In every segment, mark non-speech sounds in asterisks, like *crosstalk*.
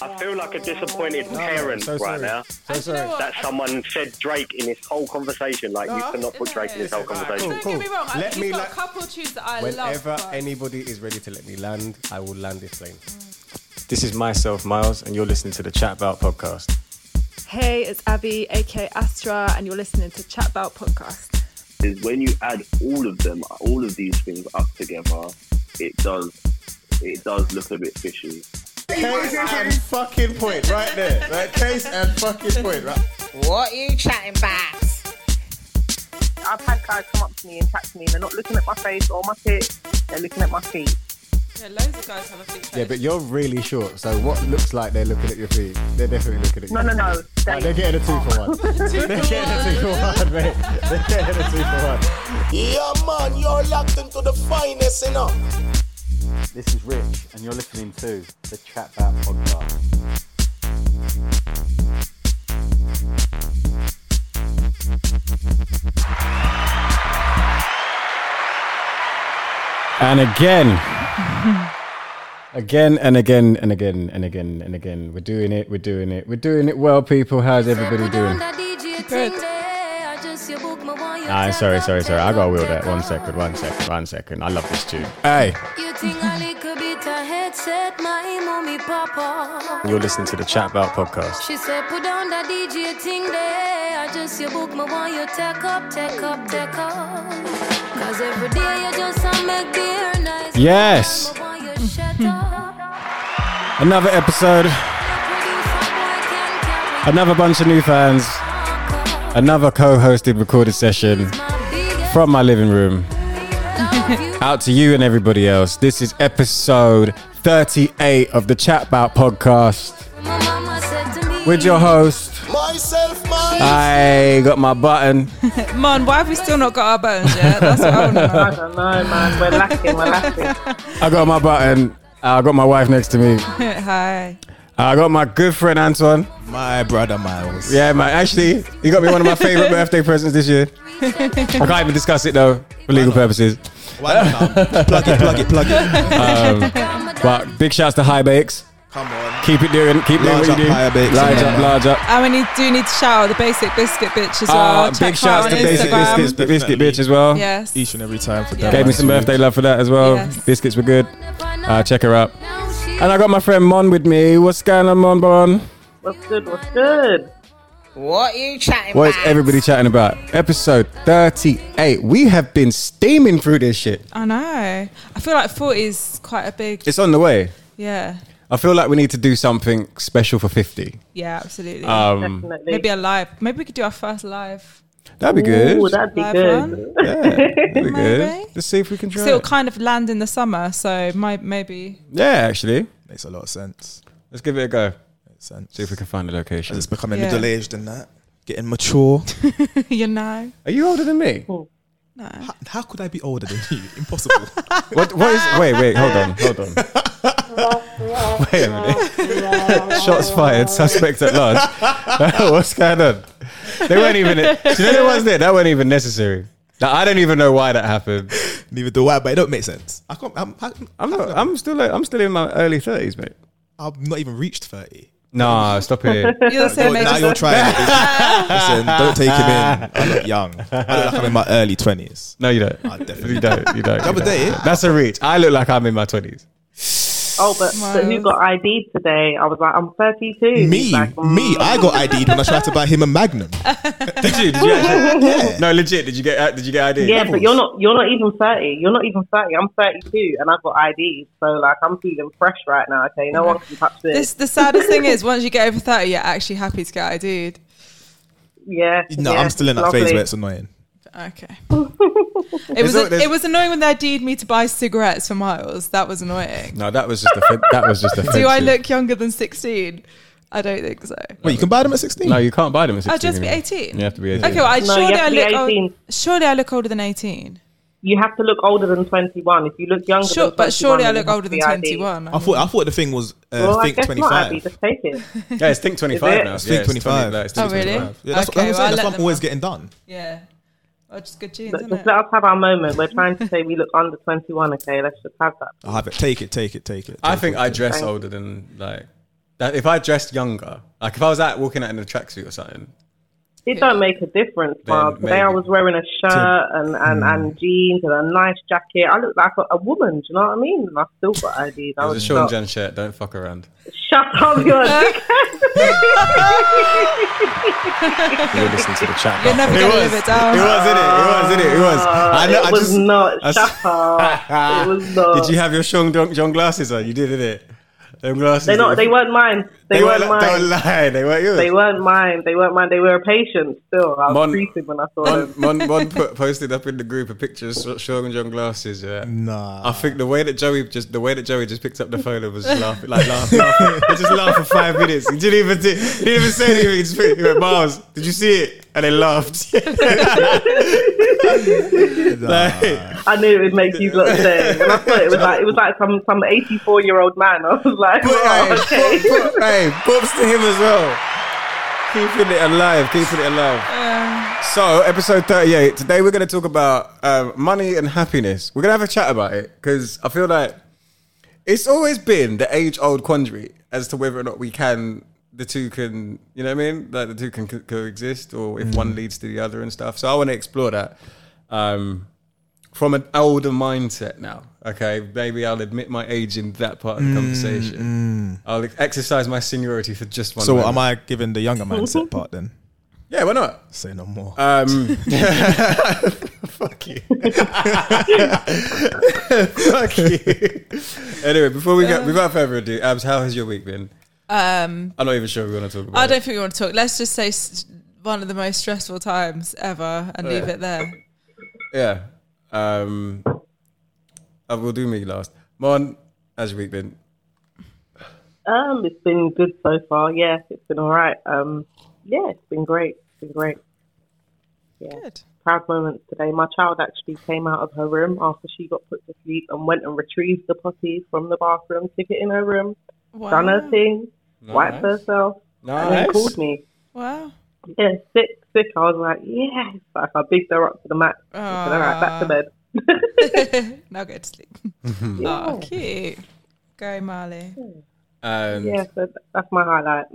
I feel like a disappointed parent so right now. So sorry. That someone said Drake in this whole conversation. Like, you cannot put Drake in this whole conversation. Don't get me wrong. I, Let he's me got la- a couple of tunes that I Whenever love. but- anybody is ready to let me land, I will land this plane. This is myself, Myles, and you're listening to the Chat About podcast. Hey, it's Abby, aka Astra, and you're listening to Chat About Podcast. is when you add all of them, all of these things up together, it does it does look a bit fishy. Case and fucking point right there. Right? Case and fucking point, right? What are you chatting about? I've had guys come up to me and chat to me. And they're not looking at my face or my tits. They're looking at my feet. Yeah, loads of guys have a feet Yeah, but you're really short, so what looks like they're looking at your feet, they're definitely looking at you. No, no, no. Right, they're getting a two for one. *laughs* they're getting a two for one, mate. They're getting a two for one. Yeah, man, you're locked into the finest, you know. This is Rich, and you're listening to the Chat About podcast. And again, *laughs* again and again and again and again and again, we're doing it, we're doing it, we're doing it well, people. How's everybody doing? Good. Ah, sorry, sorry, sorry. I gotta wheel that. One second, one second, one second. I love this tune. Hey, *laughs* you're listening to the Chat About podcast. She said, put down that DJ thing there. I just you book me want you take up, take up, take up. Cause every day you just make beer nice. Yes. Me want you shut up. *laughs* Another episode, another bunch of new fans, another co-hosted recorded session from my living room. Out to you and everybody else. This is episode 38 of the Chat About podcast with your host. Myself, man. I got my button. *laughs* Man, why have we still not got our buttons yet? That's what I want to know. *laughs* I don't know, man. We're lacking. We're lacking. I got my button. I got my wife next to me. *laughs* Hi. I got my good friend Antoine. My brother Myles. Yeah, man. Actually, he got me one of my favorite birthday presents this year. I can't even discuss it though for legal purposes. Why not? plug it, plug it, plug it. Um, but big shouts to High Bakes. Come on. Keep it doing, keep doing Large what up, you do. Higher Bakes. Large Yeah, up, man. large up. And we need, do need to shout out the basic biscuit bitch as well. Uh, Check big her shouts out to Basic Instagram. Biscuits, the Biscuit Bitch as well. Yes. Each and every time for Yeah. that. Gave me some birthday love for that as well. Yes. Biscuits were good. Uh, check her out. And I got my friend Mon with me. What's going on, Mon Bon? What's good? What's good? What are you chatting What is about? everybody chatting about? Episode 38. We have been steaming through this shit. I know. I feel like 40 is quite a big. It's on the way. Yeah. I feel like we need to do something special for 50. Yeah, absolutely. Um, Definitely. Maybe a live. Maybe we could do our first live. That'd be good. Ooh, that'd be Live good. Yeah, that'd be *laughs* good. Maybe. Let's see if we can try. So it'll it. kind of land in the summer. So might maybe. Yeah, actually. Makes a lot of sense. Let's give it a go. Makes sense. See if we can find a location. As it's becoming Yeah. middle aged and that. Getting mature. *laughs* you know. Are you older than me? Oh. No. how, how could I be older than you? Impossible. *laughs* What? What is? Wait, wait. Hold on. Hold on. *laughs* wait a minute. Shots fired. Suspect at large. What's going on? They weren't even. Do you know the ones there? That weren't even necessary. Like, I don't even know why that happened. Neither do I, but it don't make sense. I can't. I'm, I, I'm not. I'm still. Like, I'm still in my early thirties, mate. I've not even reached thirty. Nah, stop it. *laughs* You're the same age now as you're us. trying. it. Listen, don't take him in. I look young. I look like I'm in my early twenties. No, you don't. I definitely You don't. You don't. The other you don't. day- That's a reach. I look like I'm in my twenties. Oh, but, but who Myles. got ID'd today? I was like, I'm 32. Me, He's like, mm. me. I got ID'd when I tried to buy him a Magnum. *laughs* Did you? Did you actually? Yeah. No, legit. Did you get? uh, Did you get ID? Yeah, but you're not. You're not even 30. You're not even 30. I'm 32, and I've got IDs. So like, I'm feeling fresh right now. Okay, no one can touch this. This the saddest thing is once you get over 30, you're actually happy to get ID'd. yeah. No, yeah, I'm still in that lovely. phase where it's annoying. Okay. *laughs* it was al- there's- it was annoying when they ID'd me to buy cigarettes for Myles. That was annoying. No, that was just offen- that was just offensive. *laughs* Do I look younger than 16? I don't think so. Wait, you can buy them at 16? No, you can't buy them at 16. Oh, just be anymore. 18. You have to be 18. Okay, well, I, No, you surely have I to be look old, 18. surely I look older than 18. You have to look older than 21. If you look younger Sure, than 21, but surely I then look you have older to than be ID. 21. I thought I thought the thing was uh, Well, I think guess not, Abby. 25. Just take it. *laughs* Yeah, it's Think 25 it? now. It's yeah, Think it's 20 25. like, it's Oh, Think really? 25. Yeah, that's Okay, what I'm well, saying. I'll That's let what I'm them always know. getting done. Yeah. Oh, just good genes, isn't just it? let us have our moment. We're trying to say we look under 21. Okay, let's just have that. I'll have it. Take it, take it, take it. I take think it. I dress Thank- older than like That if I dressed younger, like if I was out walking out in a tracksuit or something, It don't make a difference, Then Today I was wearing a shirt and, and, Mm. and jeans and a nice jacket. I look like a, a woman, do you know what I mean? And I still got IDs. it I was a Sean shocked. Jan shirt. Don't fuck around. Shut up, you're a You're listening to the chat. You're never It gonna was. live it down. It was, innit? It was, innit? It was. I know. it I was just, not. I Shut up. It was *laughs* not. Did you have your Sean John, John glasses on? You did, didn't it? Them glasses. They not. that They weren't mine. They, They weren't weren't. Don't mine. lie. They weren't yours. They weren't mine. They weren't mine. They were a patient still. I was Mon- creasing when I saw One, them. one, *laughs* one put, posted up in the group a picture of Sean and John glasses. Yeah. Nah. I think the way that Joey just the way that Joey just picked up the phone and was just laughing, like laughing, laughing. *laughs* He just laughed for five minutes. He didn't even, do- he didn't even say anything. He, just, he went, "Myles, did you see it?" And they laughed. *laughs* *laughs* like, I knew it would make you look *laughs* stay. When I saw it, it was like it was like some some eighty four year old man. *laughs* I was like, But, oh, hey, okay. put- put- hey, props to him as well. Keeping it alive, keeping it alive. So, episode 38. Today we're going to talk about um, money and happiness. We're going to have a chat about it because I feel like it's always been the age old quandary as to whether or not we can, the two can, you know what I mean? Like the two can co- coexist or if one leads to the other and stuff. So, I want to explore that um, from an older mindset now. Okay, maybe I'll admit my age in that part of the conversation. I'll exercise my seniority for just one. So moment. am I giving the younger mindset part then? Yeah, why not? Say no more. Um, *laughs* fuck you. *laughs* fuck you. Anyway, before we go, without further ado, Abs, how has your week been? Um, I'm not even sure we want to talk about. I don't think we want to talk. Let's just say s- one of the most stressful times ever and leave Yeah. it there. Yeah. Um, I will do me last. Mon, how's your week been? Um, it's been good so far. Yeah, it's been all right. Um, yeah, it's been great. It's been great. Yeah. Good. Proud moments today. My child actually came out of her room after she got put to sleep and went and retrieved the puppy from the bathroom, took it in her room, done her thing, wiped Nice. herself, and then Nice. called me. Wow. Yeah, sick, sick. I was like, yes. Like I bigged her up to the mat. I said, all right, back to bed. *laughs* now go to sleep. *laughs* Yeah. Oh, cute. Go, Marley. And Yeah, so that's my highlight.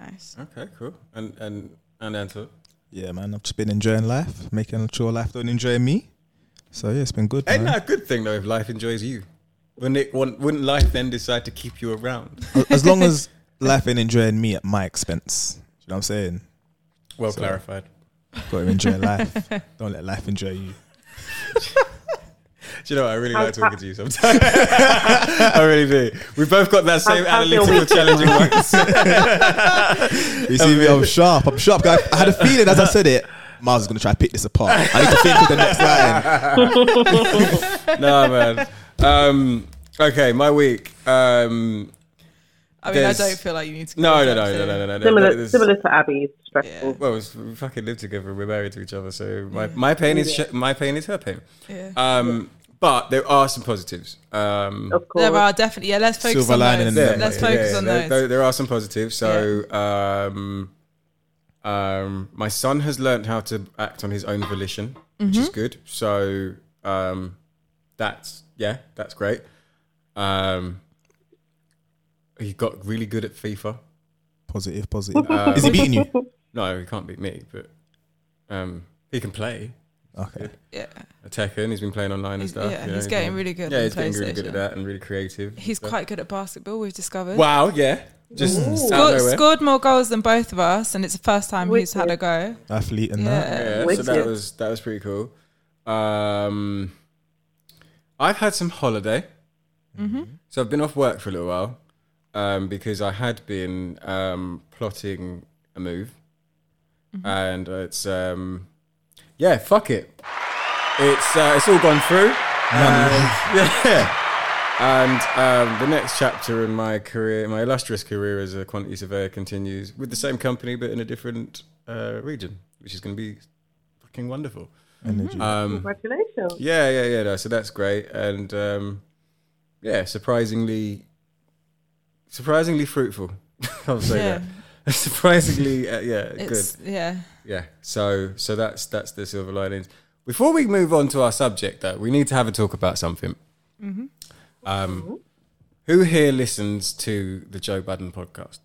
Nice. okay, cool. And and and Anto. Yeah, man. I've just been enjoying life, making sure life don't enjoy me. So yeah, it's been good. Ain't man. that a good thing though? If life enjoys you, wouldn't it? Wouldn't life then decide to keep you around? As long as *laughs* life ain't enjoying me at my expense. You know what I'm saying? Well So- clarified. Got to enjoy life. Don't let life enjoy you. *laughs* Do you know what? I really How's like talking to you sometimes. *laughs* I really do. We both got that same How's- how's your analytical, challenging ones. *laughs* You see me? I'm sharp. I'm sharp, guy. I had a feeling as I said it. Myles is gonna try to pick this apart. I need to think of the next line. no, man. Um, okay, my week. Um, I mean, I don't feel like you need to. no, no, no, no, no, no, no, no. Similar, There's- similar to Abby. It's stressful. Well, we fucking live together. We're married to each other, so my, my pain is sh- my pain is her pain. Yeah. Um, but there are some positives. Um, Of course. There are definitely. Yeah, let's focus Silver on those. in there. Let's focus yeah, on there, those. There, there are some positives. So, um, um, my son has learned how to act on his own volition, which Mm-hmm. is good. So, um, that's yeah, that's great. Um, he got really good at FIFA. Positive, positive. Um, *laughs* Is he beating you? No, he can't beat me, but um, he can play. Okay. yeah. Tekken, he's been playing online and He's- stuff. yeah, you know, he's getting really good Yeah, on he's getting really good PlayStation. at that and really creative. He's So- quite good at basketball. We've discovered. Wow, yeah, just out of Scored, nowhere. scored more goals than both of us, and it's the first time he's had a go. Athlete and Yeah. that. Yeah, so Wicked. that was that was pretty cool. Um, I've had some holiday, Mm-hmm. so I've been off work for a little while um, because I had been um, plotting a move, Mm-hmm. and it's um, yeah, fuck it, it's uh, it's all gone through. And, *laughs* yeah. And um, the next chapter in my career, my illustrious career as a quantity surveyor, continues with the same company but in a different uh, region, which is going to be fucking wonderful. Energy. Um, Congratulations. yeah, yeah, yeah. No, so that's great, and um, yeah, surprisingly, surprisingly fruitful. *laughs* I'll say Yeah. that. *laughs* surprisingly, uh, yeah, It's good. yeah. Yeah. So, so that's that's the silver linings. Before we move on to our subject, though, we need to have a talk about something. Mm-hmm. Um, Who here listens to the Joe Budden podcast?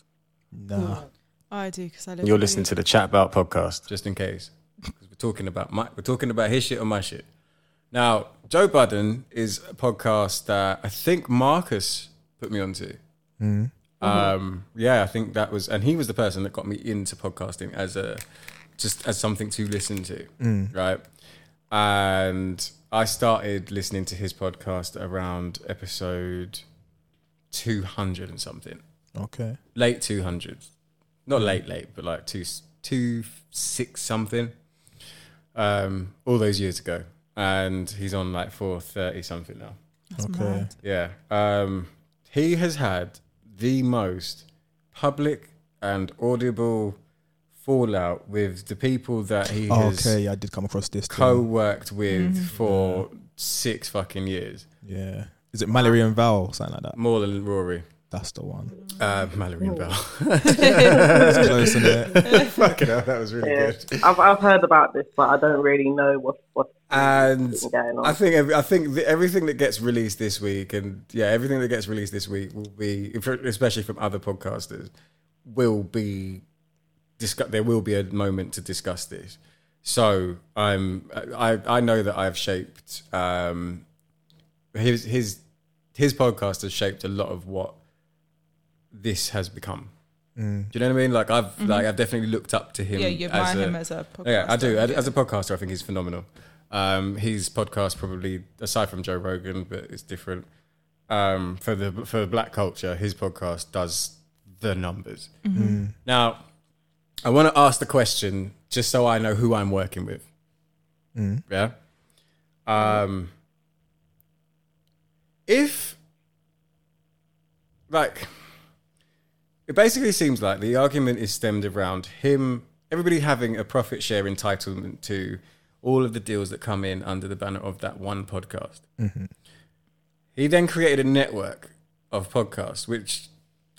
No. I do because I live. You're in listening to the Chat About podcast, just in case. 'Cause we're talking about my, we're talking about his shit or my shit. Now, Joe Budden is a podcast that I think Marcus put me onto. Mm. Um, yeah, I think that was, and he was the person that got me into podcasting as a just as something to listen to, Mm. right? And I started listening to his podcast around episode two hundred and something Okay. late two hundreds, not late late, but like two two six something. Um, all those years ago, and he's on like four thirty something now. That's Okay. mad. Yeah, um, he has had the most public and audible fallout with the people that he Oh, has okay, yeah, I did come across this. co-worked with Mhm. for six fucking years, Yeah. Is it Mallory and Val? Or something like that. more than Rory. That's the one. Uh, Mallory and Bell. It's close, isn't it? *laughs* Fucking hell, that was really Yeah. good. I've I've heard about this, but I don't really know what's what's And. I think every, I think the, everything that gets released this week, and yeah, everything that gets released this week will be, especially from other podcasters, will be discuss. There will be a moment to discuss this. So I'm I I know that I've shaped um his his his podcast has shaped a lot of what this has become. Mm. Do you know what I mean? Like I've like I've definitely looked up to him. Yeah, you as admire a, him as a Yeah, I do. yeah. As a podcaster, I think he's phenomenal. Um, his podcast probably aside from Joe Rogan, but it's different. Um, for the for black culture, his podcast does the numbers. Mm. Now, I want to ask the question just so I know who I'm working with. Mm. Yeah. Um, if like it basically seems like the argument is stemmed around him everybody having a profit share entitlement to all of the deals that come in under the banner of that one podcast. Mhm. He then created a network of podcasts, which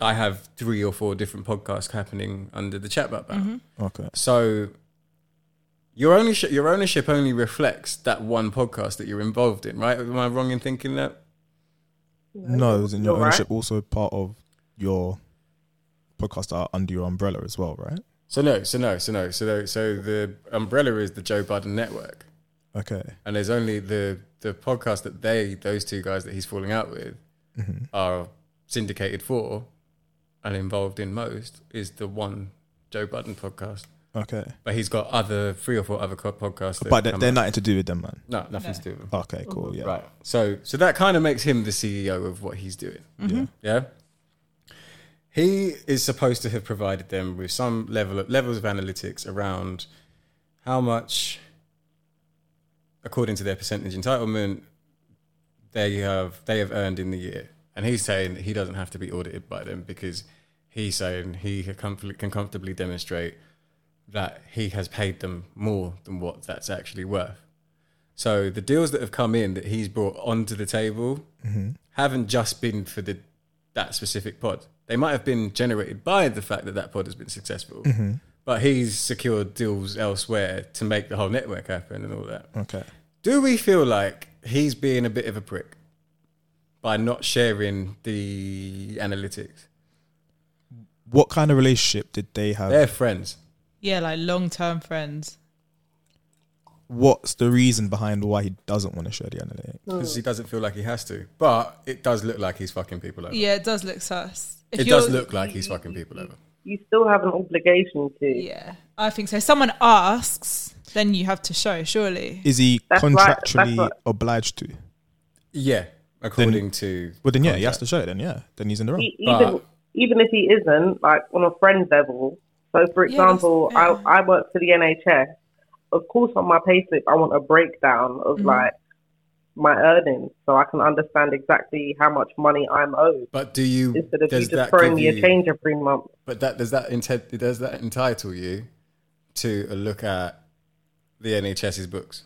I have three or four different podcasts happening under the chatbot banner. Okay. So your ownership, your ownership only reflects that one podcast that you're involved in, right? Am I wrong in thinking that? No, isn't your You're right. ownership also part of your podcast are under your umbrella as well, right? So no, so no, so no, so no, so the umbrella is the Joe Budden network, Okay. and there's only the the podcast that they those two guys that he's falling out with hmm are syndicated for and involved in most is the one Joe Budden podcast. Okay. But he's got other three or four other co- podcasts. that But they're, come they're out. nothing to do with them, man. no, nothing No. to do with them. Okay, cool. Yeah. Right. So so that kind of makes him the CEO of what he's doing. Yeah. Yeah. He is supposed to have provided them with some level of levels of analytics around how much, according to their percentage entitlement, they have they have earned in the year. And he's saying he doesn't have to be audited by them because he's saying he can comfortably, demonstrate that he has paid them more than what that's actually worth. So the deals that have come in that he's brought onto the table hmm haven't just been for the that specific pod. They might have been generated by the fact that that pod has been successful, hmm but he's secured deals elsewhere to make the whole network happen and all that. Okay. Do we feel like he's being a bit of a prick by not sharing the analytics? What kind of relationship did they have? They're friends. Yeah, like long term friends. What's the reason behind why he doesn't want to share the analytics? Because he oh. doesn't feel like he has to, but it does look like he's fucking people over. Yeah, it does look sus. If it does you're- look like he's fucking people over. you still have an obligation to. Yeah, I think so. If Someone asks, then you have to show. Surely. Is he That's right, that's contractually right. obliged to? Yeah, according to Well, then yeah, he has to show it. Then yeah, then he's in the wrong. E- even But- even if he isn't, like on a friend level. So, for Yeah, example, that's- yeah. I I work for the NHS. Of course, on my payslip, I want a breakdown of Mhm. like my earnings, so I can understand exactly how much money I'm owed But do you instead of you just that throwing give me a change every month. But that does that intent does that entitle you to a look at the NHS's books?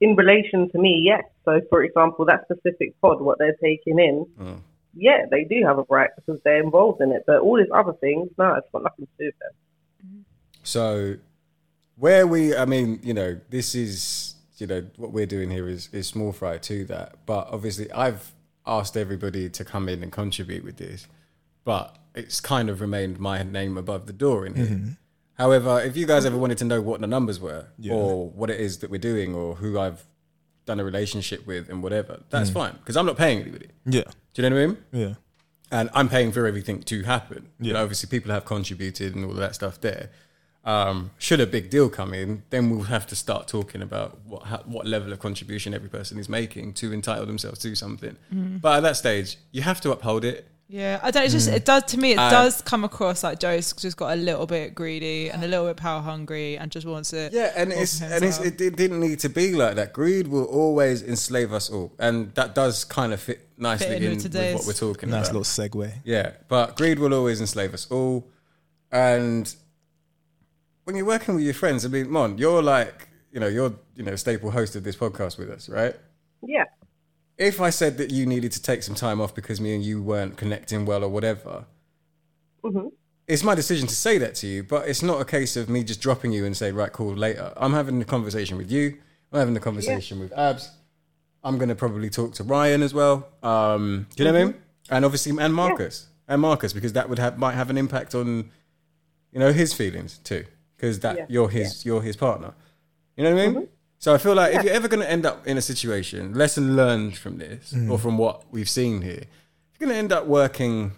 In relation to me, yes. So, for example, that specific pod, what they're taking in, Oh. yeah, they do have a right because they're involved in it. But all these other things, no, it's got nothing to do with them. So where we I mean, you know, this is you know, what we're doing here is, is small fry to that. But obviously I've asked everybody to come in and contribute with this, but it's kind of remained my name above the door in here. Mhm. However, if you guys ever wanted to know what the numbers were Yeah. or what it is that we're doing or who I've done a relationship with and whatever, that's Mm. fine because I'm not paying anybody. Yeah. Do you know what I mean? Yeah. And I'm paying for everything to happen. You Yeah. know, obviously, people have contributed and all of that stuff there. Um, should a big deal come in, then we'll have to start talking about what how, what level of contribution every person is making to entitle themselves to something. Mm. But at that stage, you have to uphold it. Yeah, I don't. It's just Mm. it does to me. It Uh, does come across like Joe's just got a little bit greedy and a little bit power hungry and just wants it. Yeah, and it's and it's, it, it didn't need to be like that. Greed will always enslave us all, and that does kind of fit nicely Fit in in, with with, what we're talking Nice about. Nice little segue. Yeah, but greed will always enslave us all, and when you're working with your friends, I mean, Mon, you're like, you know, you're you know staple host of this podcast with us, right? Yeah. If I said that you needed to take some time off because me and you weren't connecting well or whatever, hmm it's my decision to say that to you, but it's not a case of me just dropping you and say, right, cool, later. I'm having a conversation with you. I'm having a conversation with Abs. I'm going to probably talk to Ryan as well. Um, do you know what I mean? And obviously, and Marcus. And Marcus, because that would have might have an impact on, you know, his feelings too. Because that Yeah. you're his you're his partner. You know what I mean? So I feel like if you're ever going to end up in a situation, lesson learned from this Mm. or from what we've seen here, you're going to end up working.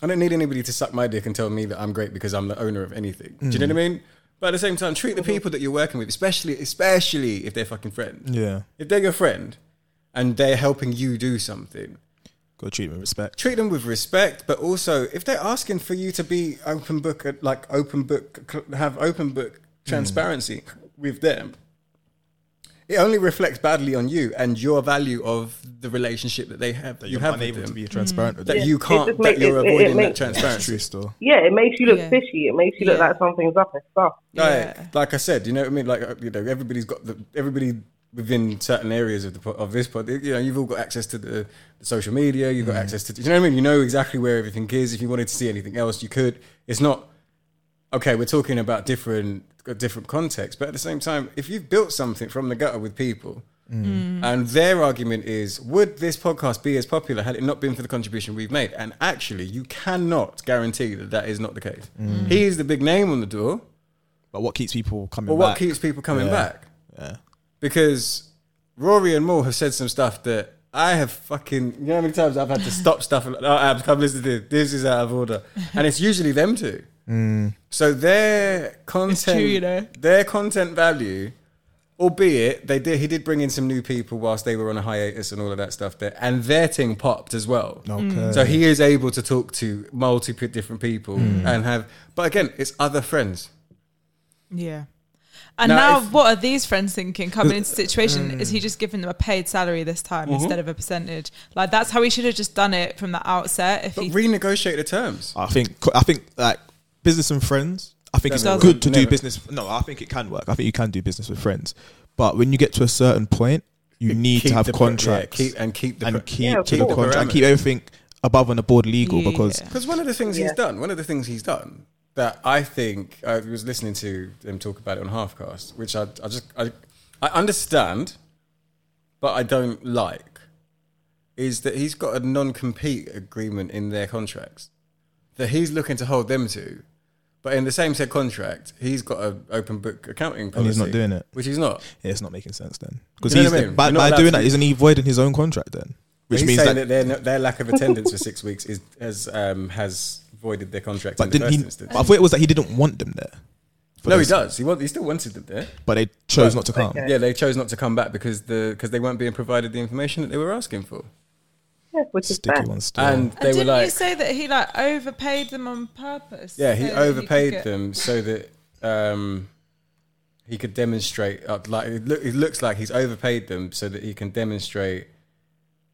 I don't need anybody to suck my dick and tell me that I'm great because I'm the owner of anything. Do you know Mm. what I mean? But at the same time, treat the people that you're working with, especially especially if they're fucking friends. Yeah. If they're your friend and they're helping you do something, Got to treat them with respect. treat them with respect. But also, if they're asking for you to be open book, like open book, have open book transparency with them, it only reflects badly on you and your value of the relationship that they have. That you you're have unable with to them. be transparent with That them. you can't. that make- you're it- it- it avoiding that makes- transparency. True still. Yeah, it makes you look Yeah. fishy. It makes you look Yeah. like something's up and stuff. Like, like I said, you know what I mean. Like uh, you know, everybody's got the everybody within certain areas of the of this pod. You know, you've all got access to the, the social media. You've got mm. access to. You know what I mean. You know exactly where everything is. If you wanted to see anything else, you could. It's not okay. We're talking about different different contexts, but at the same time, if you've built something from the gutter with people. Mm. Mm. And their argument is, would this podcast be as popular had it not been for the contribution we've made? And actually, you cannot guarantee that that is not the case. He is the big name on the door. But what keeps people coming Well, what back? keeps people coming Yeah. back? Yeah. Because Rory and Mo have said some stuff that I have fucking. You know how many times I've had to stop stuff and oh, Abs, come listen to this. This is out of order, and it's usually them two. Mm. So their content, true, you know. their content value, albeit they did, he did bring in some new people whilst they were on a hiatus and all of that stuff there, and their thing popped as well. Okay. So he is able to talk to multiple different people and have, but again, it's other friends. Yeah. And Now, now, if- what are these friends thinking coming into the situation? Mm. Is he just giving them a paid salary this time mm-hmm. instead of a percentage? Like that's how he should have just done it from the outset. If But he, renegotiate the terms. I think I think like business and friends. I think it's Never. good to do business. No, I think it can work. I think you can do business with friends, but when you get to a certain point, you need to have the pro- yeah, contracts keep and keep the and keep Yeah, keep the contract and keep everything above and above legal Yeah. because Because one of the things Yeah. he's done, one of the things he's done that I think I was listening to them talk about it on Halfcast, which I, I just I, I understand, but I don't like, is that he's got a non-compete agreement in their contracts that he's looking to hold them to, but in the same said contract, he's got an open book accounting policy, and he's not doing it. which he's not. Yeah, it's not making sense then. Because You know he's I mean? by, by doing that, isn't he voiding his own contract then? Which means that. that, their their lack of attendance for six weeks is has um, has voided their contract in but the didn't first he? instance. I thought it was that he didn't want them there. For No, he does. He want, he still wanted them there. But they chose But- not to come. Okay. Yeah, they chose not to come back because the because they weren't being provided the information that they were asking for, Yeah, which is Sticky fair. one still. and and they were didn't you like, say that he like overpaid them on purpose? yeah, he so overpaid get- them so that um, he could demonstrate. Uh, like it, look, it looks like he's overpaid them so that he can demonstrate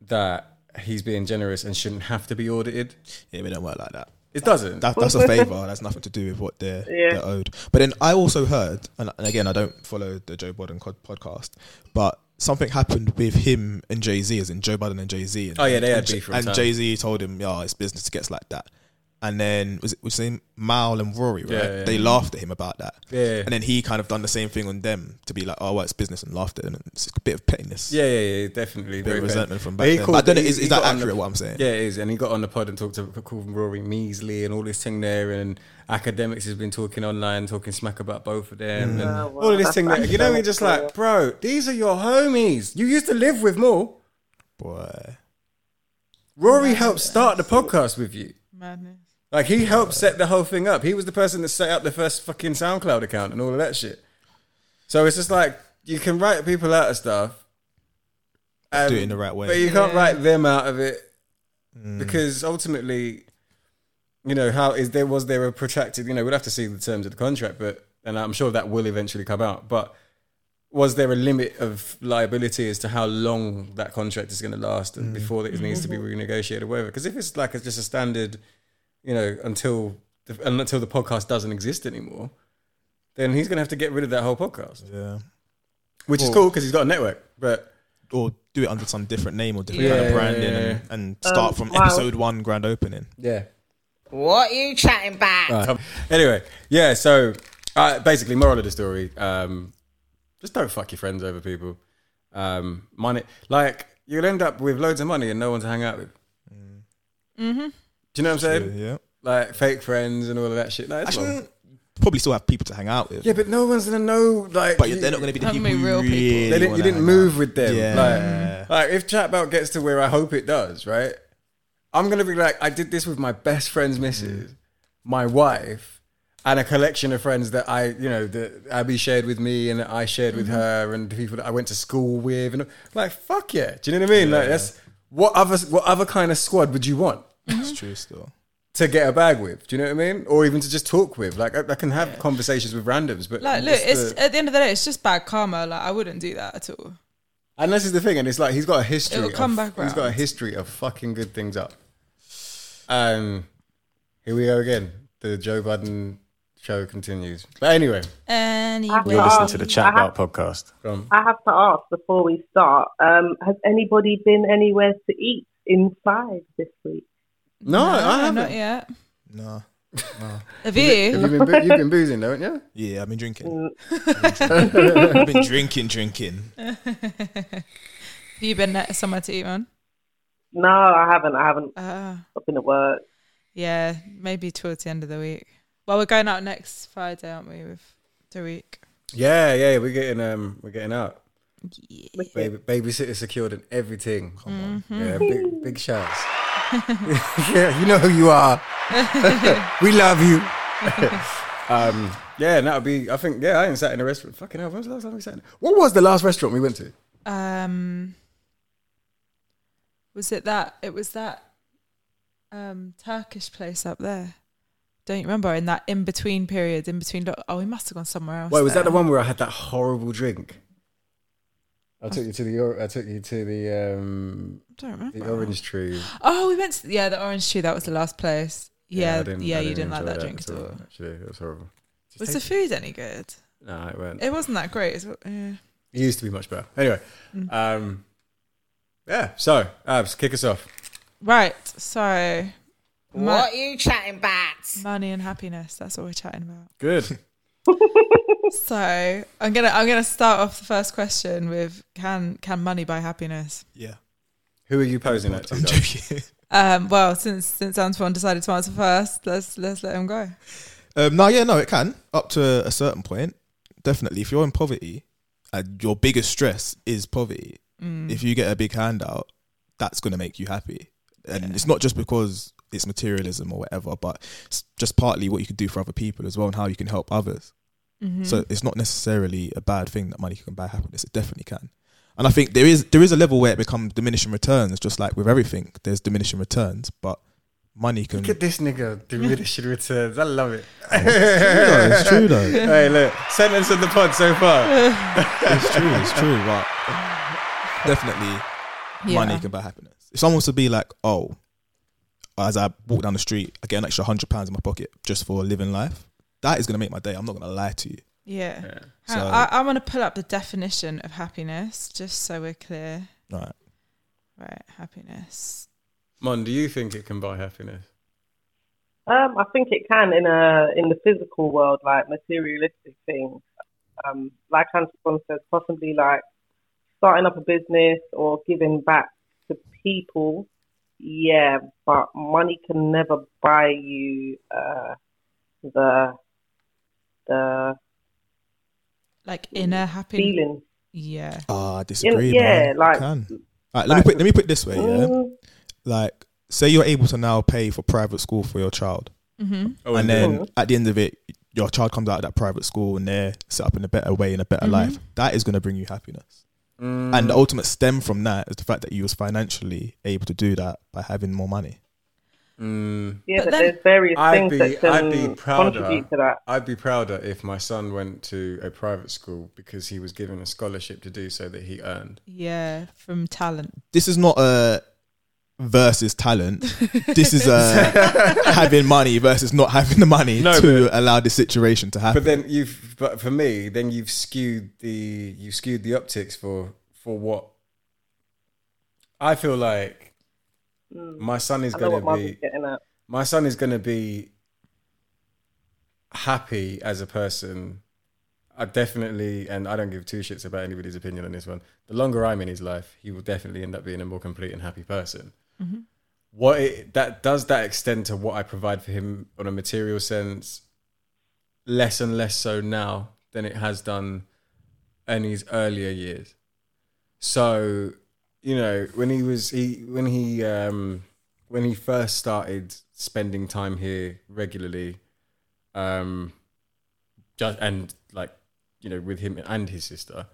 that he's being generous and shouldn't have to be audited. yeah, we don't work like that. It doesn't. That, that's a *laughs* favor. That's nothing to do with what they're, Yeah. they're owed. But then I also heard, and, and again, I don't follow the Joe Budden co- podcast, but something happened with him and Jay Z, as in Joe Budden and Jay Z. Oh, yeah, they had and, beef for And. Jay Z told him, "Yeah, it's business gets like that." And then was it was it Mal and Rory, right? Yeah, yeah. They laughed at him about that. Yeah. And then he kind of done the same thing on them to be like, oh, well, it's business and laughed at them. It's a bit of pettiness. Yeah, yeah, yeah, definitely. Bit of resentment fair. from But back he then. called- But I don't know, is- is that accurate the- what I'm saying? Yeah, it is. And he got on the pod and talked to called Rory Measley and all this thing there. And Akademiks has been talking online, talking smack about both of them. Mm. And Oh, all of this thing there. You know, you're Akademiks, just like, bro, these are your homies. You used to live with more. Boy. Rory helped start the podcast with you. Madness. Like he helped set the whole thing up. He was the person that set up the first fucking SoundCloud account and all of that shit. So it's just like you can write people out of stuff, um, Do it in the right way. but you can't Yeah. write them out of it Mm. because ultimately, you know, how is there was there a protracted? You know, we'd have to see the terms of the contract, but and I'm sure that will eventually come out. But was there a limit of liability as to how long that contract is going to last and before it needs to be renegotiated or whatever? Because if it's like it's just a standard, you know, until the, until the podcast doesn't exist anymore, then he's going to have to get rid of that whole podcast, Yeah. which is cool because he's got a network. But Or do it under some different name or different Yeah, kind of yeah, branding yeah, and, and start Um, from wow. episode one grand opening. yeah. What are you chatting back? Right. Anyway, yeah. So uh, basically, moral of the story: um, just don't fuck your friends over people. Um, money, like you'll end up with loads of money and no one to hang out with. Mm-hmm. Do you know what I'm saying? Yeah. Like fake friends and all of that shit. No, it's Actually, wrong. probably still have people to hang out with. yeah, but no one's gonna know. Like, But you- they're not going to be the Not people gonna you real people. really They didn't, wanna you didn't hang move out with them. Yeah. Like, like if chat about gets to where I hope it does, right? I'm gonna be like, I did this with my best friend's missus, my wife, and a collection of friends that I, you know, that Abby shared with me and that I shared with mm-hmm. her, and the people that I went to school with, and like, fuck yeah, do you know what I mean? Like, that's what other what other kind of squad would you want? It's true still. To get a bag with, do you know what I mean? Or even to just talk with. Like, I, I can have conversations with randoms, but Like, look, it's the- at the end of the day, it's just bad karma. Like, I wouldn't do that at all. And this is the thing, and it's like he's got a history. It'll come of, back He's got a round. history of fucking good things up. Um, here we go again. The Joe Budden show continues. But anyway, Anyway, You're listening to the Chat About podcast. From I have to ask before we start. Um, has anybody been anywhere to eat inside this week? No, I haven't. not yet. No. No. *laughs* Have you? Have you been, boo- you've been boozing, haven't you? Yeah, I've been drinking. Mm, I've been drinking, drinking. *laughs* Have you been uh, somewhere to eat, man? No, I haven't. I haven't. Uh, I've been at work. yeah, maybe towards the end of the week. Well, we're going out next Friday, aren't we? With the week. Yeah, yeah, we're getting um, we're getting out. Yeah. Baby, babysitter secured and everything. Come on, Mhm. yeah, big big shouts. *laughs* yeah, you know who you are. *laughs* we love you. *laughs* um, yeah, and that would be. I think. Yeah, I ain't sat in a restaurant. Fucking hell, when was the last time we sat? In? What was the last restaurant we went to? Um, was it that? It was that um Turkish place up there. Don't you remember in that in between period, in between. lo- Oh, we must have gone somewhere else. Wait, was that the one where I had that horrible drink? I took you to the. I took you to the um, don't remember. the orange tree. Oh, we went to yeah the orange tree. That was the last place. Yeah, I yeah, didn't- you didn't like enjoy that drink at all. Actually, it was horrible. Just Was the food any good? No, it weren't. It wasn't that great. is it? Yeah. It used to be much better. Anyway, Mm. um, yeah. So, Abs, kick us off. Right. So, What are you chatting about? money and happiness. That's what we're chatting about. Good. *laughs* So I'm gonna I'm gonna start off the first question with can can money buy happiness? Yeah. Who are you posing that to? Though? Um, well, since since Antoine decided to answer first, let's let's let him go. Um, no, yeah, no, it can up to a, a certain point. Definitely, if you're in poverty and your biggest stress is poverty, Mm. if you get a big handout, that's going to make you happy. And it's not just because it's materialism or whatever, but it's just partly what you can do for other people as well and how you can help others. Mhm. So it's not necessarily a bad thing that money can buy happiness. It definitely can. And I think there is there is a level where it becomes diminishing returns, just like with everything. There's diminishing returns, but money can. Look at this nigga diminishing returns. I love it. *laughs* It's true though. It's true though. *laughs* hey, look, sentence of the pod so far. *laughs* it's true. It's true. But definitely, money can buy happiness. If someone was to be like, "Oh, as I walk down the street, I get an extra hundred pounds in my pocket just for living life," that is gonna make my day. I'm not gonna lie to you. Yeah. So- Hang I, I want to pull up the definition of happiness just so we're clear. Right. Right, happiness. Mon, do you think it can buy happiness? Um, I think it can in a in the physical world, like materialistic things. Um, like Antoine says, possibly like starting up a business or giving back to people. Yeah, but money can never buy you uh, the the Like inner happiness. feeling. Yeah. Ah, I disagree. yeah, man. like- You can. Like, let me put let me put it this way. Yeah, Mm. like say you're able to now pay for private school for your child, mm-hmm. Oh, and and then then- at the end of it, your child comes out of that private school and they're set up in a better way in a better Mhm. life. That is going to bring you happiness. Mm. And the ultimate stem from that is the fact that you was financially able to do that by having more money. Mm. Yeah, But but, then- there's various I'd things be, that can I'd be prouder. contribute to that. I'd be prouder if my son went to a private school because he was given a scholarship to do so that he earned. Yeah, from talent. This is not a versus talent. this is a *laughs* having money versus not having the money No, to allow this situation to happen. But then you've, but for me, then you've skewed the you skewed the optics for for what I feel like Mm. my son is going to be. My son is going to be happy as a person. I definitely, and I don't give two shits about anybody's opinion on this one. The longer I'm in his life, he will definitely end up being a more complete and happy person. Mhm. What it, that does that extend to what I provide for him on a material sense? Less and less so now than it has done in his earlier years. So, you know, when he was he when he um when he first started spending time here regularly, um, just and like you know with him and his sister,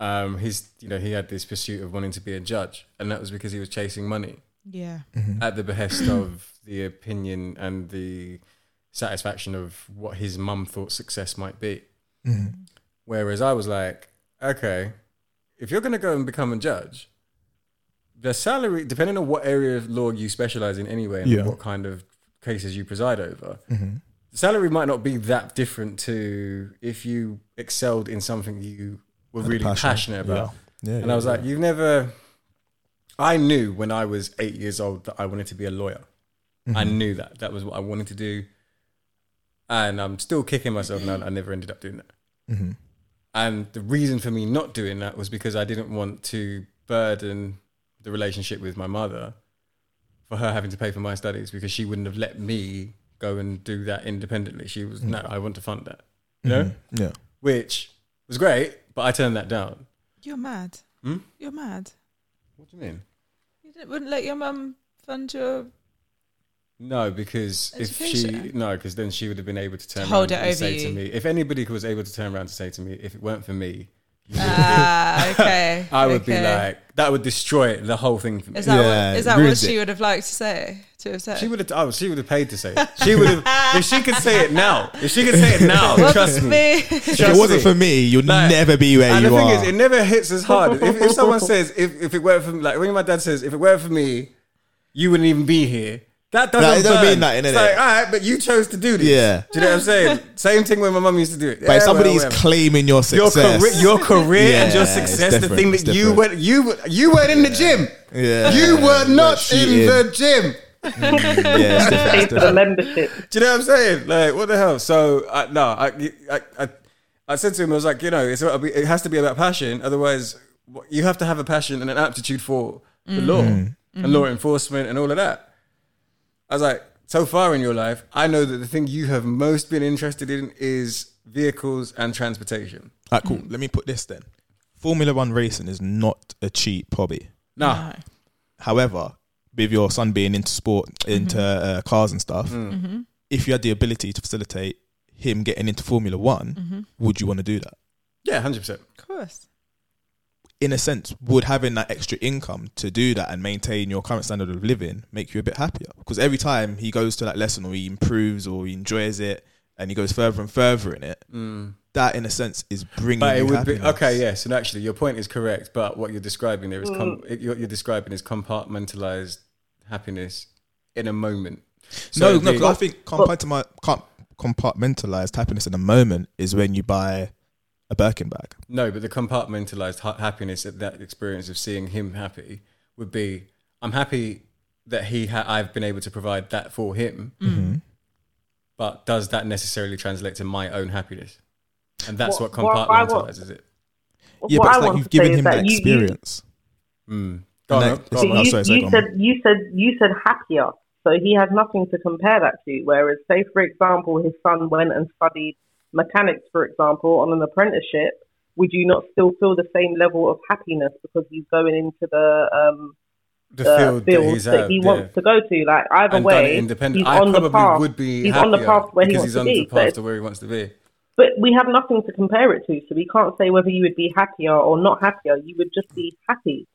um, his you know he had this pursuit of wanting to be a judge, and that was because he was chasing money Yeah. at the behest of the opinion and the satisfaction of what his mum thought success might be. Mhm. Whereas I was like, okay, if you're going to go and become a judge, the salary, depending on what area of law you specialize in anyway, and Yeah. what kind of cases you preside over, Mhm. the salary might not be that different to if you excelled in something you were Had really passion. passionate about. Yeah. Yeah, and yeah, I was like, you've never. I knew when I was eight years old that I wanted to be a lawyer. I Mhm. knew that that was what I wanted to do, and I'm still kicking myself now. that I never ended up doing that. Mhm. And the reason for me not doing that was because I didn't want to burden the relationship with my mother for her having to pay for my studies because she wouldn't have let me go and do that independently. She was, no, I want to fund that. You know? Yeah. Which was great, but I turned that down. You're mad. Hmm? You're mad. What do you mean? You didn't, wouldn't let your mum fund your. No, because if she Education. no, because then she would have been able to turn Hold around it and over say to me. If anybody was able to turn around to say to me, if it weren't for me, you Ah, okay, *laughs* I would be like that would destroy the whole thing for me. Is that what, is that what she would have liked to say? To have said? She would have. Oh, she would have paid to say it. She would have. if she could say it now, if she could say it now, trust me. me. If it wasn't me. for me, you'd Like, never be where and you the thing are. is, it never hits as hard. if, if someone says, if, if it weren't for me, like when my dad says, if it weren't for me, you wouldn't even be here. That doesn't, Nah, it don't burn. mean nothing, It's innit? like, all right, but you chose to do this. Yeah. Do you know what I'm saying? *laughs* Same thing when my mum used to do it. but if Yeah, somebody well, is whatever. claiming your your success, career, your career and your success, the thing that you different. went, you you weren't in the gym. Yeah. You were You not weren't in the gym. *laughs* Mm, yeah, it's different. Pay for the membership. Do you know what I'm saying? Like, what the hell? So, I, no, I, I, I, I said to him, I was like, you know, it's, it has to be about passion. Otherwise, you have to have a passion and an aptitude for the law mm. and law enforcement and all of that. I was like, so far in your life, I know that the thing you have most been interested in is vehicles and transportation. Alright, cool. Let me put this then. Formula One racing is not a cheap hobby. Nah. However, with your son being into sport, into uh, cars and stuff, Mm-hmm. if you had the ability to facilitate him getting into Formula One, Mm-hmm. would you want to do that? Yeah, 100%. Of course. In a sense, would having that extra income to do that and maintain your current standard of living make you a bit happier? Because every time he goes to that lesson or he improves or he enjoys it and he goes further and further in it, mm. that in a sense is bringing But it you would happiness. be okay. Yes, and actually, your point is correct. But what you're describing there is com- mm. what you're describing is compartmentalized happiness in a moment. no, no, 'cause I think compartmentalized happiness in a moment is when you buy a Birkin bag. No, but the compartmentalized ha- happiness at that experience of seeing him happy would be I'm happy that he ha- I've been able to provide that for him. Mm-hmm. but does that necessarily translate to my own happiness? And that's what, What- what I want- compartmentalizes it. Yeah, what but I it's like you've given him that that you- you- experience. Mm. Go on, No, go on. you, sorry, sorry, you go on. said you said you said happier, so he has nothing to compare that to. Whereas, say for example, his son went and studied mechanics, for example, on an apprenticeship. Would you not still feel the same level of happiness because he's going into the um, The uh, field that field he's that at, he yeah. wants to go to? Like either and way, independent. he's I on the probably path. would be he's on the path where he wants he's to on be. the But path to where he wants to be. But we have nothing to compare it to, so we can't say whether you would be happier or not happier. You would just be happy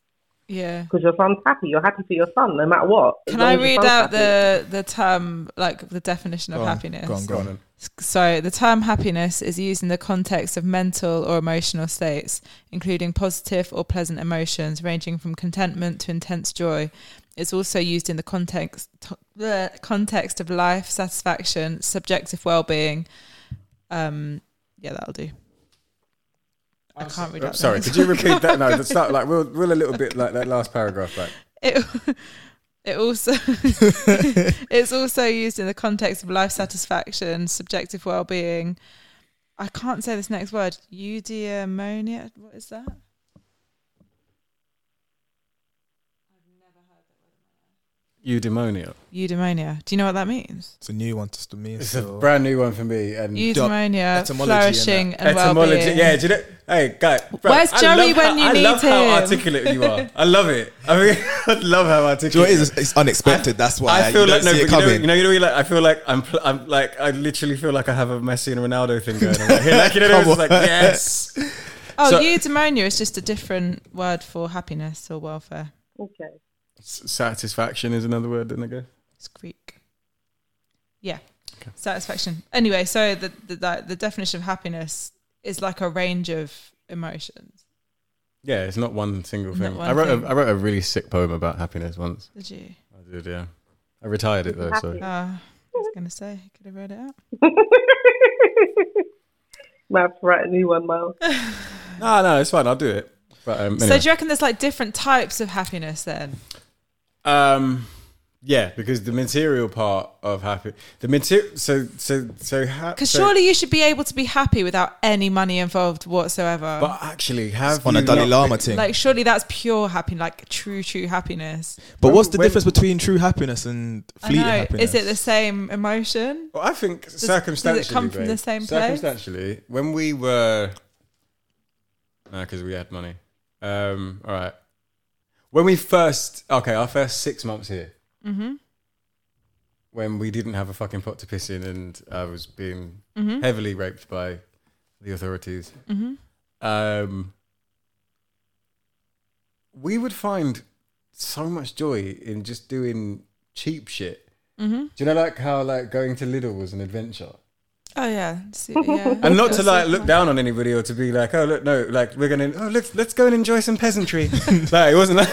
Yeah. because your son's happy. You're happy for your son, no matter what. Can I read out happy. the the term like the definition of on, happiness? go on, go on. So the term happiness is used in the context of mental or emotional states, including positive or pleasant emotions, ranging from contentment to intense joy. It's also used in the context the context of life, satisfaction, subjective well-being. Um, yeah, that'll do. I can't read. Oh, sorry, could you repeat that? No, *laughs* that's not like we'll, we'll a little bit like that last paragraph back. It, it also *laughs* *laughs* it's also used in the context of life satisfaction, subjective well-being. I can't say this next word. Eudaimonia. What is that? Eudaimonia. Eudaimonia. Do you know what that means? It's a new one to me. It's so- a brand new one for me. And Eudaimonia, etymology and flourishing and etymology. well-being. Yeah, do you know? Hey, guy. bro, Where's I Joey when how- you I need him? I love how articulate you are. I love it. I mean, *laughs* I love how articulate. Do you know it is? It's unexpected. That's why I feel you like don't no, see it but you know, coming. you know, you know, like I feel like I'm, pl- I'm like I literally feel like I have a Messi and Ronaldo thing going on. Right here. Like you know, Come it's like yes. Oh, So- eudaimonia is just a different word for happiness or welfare. Okay. S- Satisfaction is another word, then I guess. It's Greek. Yeah. Satisfaction. Anyway, so the, the the the definition of happiness is like a range of emotions. Yeah, it's not one single thing. one I wrote thing. A, I wrote a really sick poem about happiness once. Did you? I did, yeah. I retired it though, so Uh, I was gonna say, could have read it out. Might have to write a new one, Myles. *laughs* no, no, it's fine. I'll do it. But um, So do you reckon there's like different types of happiness then? Um, yeah, because the material part of happy, the material. So, so, so. Ha- Because so- surely you should be able to be happy without any money involved whatsoever. But actually, have on a you Dalai Lama thing. like surely that's pure happiness, like true, true happiness. but what's the when- difference between true happiness and I fleeting know. happiness? Is it the same emotion? Well, I think Does- circumstantially. does it come from babe, the same place? Circumstantially, when we were, no, because we had money. Um, all right. When we first, okay, our first six months here, Mm-hmm. when we didn't have a fucking pot to piss in, and I was being Mhm. heavily raped by the authorities. Mhm. Um, we would find so much joy in just doing cheap shit. Mhm. Do you know, like how like going to Lidl was an adventure? Oh yeah, See, *laughs* yeah. and not to like *laughs* look down on anybody or to be like, oh look, no, like we're gonna, oh let's let's go and enjoy some peasantry. *laughs* like it wasn't like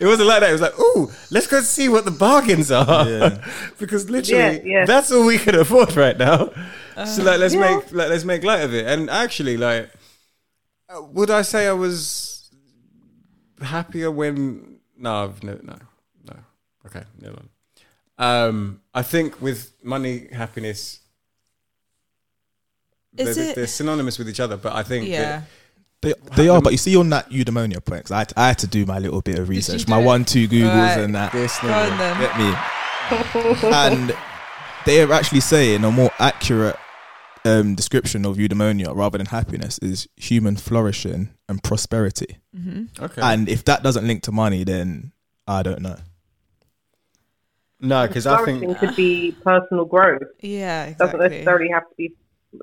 it wasn't like that. It was like, oh, let's go see what the bargains are, Yeah. because literally Yeah, yeah. that's all we can afford right now. so like let's Yeah. make like let's make light of it. And actually, like, uh, would I say I was happier when? No, I've no, no, no. Okay, never mind. Um, I think with money, happiness, Is they're, it- they're synonymous with each other. But I think Yeah. They, they are, but you see on that eudaimonia point, 'cause I had, I had to do my little bit of research, do my it? one, two Googles Right. and that. this Go on then. Get me. *laughs* and they are actually saying a more accurate um, description of eudaimonia rather than happiness is human flourishing and prosperity. Mm-hmm. okay. And if that doesn't link to money, then I don't know. No, because I Flourishing think could be personal growth. Yeah, It doesn't necessarily have to be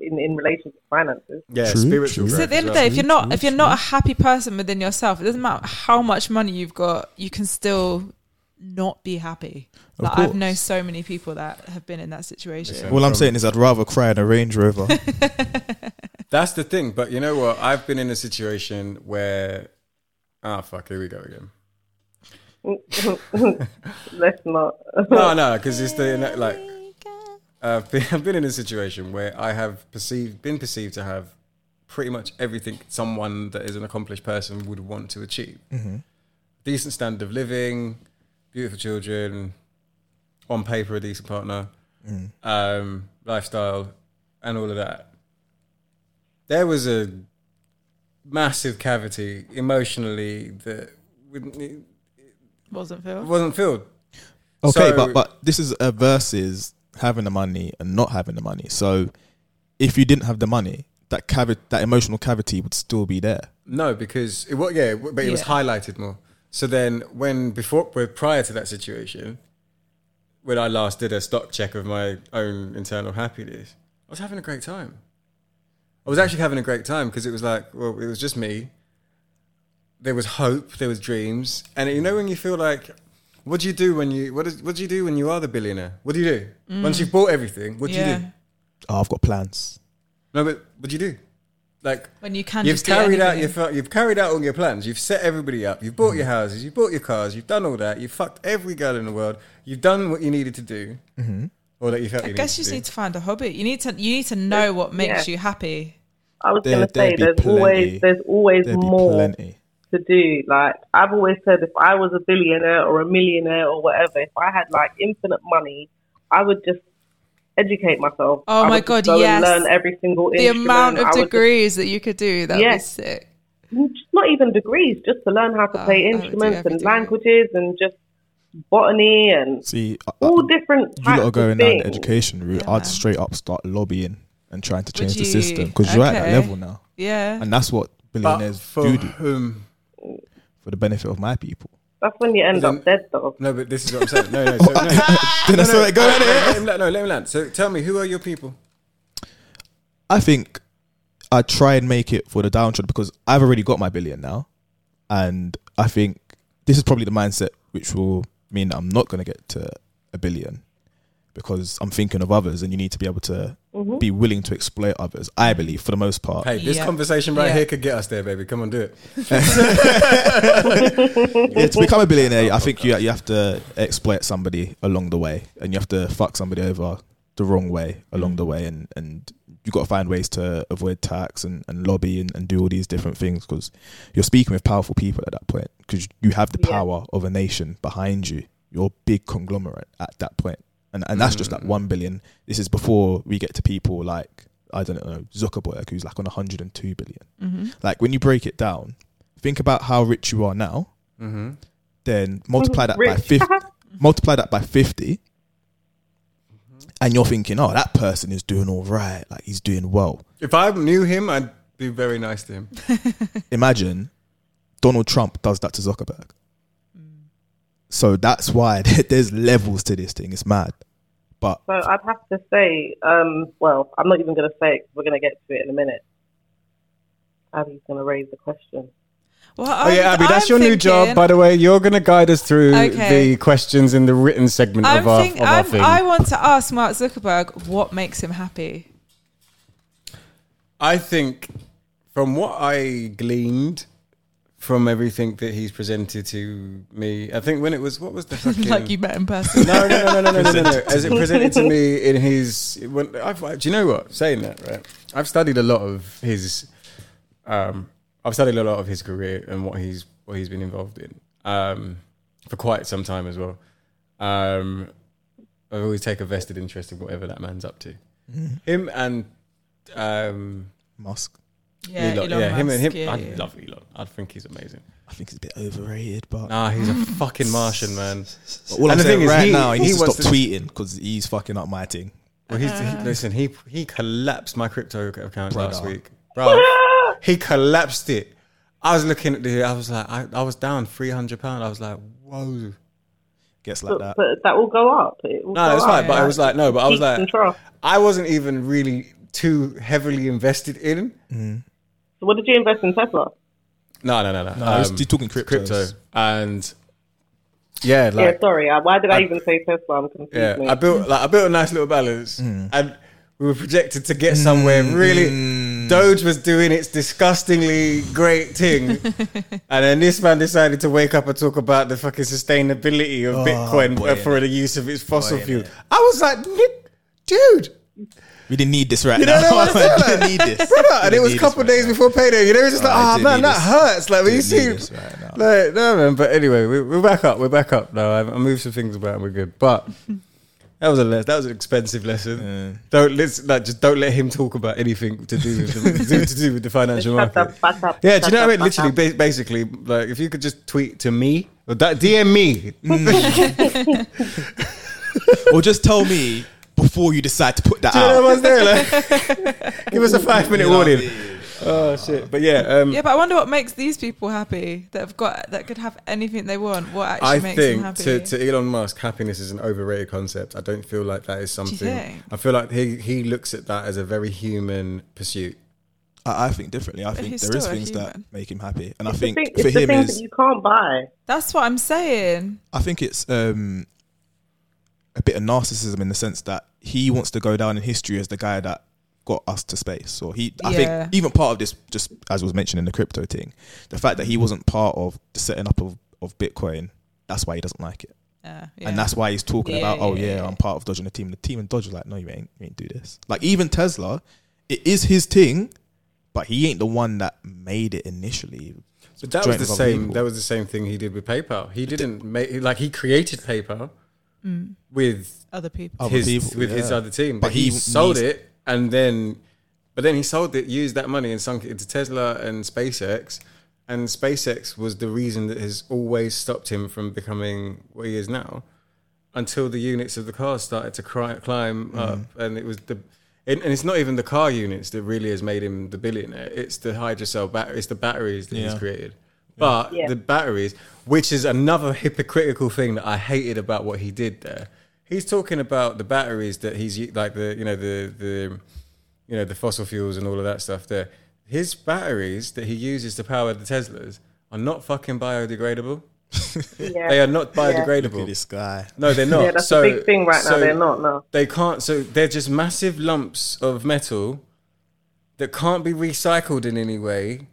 in, in relation to finances. yeah, True, spiritual. true. So growth at the end of the day, if you're not True, if you're true. not a happy person within yourself, it doesn't matter how much money you've got, you can still not be happy. Like I've known so many people that have been in that situation. Listen. All I'm saying is I'd rather cry in a Range Rover. *laughs* That's the thing. But you know what? I've been in a situation where, ah, fuck, here we go again. *laughs* Let's not. no, no, because it's the like. Uh, I've been, *laughs* I've been in a situation where I have perceived, been perceived to have pretty much everything someone that is an accomplished person would want to achieve. Mm-hmm. Decent standard of living, beautiful children, on paper a decent partner, mm. um, lifestyle, and all of that, there was a massive cavity emotionally that wouldn't- Wasn't filled. wasn't filled. Okay, So- but but this is a versus having the money and not having the money. So if you didn't have the money, that cavity, that emotional cavity would still be there. No, because it was yeah, but it was Yeah. highlighted more. So then, when before, prior to that situation, when I last did a stock check of my own internal happiness, I was having a great time. I was actually having a great time because it was like, well, it was just me. There was hope, there was dreams, and you know when you feel like, what do you do when you what, is, what do you do when you are the billionaire? What do you do Mm. once you've bought everything? What do you do? Oh, I've got plans. No, but what do you do? Like When you can you've just do carried out your you've carried out all your plans. You've set everybody up. You've bought your houses. You've bought your cars. You've done all that. You've fucked every girl in the world. You've done what you needed to do, Mhm. or that you felt. I you guess you just to need to find a hobby. You need to you need to know what makes yeah. you happy. I was There- going to say there's plenty. always there's always There'd be more plenty. To do. Like I've always said, if I was a billionaire or a millionaire or whatever, if I had like infinite money, I would just educate myself. Oh I my would just god, go and yes! learn every single the instrument. amount of I would just- degrees that you could do that would be sick. not even degrees, just to learn how to Oh, play I would do instruments and languages and just botany and See, I- all different you types lot are of going down the education route. Yeah. I'd straight up start lobbying and trying to change the system because you're at that level now, Yeah. and that's what billionaires for do, do whom? For the benefit of my people. That's when you end Then- up dead, though. No, but this is what I'm saying. No, no. So, *laughs* no. Didn't I no, say no, it? Go no, ahead, no, let him land- no, let me land. So tell me, who are your people? I think I try and make it for the downtrodden because I've already got my billion now, and I think this is probably the mindset which will mean that I'm not going to get to a billion because I'm thinking of others, and you need to be able to Mhm. be willing to exploit others. I believe, for the most part. Hey, this Yeah. conversation right Yeah. here could get us there, baby. Come on, do it. yeah, *laughs* to become a billionaire, I think you you have to exploit somebody along the way, and you have to fuck somebody over the wrong way along the way, and and you got to find ways to avoid tax and, and lobby and, and do all these different things because you're speaking with powerful people at that point because you have the Yeah. power of a nation behind you. You're a big conglomerate at that point, and and that's just Mm. like one billion. This is before we get to people like I don't know Zuckerberg, who's like on 102 billion. hmm Like when you break it down, think about how rich you are now Mm-hmm. then multiply that by 50 *laughs* multiply that by 50 and you're thinking oh that person is doing all right like he's doing well If I knew him, I'd be very nice to him. *laughs* imagine donald trump does that to zuckerberg so that's why *laughs* there's levels to this thing it's mad but So I'd have to say, um, well, I'm not even going to say it 'cause we're going to get to it in a minute. Abby's going to raise the question. Well, Oh yeah, Abby, that's I'm your new job. By the way, you're going to guide us through Okay. the questions in the written segment I'm of our, think, of our thing. I want to ask Mark Zuckerberg what makes him happy. I think, from what I gleaned from everything that he's presented to me. I think when it was what was the *laughs* fucking like you met in person. No, no, no, no, no, no, no, no. *laughs* As it presented to me in his. When, I've, do you know what? Saying that, right? I've studied a lot of his. Um, I've studied a lot of his career and what he's what he's been involved in um, for quite some time as well. Um, I always take a vested interest in whatever that man's up to. Mm-hmm. Him and um, Musk. Yeah, Elon, Elon yeah, him and him. Yeah, I yeah. love Elon. I think he's amazing. i think he's a bit overrated but Nah, he's a fucking Martian, man. But all And I'm the thing is, right he- now, he, he needs to stop to- tweeting because he's fucking up my thing. Well, he's, he, uh-huh. listen, he he collapsed my crypto account last week, bro. *laughs* he collapsed it. I was looking at the. I was like, I, I was down three hundred pound. I was like, whoa. Gets like But, that. but that will go up. It will No, go it's up. fine. But I was like, no. But I was like, troughs. I wasn't even really too heavily invested in. So what did you invest in Tesla? No, no, no, no. No, he's- he's talking cryptos. Crypto and yeah, like yeah, sorry. uh, Why did I, I- even say Tesla? I'm confused. Yeah, mate. I built like I built a nice little balance, and we were projected to get somewhere. Really, Doge was doing its disgustingly great thing, *laughs* and then this man decided to wake up and talk about the fucking sustainability of Oh, Bitcoin boy, uh, for the use of its fossil Boy, fuel. I was like, dude. We didn't need this right You now. don't know what I'm *laughs* saying? didn't need this. Brother, We and it was a couple this days right now. before payday. You know, it was just oh, like, Oh, I oh man, that this. hurts. Like when you see, need right like, no man. But anyway, we, we're back up. We're back up now. I, I moved some things about, and we're good. But *laughs* That was a les- that was an expensive lesson. Don't listen, like just don't let him talk about anything to do with the, to do with the financial Shut the market. fuck up, Yeah, do you know what I mean? Literally, ba- basically, like if you could just tweet to me or that DM me. *laughs* or just tell me before you decide to put that Do you know out. there? Like, *laughs* give us a five minute You know what warning. Oh shit! But yeah, um, yeah, but I wonder what makes these people happy that have got that could have anything they want. What actually I makes them think happy? to, to Elon Musk, happiness is an overrated concept. I don't feel like that is something. I feel like he he looks at that as a very human pursuit. I, I think differently. I But think there is still a things that make him happy, and I It's the think thing- for the him things is that you can't buy. That's what I'm saying. I think it's um, a bit of narcissism in the sense that he wants to go down in history as the guy that got us to space. Or he, I Yeah. think, even part of this, just as was mentioned in the crypto thing, the fact that he wasn't part of the setting up of, of Bitcoin, that's why he doesn't like it. Uh, yeah. And that's why he's talking Yeah, about, oh yeah, yeah, yeah. I'm part of Doge and the team. The team and Doge are like, no, you ain't, you ain't do this. Like even Tesla, it is his thing, but he ain't the one that made it initially. But that was the same. people. That was the same thing he did with PayPal. He didn't make like he created PayPal Mm. with Other people. Other people, with his other team, But but he, he sold it and then, but then he sold it, used that money and sunk it into Tesla and SpaceX, and SpaceX was the reason that has always stopped him from becoming what he is now, until the units of the car started to cri- climb Mm-hmm. up, and it was the. And and it's not even the car units that really has made him the billionaire. It's the hydrocell battery. It's the batteries that he's created. But Yeah. the batteries, which is another hypocritical thing that I hated about what he did there. He's talking about the batteries that he's like the you know the the you know the fossil fuels and all of that stuff there. His batteries that he uses to power the Teslas are not fucking biodegradable. Yeah. They are not Yeah. biodegradable. Look at this guy. No, they're not. Yeah, that's so, a big thing right now. They're not. No. They can't. So they're just massive lumps of metal that can't be recycled in any way,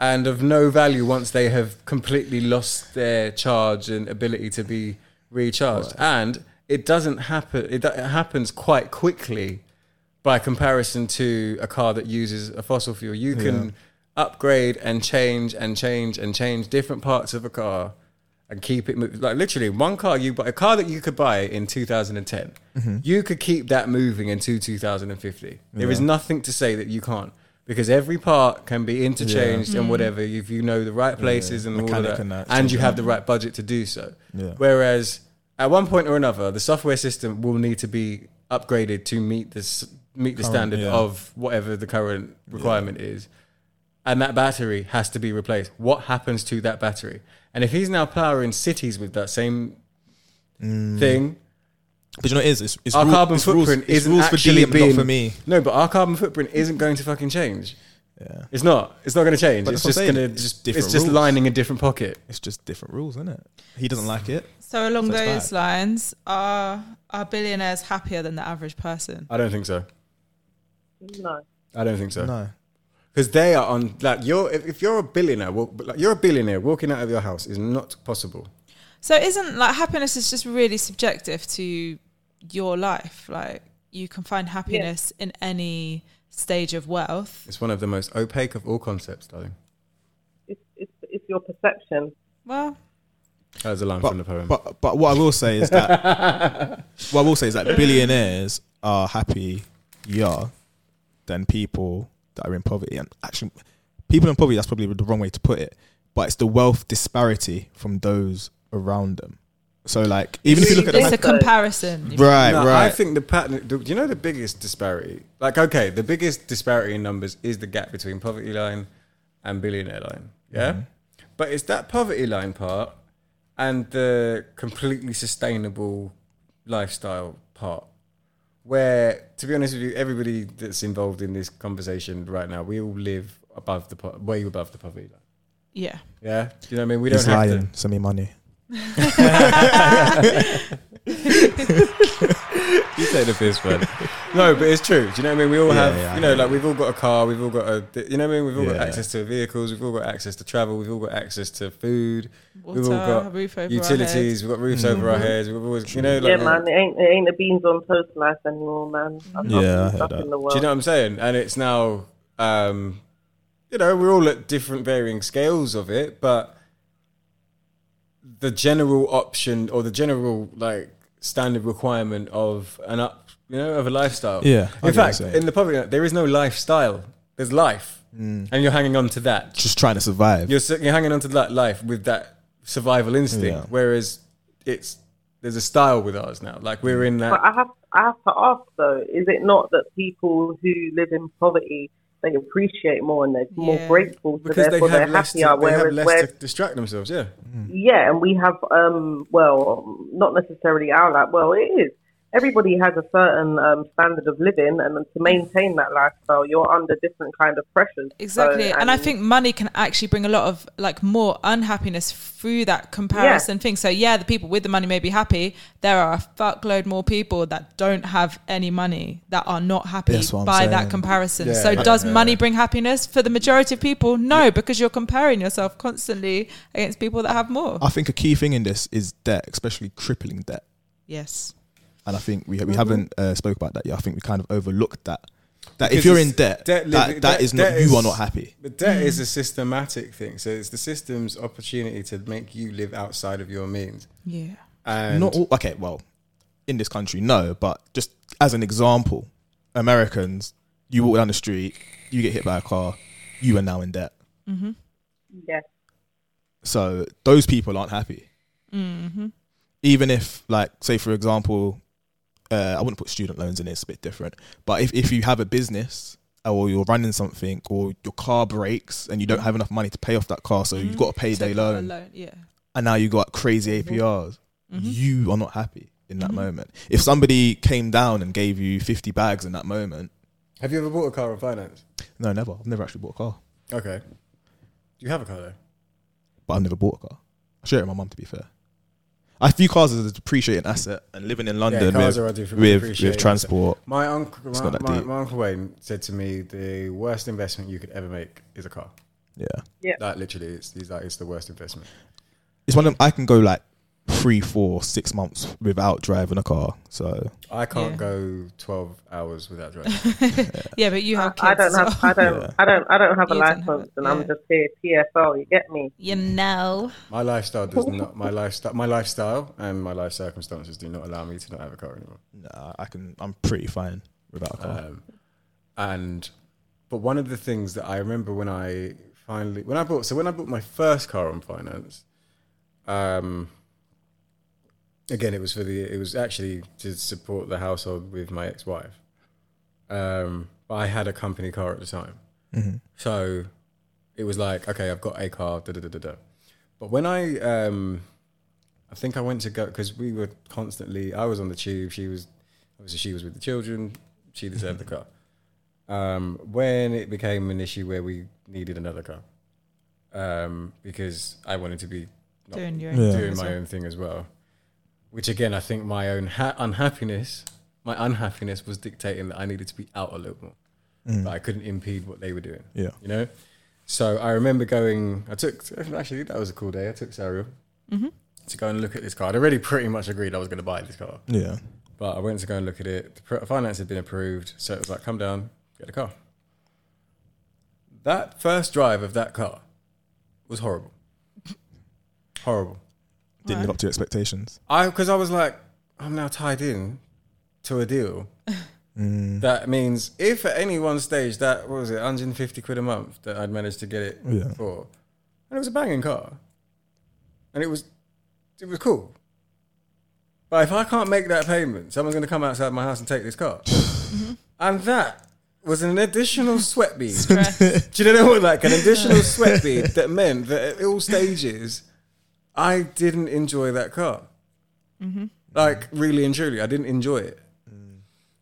and of no value once they have completely lost their charge and ability to be recharged. And it doesn't happen. It, it happens quite quickly by comparison to a car that uses a fossil fuel. You can upgrade and change and change and change different parts of a car and keep it mo- like literally one car you buy a car that you could buy in 2010 mm-hmm. you could keep that moving into 2050 There is nothing to say that you can't because every part can be interchanged and mm. whatever if you know the right places and all of that, and that, and you have the right budget to do so Yeah. whereas at one point or another the software system will need to be upgraded to meet this meet the Current, standard yeah. of whatever the current requirement is and that battery has to be replaced. What happens to that battery? And if he's now powering cities with that same mm. thing, But you know what it is? It's, it's our rule- carbon it's footprint it's isn't rules for actually Dillian, being not for me. No, but our carbon footprint isn't going to fucking change. Yeah. It's not. It's not going to change. But it's just going to just. different It's just rules. lining a different pocket. It's just different rules, isn't it? He doesn't like it. So along So those bad. lines, are are billionaires happier than the average person? I don't think so. No. I don't think so. No. Because they are on like you're if, if you're a billionaire, walk, like, you're a billionaire. Walking out of your house is not possible. So isn't like happiness is just really subjective to your life? Like you can find happiness in any stage of wealth. It's one of the most opaque of all concepts, darling. It's, it's, it's your perception. Well, That was a line But, from the poem. but but what I will say is that *laughs* what I will say is that billionaires are happier than people that are in poverty. And actually, people in poverty that's probably the wrong way to put it. But it's the wealth disparity from those around them. So like, even if you look at it's the a comparison. right, No, right, I think the pattern. Do you know the biggest disparity? Like, okay, the biggest disparity in numbers is the gap between poverty line and billionaire line. Yeah, Mm-hmm. but it's that poverty line part and the completely sustainable lifestyle part. Where, to be honest with you, everybody that's involved in this conversation right now, we all live above the po- way above the poverty line. Yeah. Yeah, do you know what I mean? We He's don't have to. lying. Send me money. You take the piss, man. No, but it's true. Do you know what I mean? We all Yeah, have, yeah, I you know, know. like we've all got a car, we've all got a, you know what I mean? We've all got access to vehicles, we've all got access to travel, we've all got access to food, we've all got roof over our utilities, heads. we've got roofs over our heads, we've always, you know, like, yeah, man. It ain't, it ain't a beans on toast life anymore, man. I love Yeah, I heard that. in the world. do you know what I'm saying? And it's now, um, you know, we're all at different varying scales of it, but the general option or the general like standard requirement of an up, you know, of a lifestyle. Yeah, In fact, in the poverty, there is no lifestyle. There's life, Mm. and you're hanging on to that. Just trying to survive. You're you're hanging on to that life with that survival instinct. Yeah. Whereas it's there's a style with ours now. Like we're in that. But I have I have to ask though, is it not that people who live in poverty they appreciate more and they're more grateful, so because they therefore they're have less, to, happier. they have whereas less where to distract themselves. Yeah. yeah, and we have um well, not necessarily our like well it is. Everybody has a certain um, standard of living, and to maintain that lifestyle, you're under different kind of pressures. Exactly. So, and I think money can actually bring a lot of like more unhappiness through that comparison thing. So yeah, the people with the money may be happy. There are a fuckload more people that don't have any money that are not happy That's what by that comparison. Yeah, so yeah, does yeah. money bring happiness for the majority of people? No, because you're comparing yourself constantly against people that have more. I think a key thing in this is debt, especially crippling debt. Yes. And I think we we haven't uh, spoke about that yet. I think we kind of overlooked that. That Because if you're in it's- debt, debt that, that debt- is not debt you are not happy. But debt is a systematic thing. So it's the system's opportunity to make you live outside of your means. Yeah. And not all, okay. Well, in this country, no. But just as an example, Americans, you walk down the street, you get hit by a car, you are now in debt. Mm-hmm. yeah, So those people aren't happy. Mm-hmm. even if like say for example uh, i wouldn't put student loans in it, it's a bit different but if, if you have a business or you're running something or your car breaks and you don't have enough money to pay off that car so you've got a payday a loan loan, yeah. and now you've got crazy aprs Mhm. you are not happy in that Mhm. moment if somebody came down and gave you 50 bags in that moment have you ever bought a car on finance? no never i've never actually bought a car Okay. Do you have a car though? but i've never bought a car i share it with my mum to be fair I view cars as a depreciating asset, and living in London cars with, are a different with, with transport. My uncle, it's my, not that my, deep. my uncle Wayne said to me, the worst investment you could ever make is a car. Yeah. Yeah. Like literally, it's, he's like, it's the worst investment. It's one of them, I can go like three, four, six months without driving a car. So I can't Yeah. go 12 hours without driving. *laughs* Yeah, but you have kids. I don't as have well. I don't I don't I don't have a You don't have license, and yeah. I'm just here TFL. You get me? You know. my lifestyle does *laughs* not, my lifestyle, my lifestyle and my life circumstances do not allow me to not have a car anymore. nah, I can. I'm pretty fine without a car. Um, and but one of the things that I remember when I finally when I bought so when I bought my first car on finance, um, again it was for the it was actually to support the household with my ex-wife. Um, but I had a company car at the time, Mhm. so it was like okay, I've got a car. Da da da da da. But when I um, I think I went to go because we were constantly. I was on the tube. She was obviously she was with the children. She deserved the car. Um, when it became an issue where we needed another car, um, because I wanted to be not Doing your own Yeah. doing as my own thing as well. Which again, I think my own ha- unhappiness, my unhappiness was dictating that I needed to be out a little more. Mm. That I couldn't impede what they were doing. Yeah. You know? So I remember going, I took, actually, that was a cool day. I took Sario Mhm. to go and look at this car. I'd already pretty much agreed I was going to buy this car. Yeah. But I went to go and look at it. The finance had been approved. So it was like, come down, get the car. That first drive of that car was horrible. horrible. Didn't live up to your expectations. I because I was like, I'm now tied in to a deal. Mm. That means if at any one stage that what was it, 150 quid a month that I'd managed to get it Yeah. for, and it was a banging car, and it was it was cool. But if I can't make that payment, someone's going to come outside my house and take this car, *laughs* and that was an additional sweat bead. Stress. *laughs* Do you know what? Like an additional sweat bead that meant that at all stages, I didn't enjoy that car. Mm-hmm. Like really and truly, I didn't enjoy it.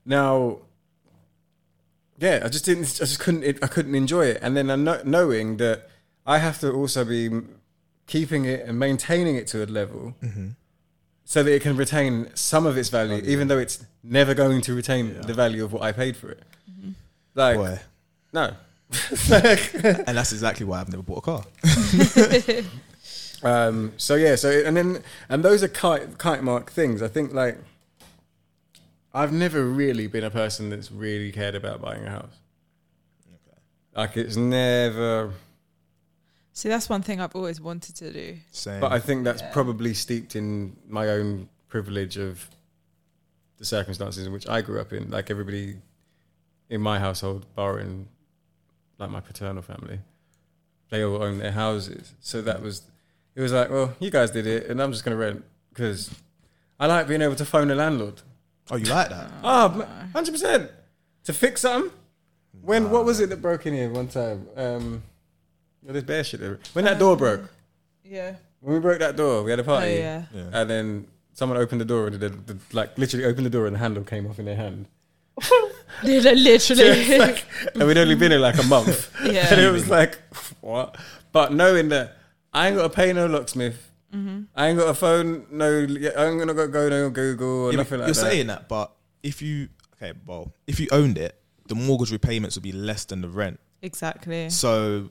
Now, yeah, I just didn't. I just couldn't. I couldn't enjoy it. And then I know, knowing that I have to also be keeping it and maintaining it to a level Mm-hmm. so that it can retain some of its value, even though it's never going to retain the value of what I paid for it. Like, Boy. no. *laughs* and that's exactly why I've never bought a car. *laughs* *laughs* Um, so yeah, so and then and those are kite kite mark things. I think like I've never really been a person that's really cared about buying a house. Like it's never. See, that's one thing I've always wanted to do. Same. But I think that's Yeah. probably steeped in my own privilege of the circumstances in which I grew up in. Like everybody in my household, barring like my paternal family, they all own their houses. So that was it was like, well, you guys did it, and I'm just gonna rent because I like being able to phone a landlord. Oh, you like that? oh 100% to fix something. When what was it that broke in here one time? Um, well, there's bear shit there. When that door broke. Yeah. When we broke that door, we had a party, Oh, yeah. Yeah. and then someone opened the door and the, the, like literally opened the door and the handle came off in their hand. *laughs* Literally. *laughs* So like- and we'd only been here like a month, Yeah. *laughs* and it was like what? But knowing that I ain't got to pay no locksmith, Mhm. I ain't got a phone, no, I ain't gonna go, go no Google or Yeah, nothing like you're that. saying that, but if you okay, well, if you owned it, the mortgage repayments would be less than the rent. Exactly. So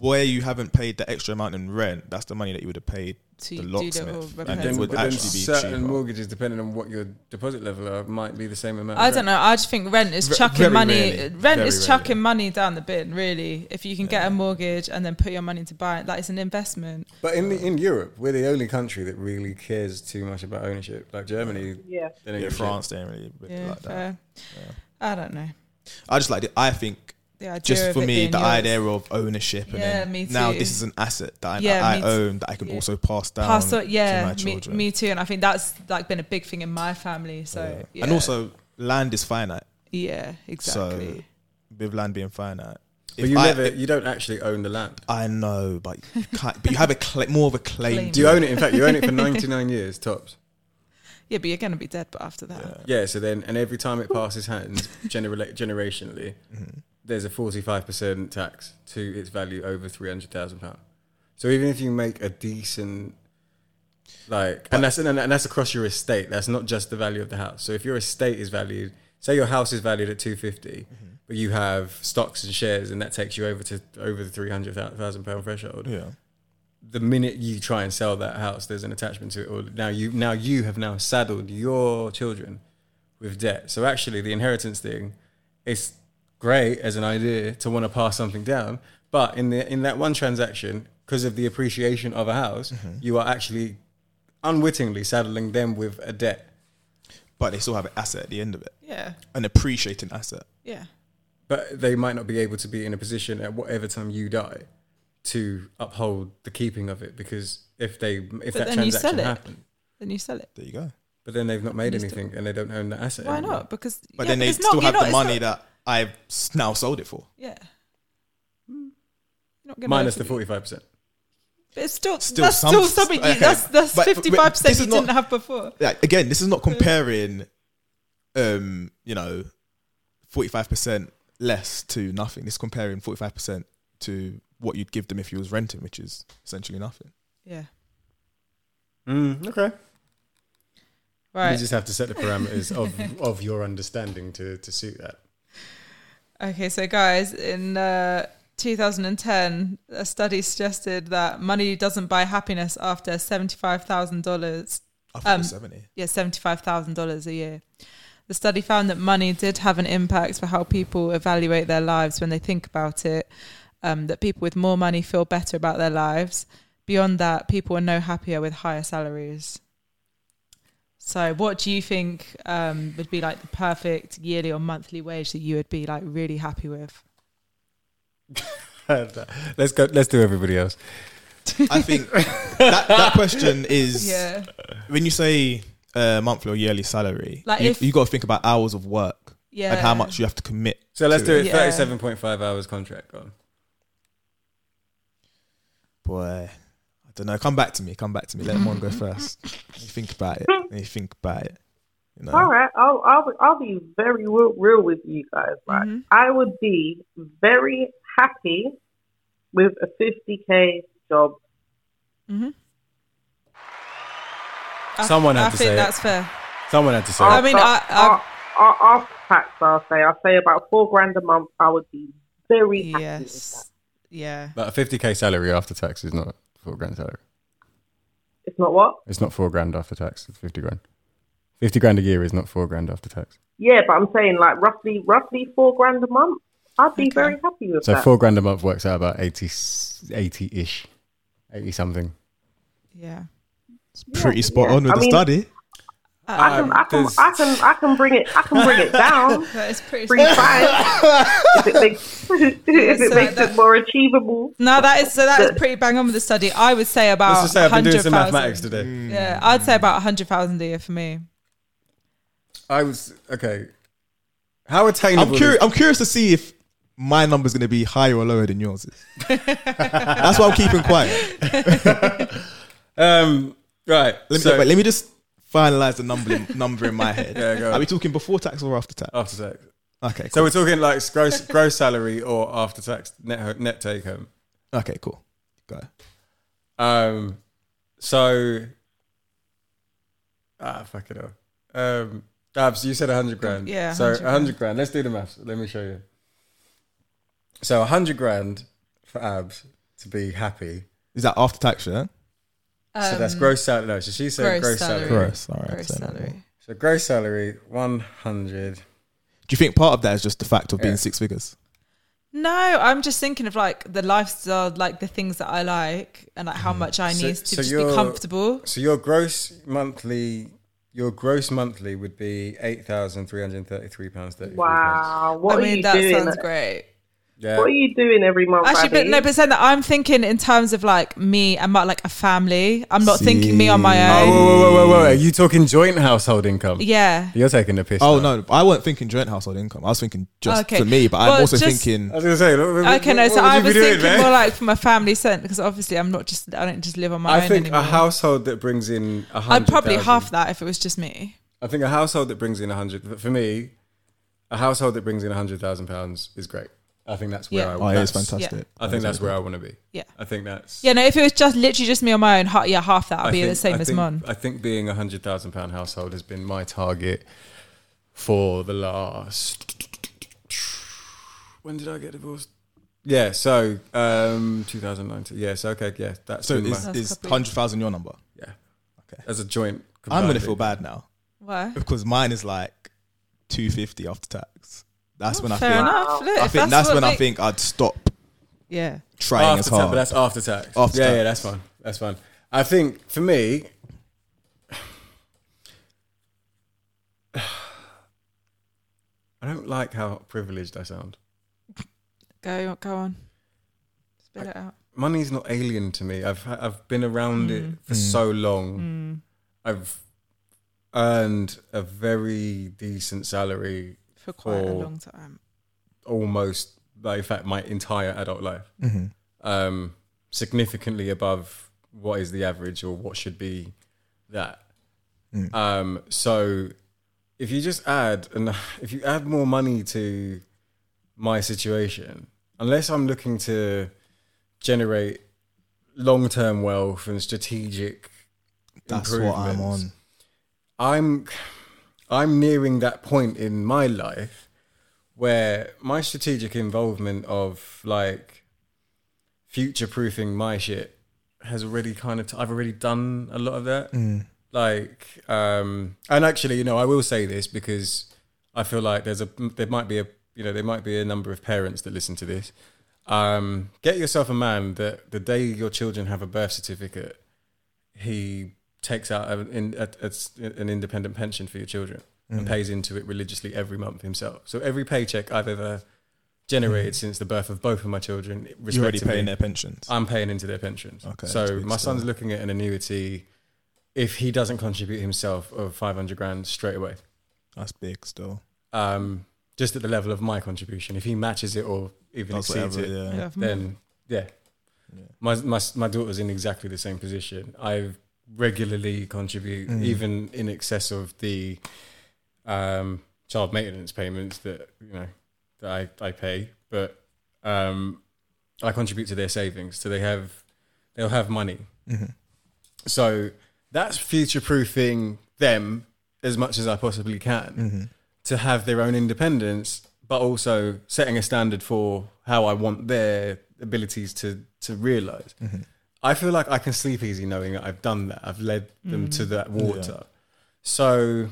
where you haven't paid the extra amount in rent, that's the money that you would have paid To the do the whole and repairs. it then, would actually be certain cheaper. mortgages, depending on what your deposit level are, might be the same amount. I don't know. I just think rent is Ve- chucking very money. rarely. Rent Very is rarely. chucking money down the bin. Really, if you can get a mortgage and then put your money to buy it, that is an investment. But in the, in Europe, we're the only country that really cares too much about ownership. Like Germany, Yeah. Yeah, France, shit. they don't really Yeah, like that. fair. I don't know. I just like it. I think The idea just of for it me, being the yours. idea of ownership and Yeah, then me now this is an asset that I, Yeah, I me own that I can Yeah. also pass down Pass on, to yeah, my me, children. me too. And I think that's like been a big thing in my family. So Yeah. yeah. And also, land is finite. Yeah, exactly. So with land being finite, But you I- never, you don't actually own the land. I know, but you can't, but you have a cla more of a claim. Claim. to You own it. In fact, you own it for *laughs* ninety nine years tops. yeah, but you're gonna be dead. But after that, Yeah. So then, and every time it passes hands, genera- generationally, Mm-hmm. There's a forty five percent tax to its value over three hundred thousand pounds. So even if you make a decent, like, and that's and that's across your estate. That's not just the value of the house. So if your estate is valued, say your house is valued at 250, mm-hmm. but you have stocks and shares, and that takes you over to over the three hundred thousand pound threshold. Yeah. The minute you try and sell that house, there's an attachment to it. Or now you now you have now saddled your children with debt. So actually, the inheritance thing, it's great as an idea to want to pass something down, but in the in that one transaction, because of the appreciation of a house, Mm-hmm. you are actually unwittingly saddling them with a debt. but they still have an asset at the end of it, yeah, an appreciating asset. yeah, But they might not be able to be in a position at whatever time you die to uphold the keeping of it because if they if But that then you sell transaction it. happened, then you sell it. There you go. but then they've not made You still- anything and they don't own the asset. Why anymore. not? Because But yeah, then they it's not- still have the it's money not- that I've now sold it for. Yeah. Not gonna minus the forty five percent. But it's still, Still that's some- still something. You, okay, that's that's but- but fifty five percent you is not- didn't have before. Like again, this is not comparing, um, you know, forty five percent less to nothing. This is comparing forty five percent to what you'd give them if you was renting, which is essentially nothing. Yeah. Mm, okay. Right. You just have to set the parameters of of your understanding to to suit that. Okay, so guys, in uh, 2010, a study suggested that money doesn't buy happiness after seventy-five thousand dollars. I thought it was 70. Yeah, seventy-five thousand dollars a year. The study found that money did have an impact for how people evaluate their lives when they think about it. Um, that people with more money feel better about their lives. Beyond that, people are no happier with higher salaries. So, what do you think um, would be like the perfect yearly or monthly wage that you would be like really happy with? *laughs* let's go. Let's do everybody else. I think *laughs* that that question is Yeah. when you say uh, monthly or yearly salary, Like you, if- you got to think about hours of work yeah. and how much you have to commit. So let's to do it. Yeah. Thirty-seven point five hours contract on. Boy, I don't know. Come back to me. Come back to me. Let one go *laughs* first. Let me think about it. *laughs* Let me think about it. You know, All right, I'll I'll be- I'll be very real, real with you guys. Right, Mhm. I would be very happy with a 50k job. Mm-hmm. Someone had I to think say it. that's fair. Someone had to say. I it. mean, After- I- I- a- a- after tax, I'll say I'll say about four grand a month. I would be very happy with that. Yes. Yeah. But a fifty k salary after tax is not four grand salary. It's not what? It's not four grand after tax. It's fifty grand. Fifty grand a year is not four grand after tax. Yeah, but I'm saying like roughly roughly four grand a month. I'd be Okay. very happy with that. So four grand a month works out about 80 ish, eighty something. Yeah. it's pretty spot yeah. on with I the mean- study. I can, I can, I can, I can bring it. I can bring it down. *laughs* That is pretty. Three five. if it makes, *laughs* if it so makes that- it more achievable. No, that is so. That is pretty bang on with the study. I would say about Let's just say I've been doing hundred some mathematics thousand. today. Yeah, I'd say about hundred thousand a year for me. I was okay. How attainable? I'm curious. is- I'm curious to see if my number's going to be higher or lower than yours. Is. That's why I'm keeping quiet. *laughs* um, right. Let me, so- wait, let me just finalize the number in, number in my *laughs* head. Yeah, go Are on. we talking before tax or after tax? After tax. Okay. So we're talking like gross gross salary or after tax net ho- net take home. Okay, cool. Go. Um, so ah, fuck it up. Um, Abs, you said a hundred grand. Yeah, So 100 a hundred grand. Let's do the maths. Let me show you. So a hundred grand for Abs to be happy. Is that after tax? Yeah. So that's Um, gross salary. No, so she said gross gross, salary. salary. Gross. All right. Gross so- salary. So gross salary one hundred. Do you think part of that is just the fact of being Yeah. six figures? No, I'm just thinking of like the lifestyle, like the things that I like, and like how much I So- need to so just be comfortable. So your gross monthly, your gross monthly would be eight thousand three hundred thirty-three pounds thirty. Wow, what I are mean, you that doing? sounds great. Yeah. What are you doing every month? Actually, but no, but saying that I'm thinking in terms of like me and my, like a family. I'm not thinking me on my Oh, own. whoa, whoa, whoa, whoa, whoa! Are you talking joint household income? Yeah. You're taking the piss. Oh now. no, I wasn't thinking joint household income. I was thinking just Okay. for me, but Well, I'm also just- thinking. I was gonna say. look, what- Okay, no, so I was thinking man? more like for my family sense because obviously I'm not just I don't just live on my I own think anymore. a household that brings in a hundred. I'd probably thousand- half that if it was just me. I think a household that brings in a hundred. For me, a household that brings in a hundred thousand pounds is great. I think that's where Yeah. I. Oh, it is that's- fantastic. Yeah. I think that's where I want to be. Yeah. I think that's. Yeah, no, if it was just literally just me on my own, ha- yeah, half that. I'd I be the same I as think, Mon. I think being a hundred thousand pound household has been my target for the last. When did I get divorced? Yeah, so um 2019. Yeah, so okay, yeah, that's So been is, my, That's is couple- hundred thousand your number? yeah, Okay. as a joint. I'm gonna combined feel bad now Why? because mine is like two fifty after tax. That's when I Fair think. enough. Look, I if think that's, what when I make- think I'd stop Yeah. trying after as tax, hard. but that's after tax. After yeah, tax. yeah, that's fine. That's fine. I think for me, *sighs* I don't like how privileged I sound. Go go on. Spit it out. Money's not alien to me. I've I've been around it for Mm. so long. Mm. I've earned a very decent salary For quite a long time. almost, in fact, my entire adult life. Mhm. um, significantly above what is the average or what should be that. Mm. Um, so if you just add and if you add more money to my situation, unless I'm looking to generate long term wealth and strategic That's what I'm on. I'm I'm nearing that point in my life where my strategic involvement of like future proofing my shit has already kind of I've already done a lot of that. Mm. Like um and actually, you know, I will say this because I feel like there's a there might be a you know, there might be a number of parents that listen to this. Um get yourself a man that the day your children have a birth certificate, he takes out an, in, a, a- an independent pension for your children and Mm. pays into it religiously every month himself. So every paycheck I've ever generated since the birth of both of my children, You're already respectively, paying their pensions. I'm paying into their pensions. Okay, so my son's still. looking at an annuity if he doesn't contribute himself of 500 grand straight away. That's big still. Um, just at the level of my contribution. If he matches it or even That's exceeds whatever, it, yeah. Yeah. then yeah. Yeah. My, my my daughter's in exactly the same position. I regularly contribute, Mm. even in excess of the um, child maintenance payments that you know that I, I pay. But um, I contribute to their savings, so they have they'll have money. Mhm. So that's future proofing them as much as I possibly can Mhm. to have their own independence, but also setting a standard for how I want their abilities to to realize. Mhm. I feel like I can sleep easy knowing that I've done that. I've led them to mm. that Yeah. water. So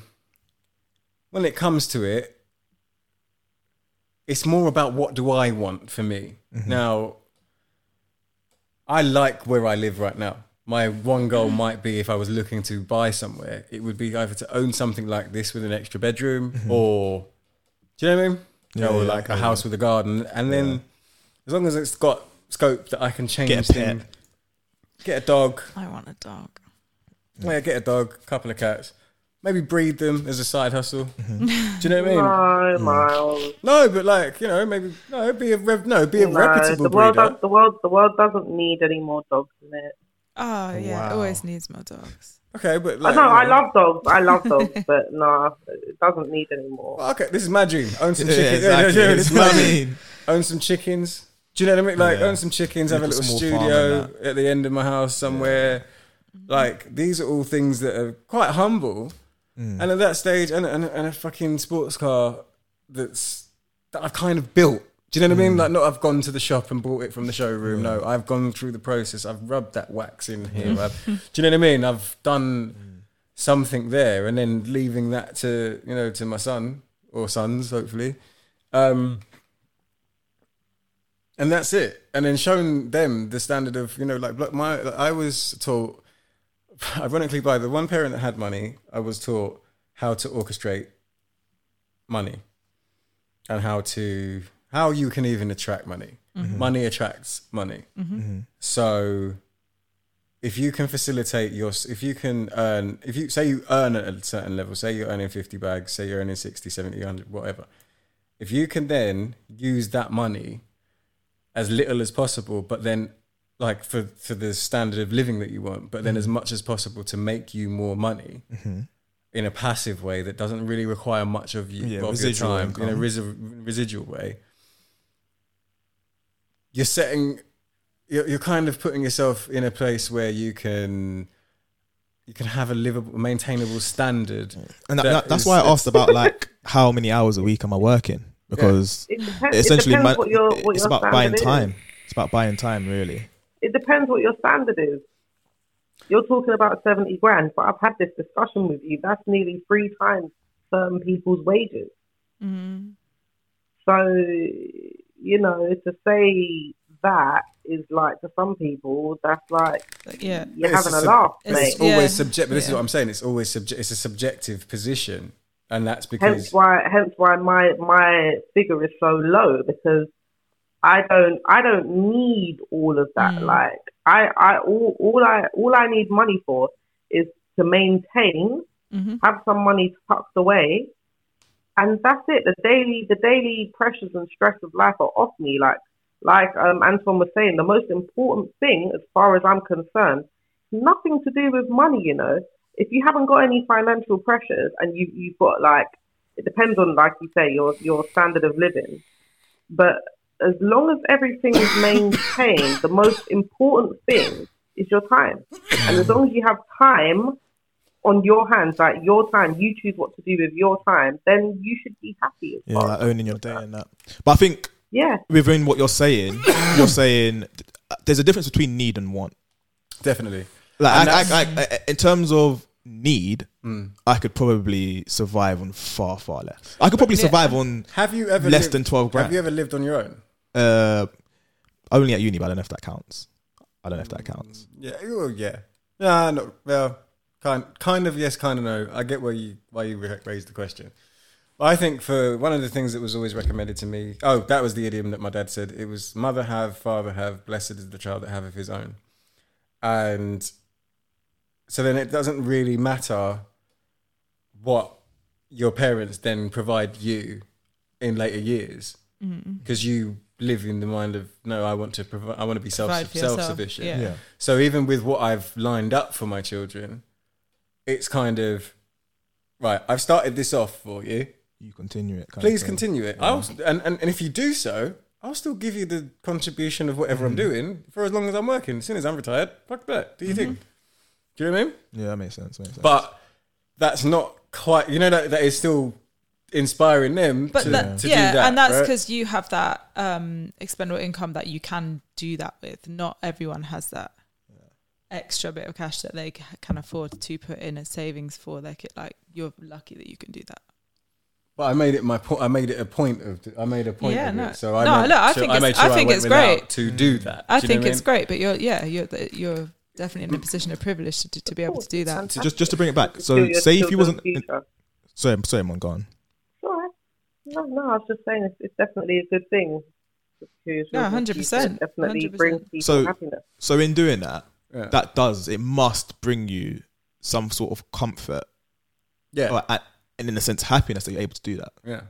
when it comes to it, it's more about what do I want for me. Mhm. Now, I like where I live right now. my one goal mm. might be if I was looking to buy somewhere, it would be either to own something like this with an extra bedroom mm-hmm. or do you know what I mean? Yeah, or yeah, like a yeah. house with a garden. And then as long as it's got scope that I can change Get a pet. things- Get a dog. I want a dog. Yeah, get a dog, couple of cats. Maybe breed them as a side hustle. Mm-hmm. Do you know what I mean? No, Myles. No, but like you know, maybe no, be a rev, no, be a No, reputable the world, breeder. does, the world, the world doesn't need any more dogs in it. Oh yeah, Wow. always needs more dogs. Okay, but I like, know, you I know- love dogs. I love *laughs* dogs, but no, it doesn't need any more. Okay, this is my dream. Own some *laughs* Yeah, chickens. *laughs* exactly. this That's is my I dream. mean. Own some chickens. Do you know what I mean? Like Yeah. own some chickens, have a little studio at the end of my house somewhere. Like these are all things that are quite humble. Mm. And at that stage, and, and, and a fucking sports car that's that I've kind of built. Do you know what I mean? Mm. Like, not I've gone to the shop and bought it from the showroom. No, I've gone through the process. I've rubbed that wax in here. *laughs* Do you know what I mean? I've done something there, and then leaving that to you know to my son or sons, hopefully. Um, and that's it. And then showing them the standard of you know like my I was taught *laughs* ironically by the one parent that had money, I was taught how to orchestrate money and how to how you can even attract money. Mhm. Money attracts money. Mhm. So if you can facilitate your if you can earn if you say you earn at a certain level, say you're earning 50 bags, say you're earning 60, 70, 100, whatever. If you can then use that money as little as possible, but then like for for the standard of living that you want, but then as much as possible to make you more money Mhm. in a passive way that doesn't really require much of you Yeah, of your time in a income. resi- residual way. You're setting, you're, you're kind of putting yourself in a place where you can. You can have a livable, maintainable standard, And that, that- that's why I asked about like how many hours a week am I working? Because It depends- it essentially, depends man, what your- what it's your about buying standard is. time. It's about buying time, really. It depends what your standard is. You're talking about 70 grand, but I've had this discussion with you. That's nearly three times certain people's wages. Mm. So, you know, to say that is like to some people, that's like yeah, you're It's having a sub- laugh, It's mate. always subjective. But this is what I'm saying. It's always subject. It's a subjective position, and that's because hence why hence why my my figure is so low because I don't I don't need all of that. Like I I all, all I all I need money for is to maintain, Mm-hmm. have some money tucked away, and that's it. The daily the daily pressures and stress of life are off me. Like like um, Anton was saying, the most important thing, as far as I'm concerned, nothing to do with money. You know, if you haven't got any financial pressures and you you've got like it depends on like you say your your standard of living, but as long as everything is maintained, the most important thing is your time, and as long as you have time on your hands, like your time, you choose what to do with your time, then you should be happy. As Yeah, like owning your day and that. But I think Yeah. within what you're saying, you're saying uh, there's a difference between need and want. Definitely. Like I, I, I, in terms of need, Mm. I could probably survive on far far less. I could probably Yeah. survive on Have you ever less lived- than twelve grand. Have you ever lived on your own? Uh, only at uni, but I don't know if that counts. I don't know if that counts. Yeah, well, yeah, yeah. No, well, kind, kind of yes, kind of no. I get where you why you raised the question. But I think for one of the things that was always recommended to me. Oh, that was the idiom that my dad said. It was mother have, father have. Blessed is the child that have of his own. And so then it doesn't really matter what your parents then provide you in later years Mm. because you live in the mind of no i want to provide i want to be self Provide for yourself, self-sufficient yeah. Yeah. so even with what i've lined up for my children it's kind of right i've started this off for you You continue it. kind please thing. continue it Yeah. I'll, and, and, and if you do so i'll still give you the contribution of whatever i'm Mhm. doing for as long as i'm working as soon as i'm retired fuck that do you think do you know what i mean Yeah, that makes sense. Makes sense. but that's not quite you know that that is still inspiring them But to, that, to yeah, do that and that's right? because you have that um, expendable income that you can do that with. Not everyone has that extra bit of cash that they can afford to put in as savings for their kid. Like you're lucky that you can do that. But I made it my point. I made it a point of. I made a point Yeah, of no. it. So I No, made look, I sure- think I it's- made sure I think went it's great. to do that. I Do think it's mean? great, but you're yeah, you're you're definitely in mm. a position of privilege to, to be able to do that. So just just to bring it back. So say if you wasn't. future. Sorry, I'm sorry, I'm gone. Alright. No, no, I was just saying it's, it's definitely a good thing. to No, 100%, Definitely 100%. brings people So happiness. so in doing that, Yeah. that does it must bring you some sort of comfort. Yeah. Or, at- and in a sense, happiness that you're able to do that. Yeah.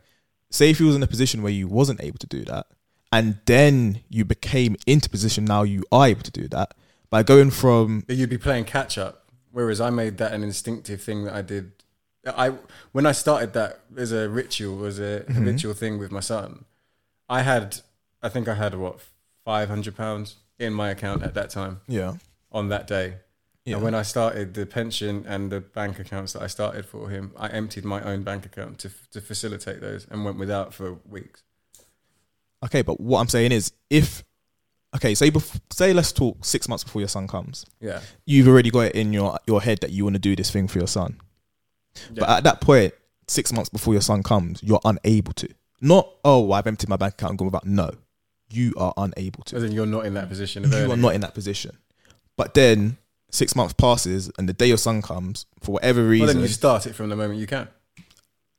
Say if you was in a position where you wasn't able to do that, and then you became into position now you are able to do that by going from But you'd be playing catch up. Whereas I made that an instinctive thing that I did. I when I started that as a ritual, as a Mhm. habitual thing with my son, I had, I think I had what five hundred pounds in my account at that time. Yeah. On that day. Yeah. And when I started the pension and the bank accounts that I started for him, I emptied my own bank account to to facilitate those and went without for weeks. Okay, but what I'm saying is, if okay, say bef- say let's talk six months before your son comes. Yeah. you've already got it in your your head that you want to do this thing for your son. But at that point, six months before your son comes, you're unable to. Not oh, I've emptied my bank account and gone without. No, you are unable to. Then you're not in that position. You are not in that position. But then six months passes, and the day your son comes, for whatever Well, reason, then you start it from the moment you can.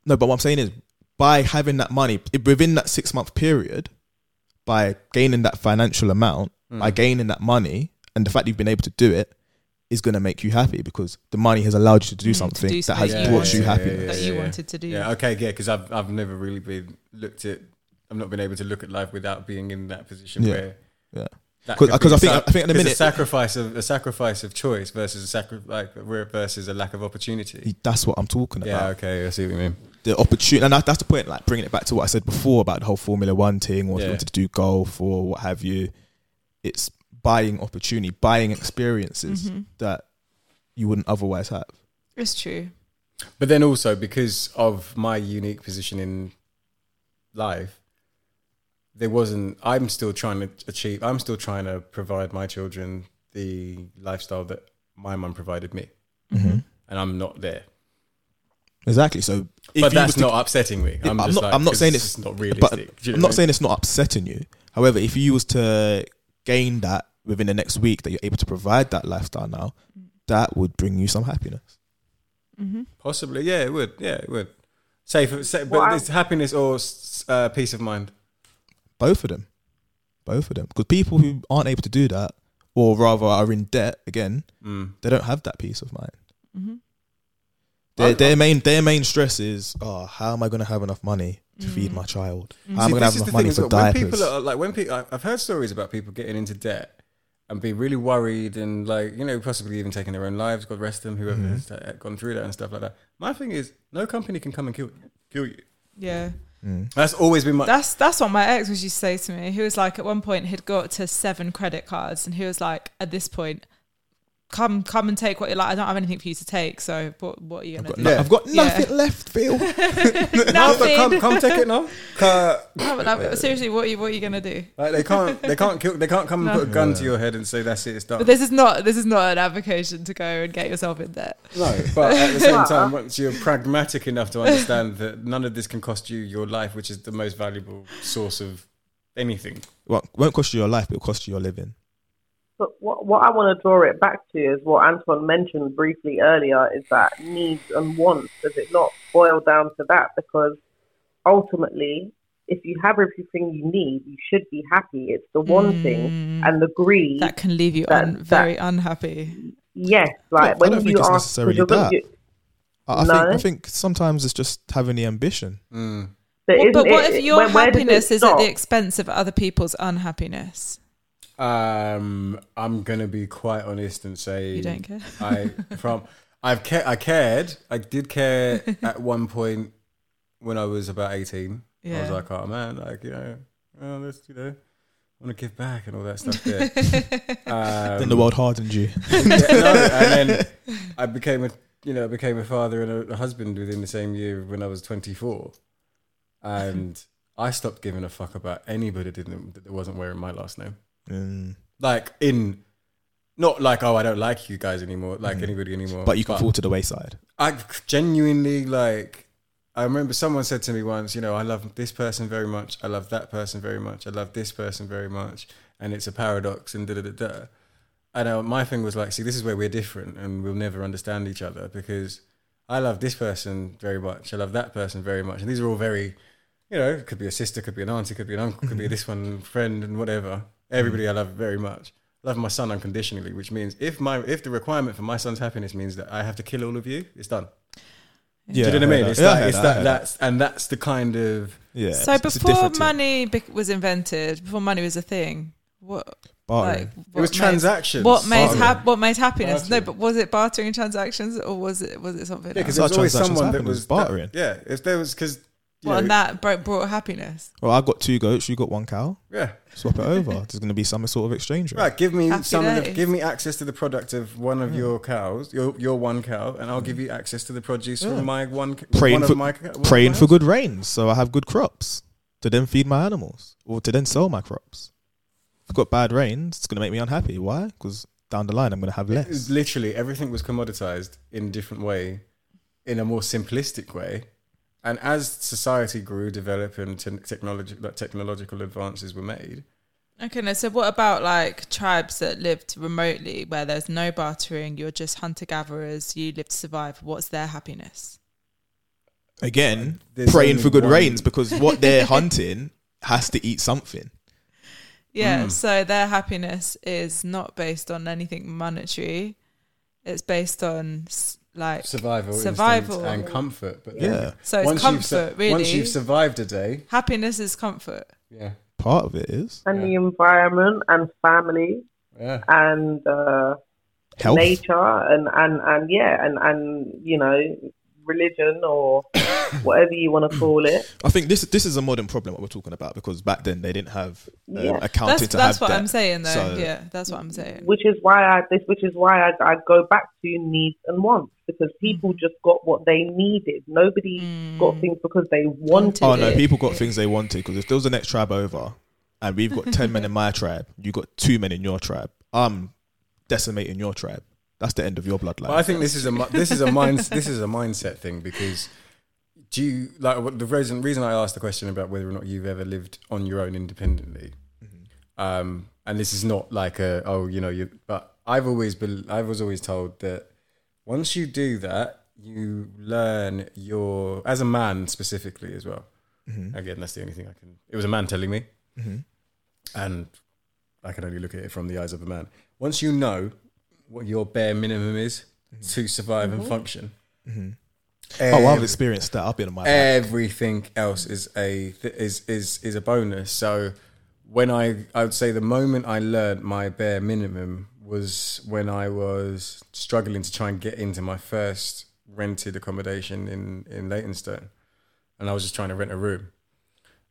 no, but what I'm saying is, by having that money within that six month period, by gaining that financial amount, by Mm. gaining that money, and the fact you've been able to do it, is going to make you happy because the money has allowed you to do Mm, to something do that has you brought wanted- you that happiness. you wanted to do. Yeah, okay, yeah, because I've I've never really been looked at. I've not been able to look at life without being in that position Yeah, where. yeah. Because could be 'cause I a think- sac- I think at the 'cause minute- a sacrifice of a sacrifice of choice versus a sacri- like versus a lack of opportunity. That's what I'm talking about. Yeah, about. okay, I see what you mean. The opportunity, and that, that's the point. Like bringing it back to what I said before about the whole Formula One thing, or if you wanted to do golf or what have you. It's buying opportunity, buying experiences Mhm. that you wouldn't otherwise have. It's true. But then also because of my unique position in life, there wasn't. I'm still trying to achieve. I'm still trying to provide my children the lifestyle that my mum provided me, Mhm. and I'm not there. Exactly. So, if But that's was to- not upsetting me. I'm I'm, just not. like, I'm not 'cause saying it's it's not realistic. Do you I'm know not what saying it's not upsetting you. However, if you was to gain that within the next week, that you're able to provide that lifestyle now, that would bring you some happiness. Mm-hmm. Possibly, yeah, it would. Yeah, it would. Safe, say, but Well, I- it's happiness or uh, peace of mind. Both of them, both of them. Because people who aren't able to do that, or rather are in debt again, Mm. they don't have that peace of mind. Mm-hmm. Their, their main their main stress is, oh, how am I going to have enough money to feed Mm. my child? Mm. How am I See, going to this have is enough the money thing, for is that when diapers? people are like, when people, I've heard stories about people getting into debt and being really worried and like, you know, possibly even taking their own lives. God rest them, whoever Mhm. has uh, gone through that and stuff like that. My thing is, no company can come and kill kill you. Yeah. Mm. That's always been my. That's that's what my ex was used to say to me. He was like, at one point, he'd got to seven credit cards, and he was like, at this point, come come and take what you like. I don't have anything for you to take, so what what are you I've gonna got, do? no- I've got Yeah. nothing left, Phil. no, *laughs* but *laughs* come, come take it now. *laughs* Ca- No, but like, seriously, what are you what are you gonna do? Like they can't, they can't kill, they can't come and No. put a gun to your head and say that's it, it's done. But this is not this is not an avocation to go and get yourself in debt. No, but at the same time, once you're pragmatic enough to understand that none of this can cost you your life, which is the most valuable source of anything. well, it won't cost you your life, but it'll cost you your living. But what, what I want to draw it back to is what Antoine mentioned briefly earlier is that needs and wants. Does it not boil down to that? Because ultimately, if you have everything you need, you should be happy. It's the wanting and the greed That can leave you that- un- very unhappy. Yes, I like don't- I when don't you think it's ask, necessarily because you're that. I, I No? think I think sometimes it's just having the ambition. Mm. but, Well, but what it- if your where- where does it happiness is at the expense of other people's unhappiness? Um, I'm gonna be quite honest and say You don't care? *laughs* I from I've ca- I cared. I did care *laughs* at one point when I was about 18. I was like, oh man, like you know, oh, let's you know, want to give back and all that stuff. There. *laughs* um, then the world hardened you. yeah, no, and then I became a you know I became a father and a, a husband within the same year when I was 24, and I stopped giving a fuck about anybody that didn't that wasn't wearing my last name. Mm. Like in, not like oh I don't like you guys anymore, like Mm. anybody anymore. But you can fall to the wayside. I genuinely like. I remember someone said to me once, you know, I love this person very much. I love that person very much. I love this person very much, and it's a paradox and da da da da. And uh, my thing was like, see, this is where we're different, and we'll never understand each other because I love this person very much. I love that person very much, and these are all very, you know, it could be a sister, could be an auntie, could be an uncle, could be *laughs* this one friend, and whatever. Everybody I love very much. Love my son unconditionally, which means if my if the requirement for my son's happiness means that I have to kill all of you, it's done. Yeah, Do you know what I I mean? heard It's that. Yeah, that, it's that, that, that's and that's the kind of Yeah. So it's- it's before different money bec- was invented, before money was a thing, what? Bartering. Like, It was what made- transactions. What made Bartering. hap- What made happiness? No, but was it bartering and transactions, or was it was it something? yeah, because else? there was always That's how someone that was bartering. that- yeah, if there was because well, and that bro- brought happiness. Well, I've got two goats. You got one cow. yeah. Swap it over. There's going to be some sort of exchange rate. Right, give me Happy some of the, days. give me access to the product of one of your cows, your your one cow, and I'll give you mm. access to the produce Yeah. from my one. c- Praying one for of my, ca- one praying my for house. good rains, so I have good crops to then feed my animals or to then sell my crops. If I've got bad rains, it's going to make me unhappy. Why? Because down the line, I'm going to have It less. literally everything was commoditized in a different way, in a more simplistic way, and as society grew, developed, and te- technology like technological advances were made. Okay, no. So what about like tribes that lived remotely, where there's no bartering? You're just hunter gatherers. You live to survive. What's their happiness? Again, There's praying for good one- rains because what they're *laughs* hunting has to eat something. Yeah. Mm. So their happiness is not based on anything monetary. It's based on s- like Survival, Survival. and comfort. But Yeah. then So it's once you've comfort, really. Once you've survived a day, happiness is comfort. yeah, Part of it is and the environment and family yeah. and uh, health. nature and, and, and yeah and, and you know religion or *coughs* whatever you want to call it. I think this this is a modern problem what we're talking about because back then they didn't have um, Yeah. accounting That's to that's have what that. I'm saying, though. So- yeah, that's what I'm saying. Which is why I this which is why I, I go back to needs and wants because mm. people just got what they needed. Nobody got mm. things because they wanted Oh no, it. people got things they wanted because if there was the next tribe over, and we've got ten men in my tribe, you got two men in your tribe. I'm decimating your tribe. That's the end of your bloodline. But I think this is a this is a mind this is a mindset thing because do you like what the reason reason I asked the question about whether or not you've ever lived on your own independently, mm-hmm. um, and this is not like a oh you know you but I've always been I was always told that once you do that you learn your as a man specifically as well. Mm-hmm. Again, that's the only thing I can. It was a man telling me, mm-hmm. and I can only look at it from the eyes of a man. Once you know what your bare minimum is mm-hmm. to survive and function, oh, I've experienced that. I've been on my back. everything else is a th- is is is a bonus. So when I I would say the moment I learned my bare minimum was when I was struggling to try and get into my first rented accommodation in in Leytonstone, and I was just trying to rent a room.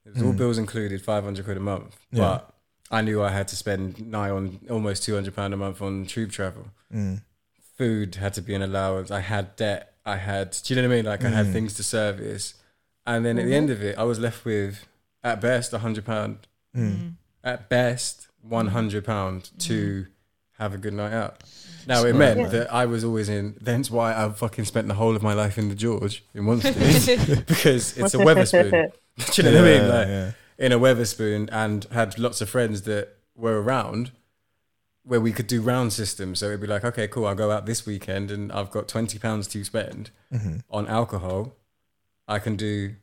It was all hmm. bills included, five hundred quid a month, Yeah. but I knew I had to spend nigh on almost two hundred pound a month on tube travel hmm. food had to be an allowance. I had debt. I had, do you know what I mean? Like I had hmm. things to service. And then at the mm-hmm. end of it, I was left with, at best, a hundred pound. Mm. At best, one hundred pound to mm. Have a good night out. Now it meant that I was always in. That's why I fucking spent the whole of my life in the George in Wanstead *laughs* *laughs* because it's a Wetherspoon. *laughs* do you know what I mean? Like yeah. in a Wetherspoon, and had lots of friends that were around where we could do round systems. So it'd be like, okay, cool, I'll go out this weekend and I've got twenty pounds to spend Mm-hmm. on alcohol. I can do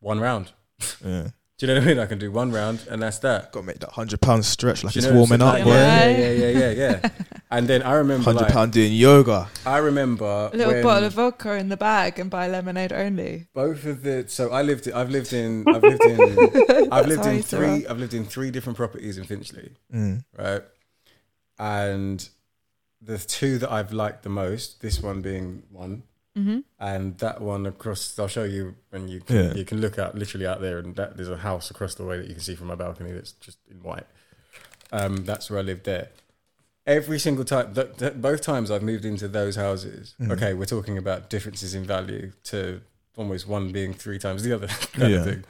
one round. Yeah. Do you know what I mean? I can do one round and that's that. Got to make that hundred pound stretch like it's warming so up, boy. Yeah, yeah, yeah, yeah, yeah. yeah. *laughs* and then I remember Hundred like, doing yoga. I remember A little bottle of vodka in the bag and buy lemonade only. both of the so I lived I've lived in I've lived in *laughs* I've lived in three. I've lived in three different properties in Finchley. Mm. right? And the two that I've liked the most, this one being one, Mm-hmm. and that one across. I'll show you when you can, Yeah. you can look out literally out there, and that there's a house across the way that you can see from my balcony that's just in white. Um, that's where I lived there. Every single time, th- th- both times I've moved into those houses. Okay, we're talking about differences in value to almost one being three times the other *laughs* kind Yeah. of thing.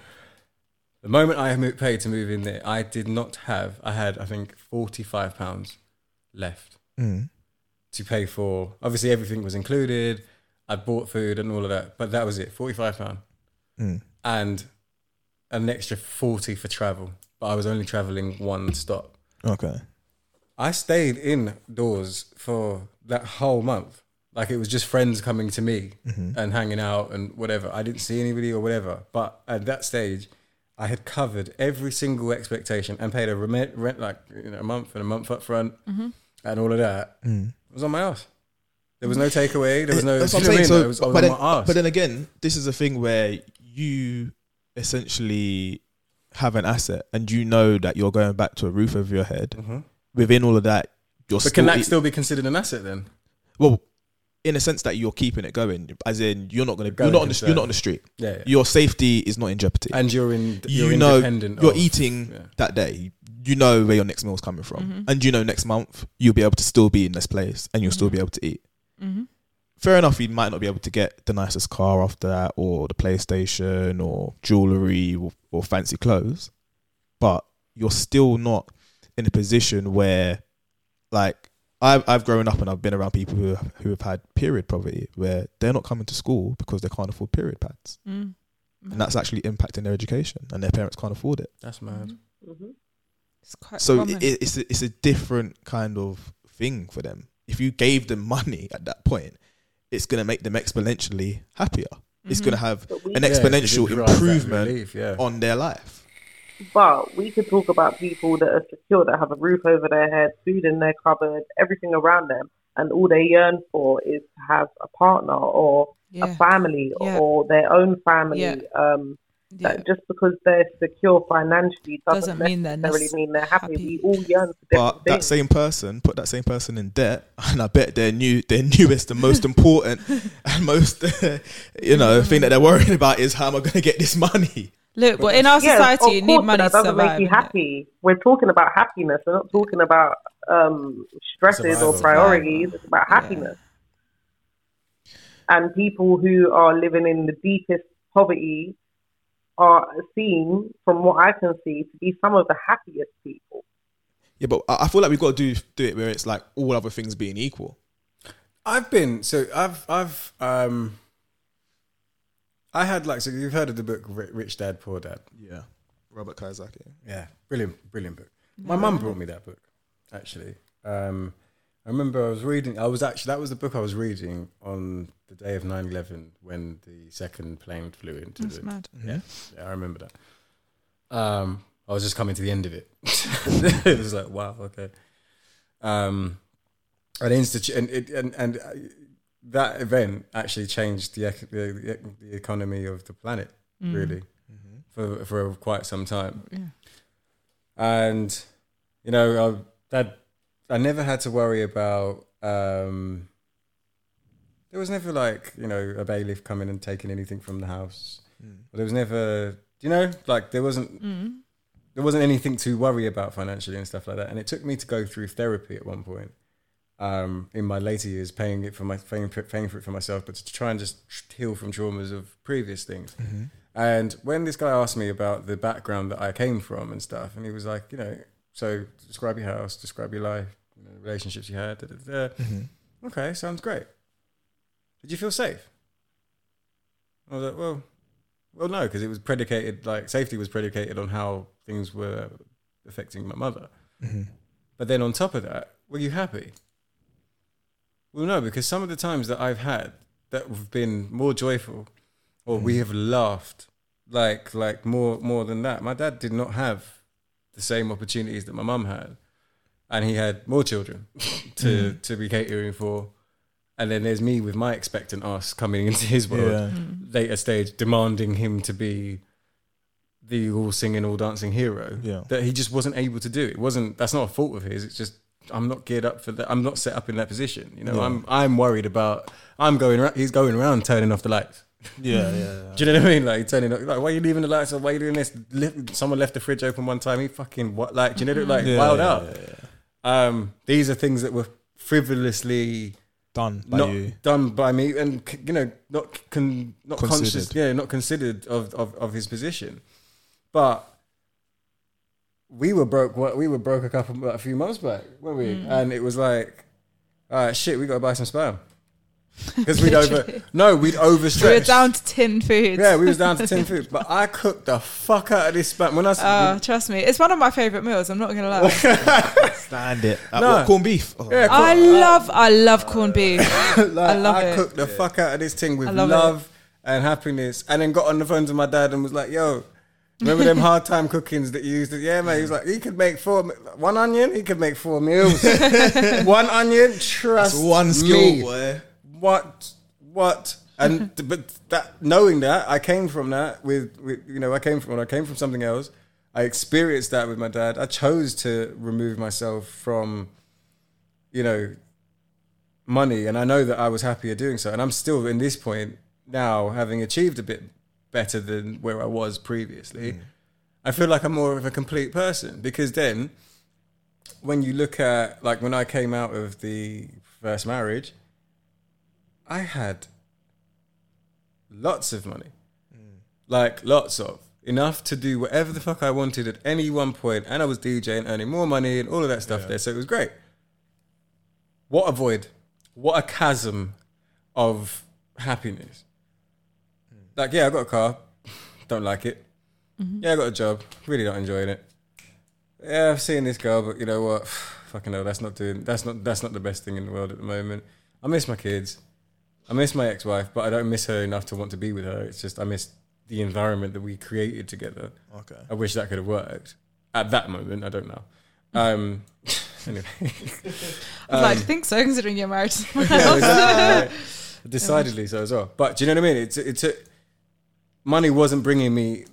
The moment I mo- paid to move in there, I did not have. I had, I think, forty-five pounds left Mm. to pay for. Obviously, everything was included. I bought food and all of that, but that was it. Forty-five pound Mm. and an extra forty for travel. But I was only traveling one stop. Okay. I stayed indoors for that whole month. Like it was just friends coming to me Mhm. and hanging out and whatever. I didn't see anybody or whatever. But at that stage, I had covered every single expectation and paid a rent, rent like you know, a month and a month up front Mhm. and all of that. Mm. It was on my ass. There was no takeaway. There was no. That's what I'm saying. mean? So, was, but, then, but then again, this is a thing where you essentially have an asset and you know that you're going back to a roof over your head. Mhm. Within all of that, you're but still can that eat- still be considered an asset then? well, in a sense that you're keeping it going, as in you're not going to Going you're not on the, you're not on the street. Yeah, yeah. Your safety is not in jeopardy, And you're in. you You're know independent. you're of- eating yeah. that day. You know where your next meal is coming from, Mhm. and you know next month you'll be able to still be in this place and you'll still be able to eat. Mhm. Fair enough, you might not be able to get the nicest car after that, or the PlayStation, or jewelry, or, or fancy clothes, but you're still not in a position where, like, I've I've grown up and I've been around people who have, who have had period poverty, where they're not coming to school because they can't afford period pads, Mm. and that's actually impacting their education, and their parents can't afford it. That's mad. hmm It's quite So it, it's a, it's a different kind of thing for them. If you gave them money at that point, it's going to make them exponentially happier. It's Mhm. going to have we- an exponential it drives that improvement relief, yeah. on their life. But we could talk about people that are secure, that have a roof over their head, food in their cupboard, everything around them, and all they yearn for is to have a partner or Yeah. a family Yeah. or their own family. Yeah. Um, Yeah. just because they're secure financially doesn't, Doesn't mean they're necessarily mean they're happy. happy. We all yearn for different But that same person put that same person in debt, *laughs* and I bet their new, their newest and most important *laughs* and most, *laughs* you know, thing that they're worrying about is how am I going to get this money? Look, but in our society, of you need money that to doesn't survive. make you happy. We're talking about happiness. We're not talking about um, stresses Survival. or priorities. It's about Yeah. happiness. And people who are living in the deepest poverty are seen, from what I can see, to be some of the happiest people. Yeah, but I I feel like we've got to do do it where it's like all other things being equal. I've been so I've I've um I had like so you've heard of the book Rich Dad Poor Dad. Yeah, Robert Kiyosaki. Yeah, brilliant, brilliant book. My mum brought me that book, actually. Um, I remember I was reading. I was actually that was the book I was reading on the day of 9-11 when the second plane flew into That's the. mad. Yeah, yeah, I remember that. Um, I was just coming to the end of it. *laughs* it was like wow, okay. Um, an institute, and it, and and uh, that event actually changed the ec- the, the economy of the planet, Mm. really, for for quite some time Yeah. and you know I, that I never had to worry about. Um, there was never like you know a bailiff coming and taking anything from the house. There was never, you know, like there wasn't Mm. there wasn't anything to worry about financially and stuff like that. And it took me to go through therapy at one point. Um, in my later years, paying it for my paying, paying for it for myself, but to try and just heal from traumas of previous things. And when this guy asked me about the background that I came from and stuff, and he was like, you know, so describe your house, describe your life, you know, relationships you had. Da, da, da. Mm-hmm. Okay, sounds great. Did you feel safe? I was like, well, well, no, because it was predicated like safety was predicated on how things were affecting my mother. Mm-hmm. But then on top of that, were you happy? Well, no, because some of the times that I've had that have been more joyful, or we mm-hmm. have laughed, like like more more than that. My dad did not have the same opportunities that my mum had, and he had more children *laughs* to Mm. to be catering for. And then there's me with my expectant ass coming into his world Yeah. later stage, demanding him to be the all singing, all dancing hero Yeah. that he just wasn't able to do. It wasn't. That's not a fault of his. It's just I'm not geared up for that. I'm not set up in that position. You know, Yeah. I'm I'm worried about. I'm going. Around, he's going around turning off the lights. Yeah, yeah, yeah. *laughs* Do you know what I mean? Like turning off. Like, why are you leaving the lights on? Why are you doing this? Someone left the fridge open one time. He fucking what? Like, do you know? Like Yeah, wild yeah, out. Um, these are things that were frivolously Done by not you. done by me, and you know, not con, not conscious, Considered. yeah, not considered of, of of his position. But we were broke. What we were broke a couple, a few months back, weren't we? Mm. And it was like, all right, shit, we got to buy some spam. Because we'd over *laughs* no we'd overstretch. We were down to tin foods. yeah, we was down to ten *laughs* foods, but I cooked the fuck out of this spam. When I s- Oh, trust me, it's one of my favourite meals. I'm not gonna lie. *laughs* Stand it. Uh, No. what, corned beef. Oh. yeah, I cook- love, I love corned beef. like, I love I it. cooked the fuck out of this thing with love love and happiness, and then got on the phone to my dad and was like, "Yo." Remember them hard time cookings that you used to? Yeah, man. He was like, he could make four, one onion. He could make four meals. one onion, trust That's one skill, me. boy. What, what? And *laughs* but that knowing that I came from that with, with you know I came from I came from something else. I experienced that with my dad. I chose to remove myself from, you know, money, and I know that I was happier doing so. And I'm still in this point now, having achieved a bit better than where I was previously. Mm. I feel like I'm more of a complete person because then, when you look at like when I came out of the first marriage, I had lots of money, like lots of enough to do whatever the fuck I wanted at any one point, and I was DJing, earning more money, and all of that stuff there. So it was great. What a void! What a chasm of happiness. Like, yeah, I got a car, *laughs* don't like it. Mm-hmm. Yeah, I got a job, really not enjoying it. Yeah, I've seen this girl, but you know what? *sighs* Fucking hell, that's not doing. That's not. That's not the best thing in the world at the moment. I miss my kids. I miss my ex-wife, but I don't miss her enough to want to be with her. It's just I miss the environment that we created together. Okay. I wish that could have worked at that moment. I don't know. Um, *laughs* anyway, I'd like to think so, considering you're married to someone yeah, else. exactly. *laughs* decidedly so as well. But do you know what I mean? It's it's a, money wasn't bringing me.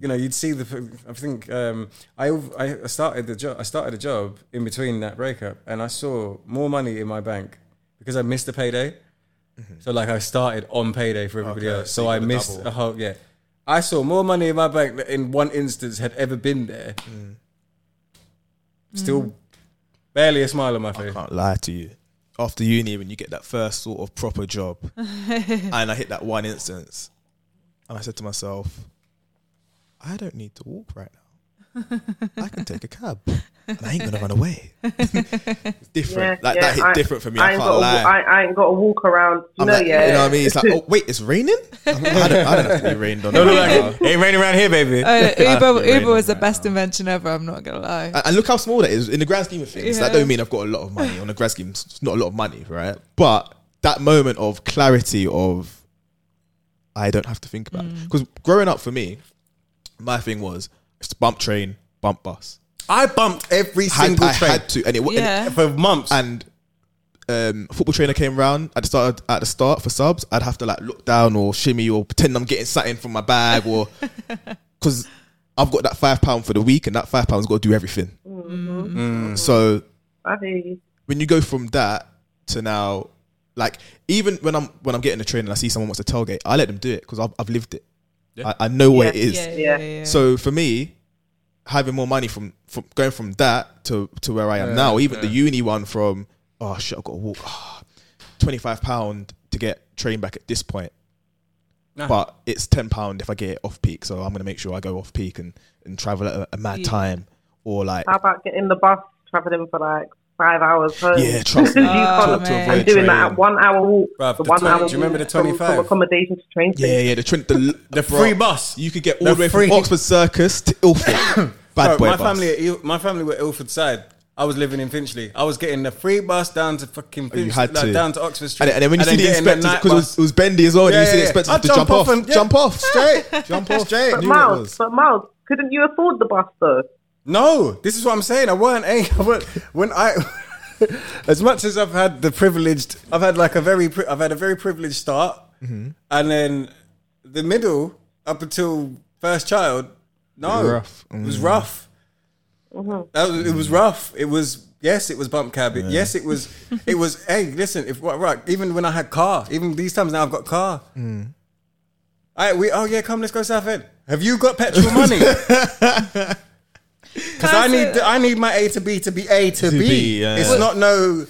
You know, you'd see the. I think um, I I started the job. I started a job in between that breakup, and I saw more money in my bank because I missed the payday. Mm-hmm. So like I started on payday for everybody Okay, else, so so I missed double. a whole yeah. I saw more money in my bank that in one instance had ever been there. Mm. Still, mm. barely a smile on my face. I can't lie to you. After uni, when you get that first sort of proper job, *laughs* and I hit that one instance, and I said to myself, I don't need to walk right now. I can take a cab, and I ain't gonna run away. it's *laughs* different. Yeah, like yeah, that hit I- different for me. I I, ain't can't got lie. I, I ain't got to walk around. You I'm know, like, yeah. You know what I mean? It's like, oh *laughs* wait, it's raining. I'm like, I, don't, I don't have to be rained on. No, look right like it ain't raining around here, baby. Uh, I have to Uber, Uber raining was the right best invention ever. I'm not gonna lie. And, and look how small that is in the grand scheme of things. That don't mean I've got a lot of money on the grand scheme. It's not a lot of money, right? But that moment of clarity of I don't have to think about it. Because growing up for me, my thing was it's bump train, bump bus. I bumped every Had- single I train had to, and it, and it- Yeah. for months. and um, football trainer came round at the start at the start for subs. I'd have to like look down or shimmy or pretend I'm getting something from my bag or *laughs* because I've got that five pound for the week and that five pound's got to do everything. Mhm. So I hear you. when you go from that to now, like even when I'm when I'm getting a train and I see someone wants to tailgate, I let them do it because I've, I've lived it. I, I know what it Yeah, is. yeah, yeah, yeah, yeah. So for me, having more money from from going from that to to where I am Yeah, now, even yeah. the uni one from oh shit, I've got to walk ah, twenty five pound to get train back at this point. Nah. But it's ten pound if I get it off peak, so I'm gonna make sure I go off peak and, and travel at a, a mad Yeah. time or like How about getting the bus, traveling for like five hours home? yeah, trust me. *laughs* You Oh, can't- man. and doing that at one hour walk. Bruv, the the one 20 hour do you remember the 25? From, accommodation to train Yeah, station. yeah, the trin- the, The free bus. You could get all The the, way free- from Oxford Circus to Ilford. *coughs* Bad Bro, boy my bus. family, at Il- my family were Ilford side. I was living in Finchley. I was getting the free bus down to fucking Oh, you had like, to. down to Oxford Street. And, then- and then when you see the getting inspectors, because it was, it was bendy as well, and Yeah, see the yeah, yeah. inspectors I'd have to jump jump, off off, and- yeah. jump off, straight, *laughs* jump off, straight. But Knew Myles, but Myles, couldn't you afford the bus though? No, this is what I'm saying. I weren't. A, *laughs* I weren't when I, *laughs* as much as I've had the privileged, I've had like a very, pri- I've had a very privileged start, Mm-hmm. and then the middle up until first child. No, Bit rough. it was Mm. rough. Mhm. That was, it was rough. It was yes, it was bump cab. Yes, it was. *laughs* It was. Hey, listen. If what right, even when I had car, even these times now I've got car. Mm. All right, we oh yeah, come let's go South End. Have you got petrol money? Because I need I need my A to B to be A to, To B. B, yeah. It's not no.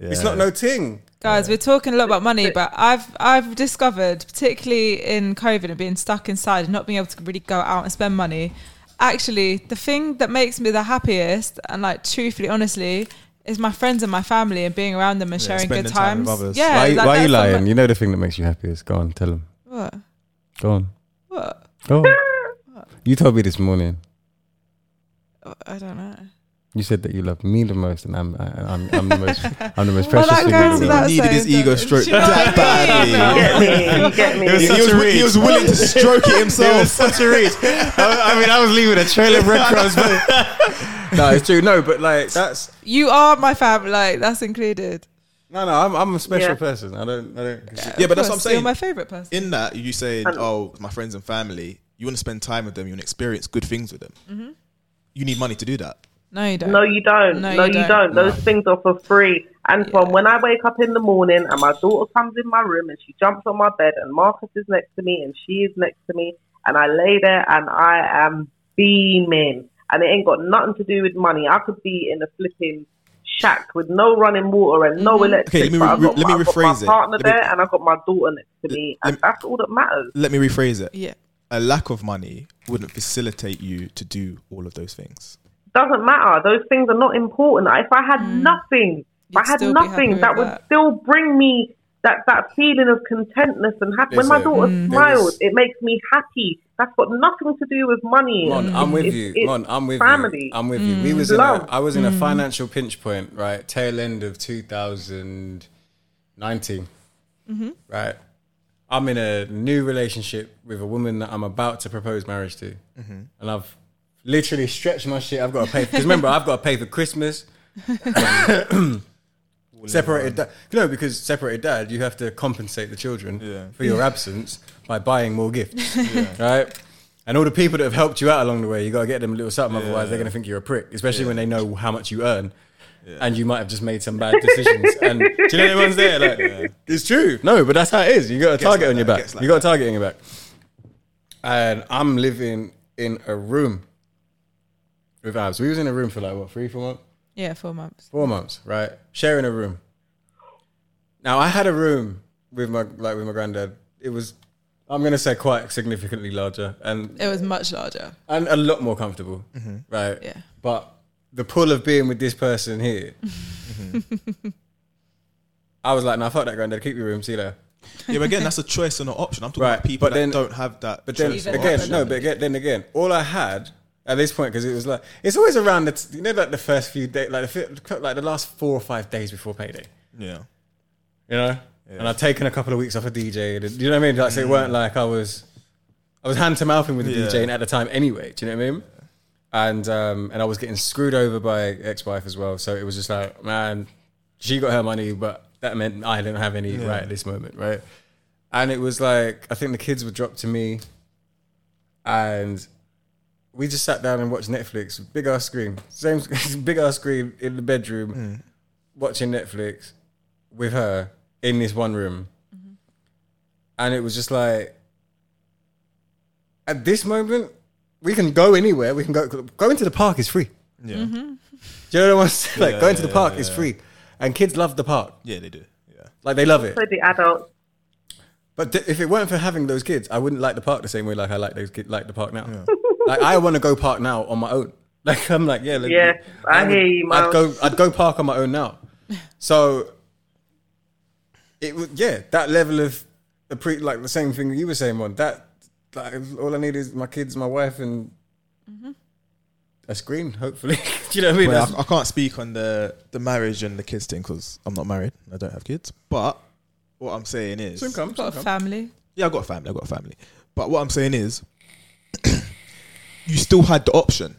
It's not no ting. Guys, we're talking a lot about money, but I've I've discovered, particularly in COVID and being stuck inside and not being able to really go out and spend money, actually the thing that makes me the happiest and like truthfully, honestly, is my friends and my family and being around them and Yeah, sharing good spending time times. Yeah, why, like, why are you lying? ma- You know the thing that makes you happiest. Go on, tell them. What? Go on. What? Go on. you told me this morning. I don't know. You said that you love me the most, and I'm I, I'm, I'm the most I'm the most Well, precious that thing in goes the without world. Needed his saying, ego though. stroked you that badly. Get me? You get me? It was He such was, a wi- he was willing to stroke it It was himself. such a reach. I, I mean, I was leaving a trail of breadcrumbs, but *laughs* no, it's true. No, but like that's You are my family. Like that's included. no, no. I'm I'm a special Yeah. person. I don't I don't. Yeah, but that's what I'm saying. You're my favorite person. In that, you saying, "Oh, my friends and family." You want to spend time with them. You want to experience good things with them. Mm-hmm. You need money to do that. No, you don't. No, you don't. No, No, you you, don't. don't. Those things are for free. And from when I wake up in the morning and my daughter comes in my room and she jumps on my bed and Marcus is next to me and she is next to me and I lay there and I am beaming. And it ain't got nothing to do with money. I could be in a flipping shack with no running water and no mm-hmm. electricity. Okay, let me but re- I've got let me my- I've got rephrase my it. partner me- there and I've got my daughter next to me. And let- that's all that matters. Let me rephrase it. Yeah. A lack of money wouldn't facilitate you to do all of those things. doesn't matter. Those things are not important. If I had nothing, if I Mm. You'd had still be nothing, with that would that. still bring me that, that feeling of contentness and happy. When my daughter Mm. smiles, it makes me happy. That's got nothing to do with money. Mon, I'm with It's- you. it's Mon, I'm with family. you. I'm with you. We was in a, Love. I was in a financial pinch point, right? Tail end of 2019. Right. I'm in a new relationship with a woman that I'm about to propose marriage to, mm-hmm. and I've literally stretched my shit. I've got to pay because *laughs* remember I've got to pay for Christmas. *laughs* *coughs* separated dad. No, because separated dad, you have to compensate the children Yeah. for your absence by buying more gifts, *laughs* right? And all the people that have helped you out along the way, you got to get them a little something. Otherwise, they're going to think you're a prick, especially when they know how much you earn. And you might have just made some bad decisions. *laughs* and do you know the ones there? Like, *laughs* It's true. No, but that's how it is. You got a target like on your that, back. like you got a target on your back. And I'm living in a room with Abs. We was in a room for like what three, four months. Yeah, four months. Four months, right? Sharing a room. Now I had a room with my like with my granddad. It was I'm gonna say quite significantly larger and It was much larger. and a lot more comfortable. Mm-hmm. Right. Yeah. But the pull of being with this person here, mm-hmm. I was like, nah, fuck that granddad, keep your room, see you later. Yeah, but again, that's a choice and an option. I'm talking Right, about people but that then- don't have that. But then again, option. no, but again, then again, all I had at this point because it was like it's always around the t- you know like the first few days, like the fi- like the last four or five days before payday. yeah, you know. And I'd taken a couple of weeks off of DJ. and- You know what I mean? Like, so it weren't mm. like I was, I was hand to mouthing with the Yeah. DJ at the time anyway. Do you know what I mean? And um, and I was getting screwed over by ex-wife as well. So it was just like, man, she got her money, but that meant I didn't have any Yeah. right at this moment, right? And it was like I think the kids were dropped to me, and we just sat down and watched Netflix, big ass screen, same *laughs* big ass screen in the bedroom, watching Netflix with her in this one room, and it was just like at this moment we can go anywhere. We can go going to the park is free. yeah, Mm-hmm. Do you know what I'm saying? Like Yeah, going to the park yeah, is free, and kids love the park. yeah, they do. Yeah, Like they love it. So the adults. But th- if it weren't for having those kids, I wouldn't like the park the same way like I like those kids like the park now. *laughs* like I want to go park now on my own. *laughs* Like I'm like yeah, like, Yeah, I would- hear you, I'd go I'd go park on my own now. *laughs* So it would yeah that level of the pre like the same thing you were saying on that like all I need is my kids, my wife, and a screen. Hopefully, *laughs* do you know what I mean? Well, I, I can't speak on the the marriage and the kids thing because I'm not married. I don't have kids. But what I'm saying is, Soon comes, Got a soon family. yeah, I've got a family. I've got a family. But what I'm saying is, *clears throat* you still had the option.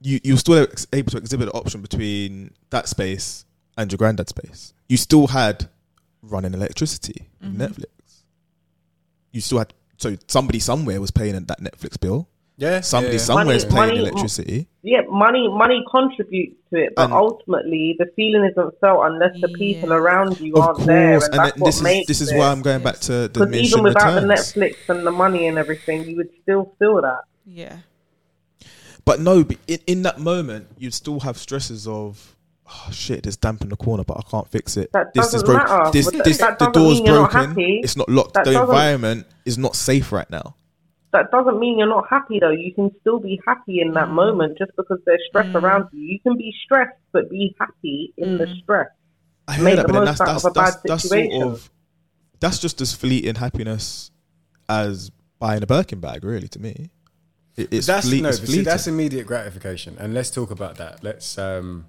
You you were still able to exhibit the option between that space and your granddad's space. You still had running electricity, Mm-hmm. Netflix. You still had so somebody somewhere was paying that Netflix bill. Yeah, Somebody yeah, yeah. somewhere is paying money- electricity. Yeah, money money contributes to it, but And- ultimately the feeling isn't felt unless the people Yeah. around you Of aren't course, there, and, and that's then what this is makes this is why I'm going back to the Because even without returns. the Netflix and the money and everything, you would still feel that. Yeah. But no, but in, in that moment, you'd still have stresses of, oh shit, there's damp in the corner, but I can't fix it. That this is broken. matter. This, But this, the door's mean not broken. It's not locked. That the environment is not safe right now. that doesn't mean you're not happy though. You can still be happy in Mm. that moment just because there's stress around you. You can be stressed but be happy in the Mm. stress. I hear Make that, the but then that's that's of that's, that's sort of that's just as fleeting happiness as buying a Birkin bag, really, to me. It, it's that's fleet, no, it's see, fleeting. that's immediate gratification, and let's talk about that. Let's um,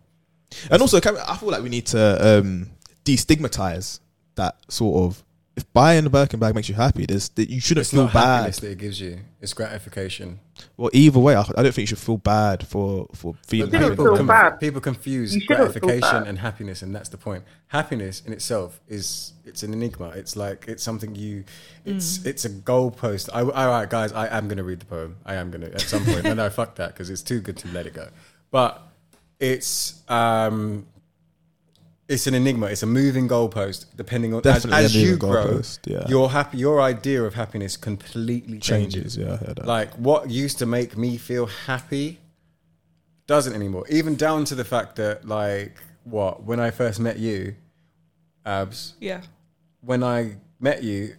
and also, can we- I feel like we need to um, destigmatize that sort of. If buying a Birkin bag makes you happy, there's that you shouldn't it's feel not bad. happiness that it gives you; it's gratification. Well, either way, I, I don't think you should feel bad for for feeling shouldn't happy. feel conf- bad. people confuse You shouldn't feel gratification bad. and happiness, and that's the point. Happiness in itself is it's an enigma. It's like it's something you, it's it's a goalpost. I, all right, guys, I am going to read the poem. I am going to at some point. no, no, fuck that because it's too good to let it go. But it's um, it's an enigma. It's a moving goalpost. Depending on as, Definitely a as you grow, goalpost, yeah. your happy your idea of happiness completely changes. Changes, yeah, I. Like what used to make me feel happy doesn't anymore. Even down to the fact that, like, what when I first met you, Abs, Yeah. when I met you,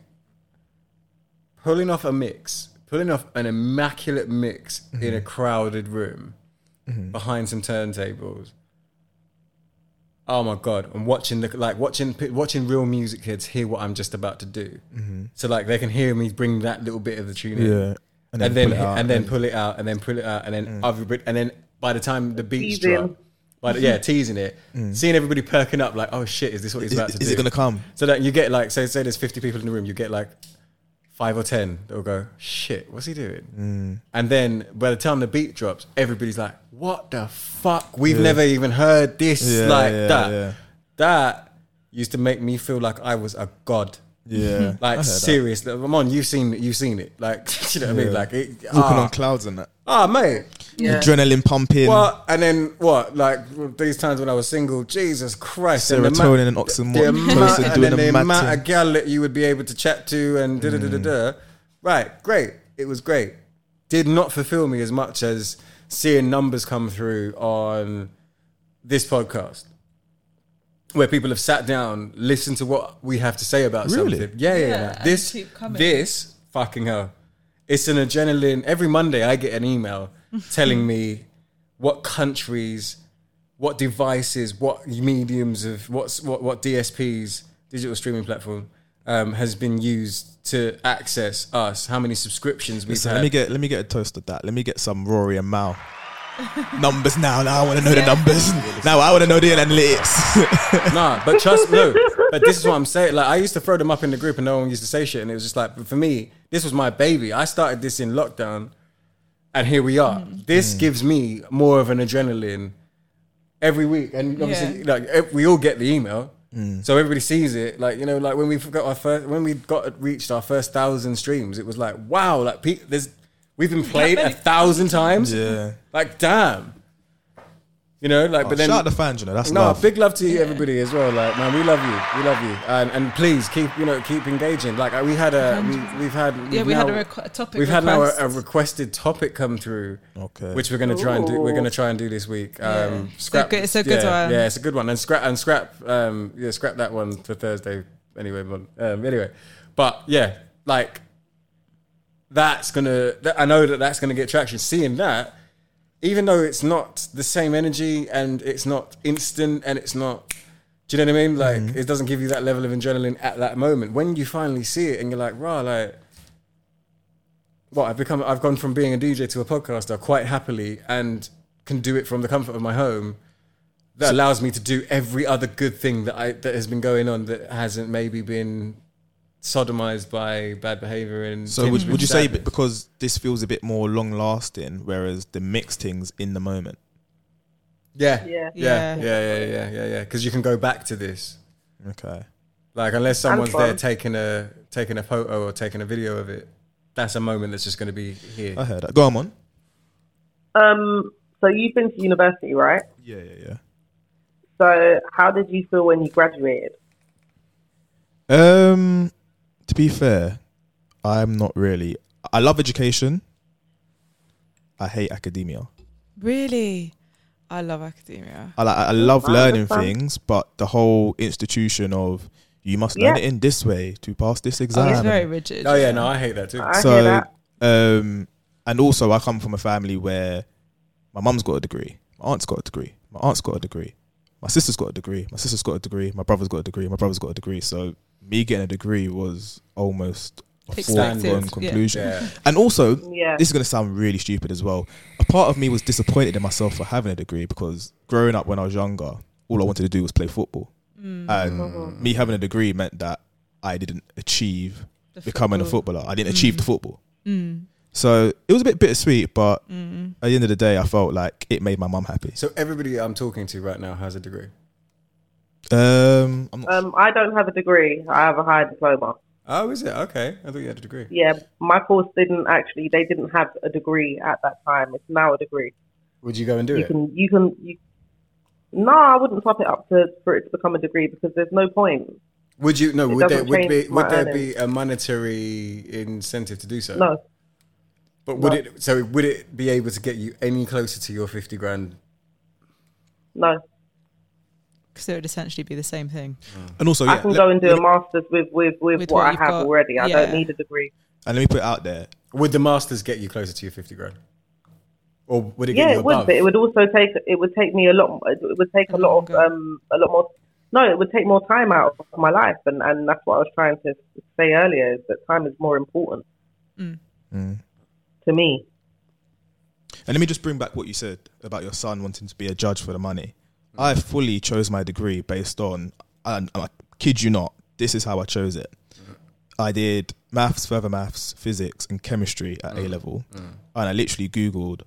pulling off a mix, pulling off an immaculate mix in a crowded room Mm-hmm. behind some turntables. Oh my god! I'm watching the like watching watching real music kids hear what I'm just about to do, mm-hmm. so like they can hear me bring that little bit of the tune in, Yeah. and then and then, pull it out, and then pull it out, and then pull it out, and then other bit, and then by the time the beats Teasing. drop, by the, yeah, *laughs* teasing it, mm. seeing everybody perking up, like, oh shit, is this what he's Is- about to is do? it gonna come? So that you get like, say, say there's 50 people in the room, you get like five or 10 they'll go, shit, what's he doing? Mm. And then by the time the beat drops, everybody's like, what the fuck? We've never even heard this Yeah, like yeah, that. yeah. That used to make me feel like I was a god. Yeah, *laughs* Like that. serious. Come on, you've seen it. You've seen it. Like *laughs* you know what I mean? Like it, walking ah, on clouds and that. ah, mate. Adrenaline pumping. What? And then what? Like these times when I was single, Jesus Christ. and the ma- Serotonin and oxytocin the amount, and doing then the amount thing. of gal that you would be able to chat to and da da da da mm. da. Right, great. It was great. Did not fulfill me as much as seeing numbers come through on this podcast. Where people have sat down, listened to what we have to say about Really? something. Yeah, yeah, Yeah, yeah. This, this, fucking hell. It's an adrenaline. Every Monday, I get an email telling me what countries, what devices, what mediums of what's what what DSPs, digital streaming platform, um, has been used to access us. How many subscriptions we've Listen, had? let me get let me get a toast of that. Let me get some Rory and Mal. *laughs* numbers now. Now I want to know the numbers. Now I want to know the analytics. *laughs* nah, but trust no. But this is what I'm saying. Like I used to throw them up in the group, and no one used to say shit. And it was just like, but for me, this was my baby. I started this in lockdown, and here we are. Mm. This mm. gives me more of an adrenaline every week, and obviously, Yeah. like ev- we all get the email. Mm. So everybody sees it, like you know, like when we got our first, when we got reached our first thousand streams, it was like, wow, like pe- there's, we've been played a thousand times, yeah. like damn, you know, like. Oh, but then shout out the fans, you know, that's no, love. big love to you, everybody as well. Like, man, we love you, we love you, and and please keep you know keep engaging. Like, uh, we had a we, we've had Yeah, we've we had now- a, requ- a topic. We've had now a, a requested topic come through, Okay. which we're gonna try and do. We're gonna try and do this week. Um, It's a good- it's a good yeah, one. Yeah, it's a good one. And scrap and scrap. Um, yeah, scrap that one for Thursday. Anyway, but, um, anyway, but yeah, like that's gonna. That, I know that that's gonna get traction. Seeing that, even though it's not the same energy and it's not instant and it's not. Do you know what I mean? Like Mm-hmm. it doesn't give you that level of adrenaline at that moment. When you finally see it and you're like, rah, like what I've become I've gone from being a DJ to a podcaster quite happily and can do it from the comfort of my home. That allows me to do every other good thing that I that has been going on that hasn't maybe been sodomized by bad behavior and So would, would you say sadness. because this feels a bit more long lasting, whereas the mixed things in the moment? Yeah. Yeah. Yeah. Yeah. Yeah. Yeah. Yeah. Yeah. Because you can go back to this. Okay. Like unless someone's there taking a taking a photo or taking a video of it, that's a moment that's just going to be here. I heard that. Go on, man. Um, so you've been to university, right? Yeah, yeah, yeah. So how did you feel when you graduated? Um, to be fair, I'm not really. I love education. I hate academia. Really, I love academia. I like. I love I learning understand. things, but the whole institution of you must Yeah. learn it in this way to pass this Oh, exam. it's very rigid. Oh yeah, no, I hate that too. I so hear that. Um, and also, I come from a family where my mum's got a degree, my aunt's got a degree, my aunt's got a degree, my sister's got a degree, my sister's got a degree, my brother's got a degree, my brother's got a degree. So me getting a degree was almost a foregone conclusion. Yeah. And also, Yeah. this is going to sound really stupid as well. A part of me was disappointed in myself for having a degree because growing up when I was younger, all I wanted to do was play football. Mm. And me having a degree meant that I didn't achieve The becoming a footballer. I didn't achieve the football. Mm. So it was a bit bittersweet, but Mm. at the end of the day, I felt like it made my mum happy. So everybody I'm talking to right now has a degree. Um, I'm not Um, I don't have a degree. I have a high diploma. Oh, is it? Okay. I thought you had a degree. Yeah, my course didn't actually. They didn't have a degree at that time. It's now a degree. Would you go and do it? you it? can. You can. You, no, I wouldn't top it up to for it to become a degree because there's no point. Would you? No. It Would there would be would there be a monetary incentive to do so? No. But would No. it? So would it be able to get you any closer to your fifty grand? No. Because it would essentially be the same thing. And also, I can let- go and do a master's with with with, With what, what I you've got. already. I Yeah. don't need a degree. and let me put it out there. Would the masters get you closer to your fifty grand? Or would it get Yeah, you it would. But it would also take. It would take me a lot. It would take a lot of um a lot more. No, it would take more time out of my life, and and that's what I was trying to say earlier. Is that time is more important Mm. To me. And let me just bring back what you said about your son wanting to be a judge for the money. I fully chose my degree based on, and I kid you not, this is how I chose it. I did maths, further maths, physics, and chemistry at A level, and I literally Googled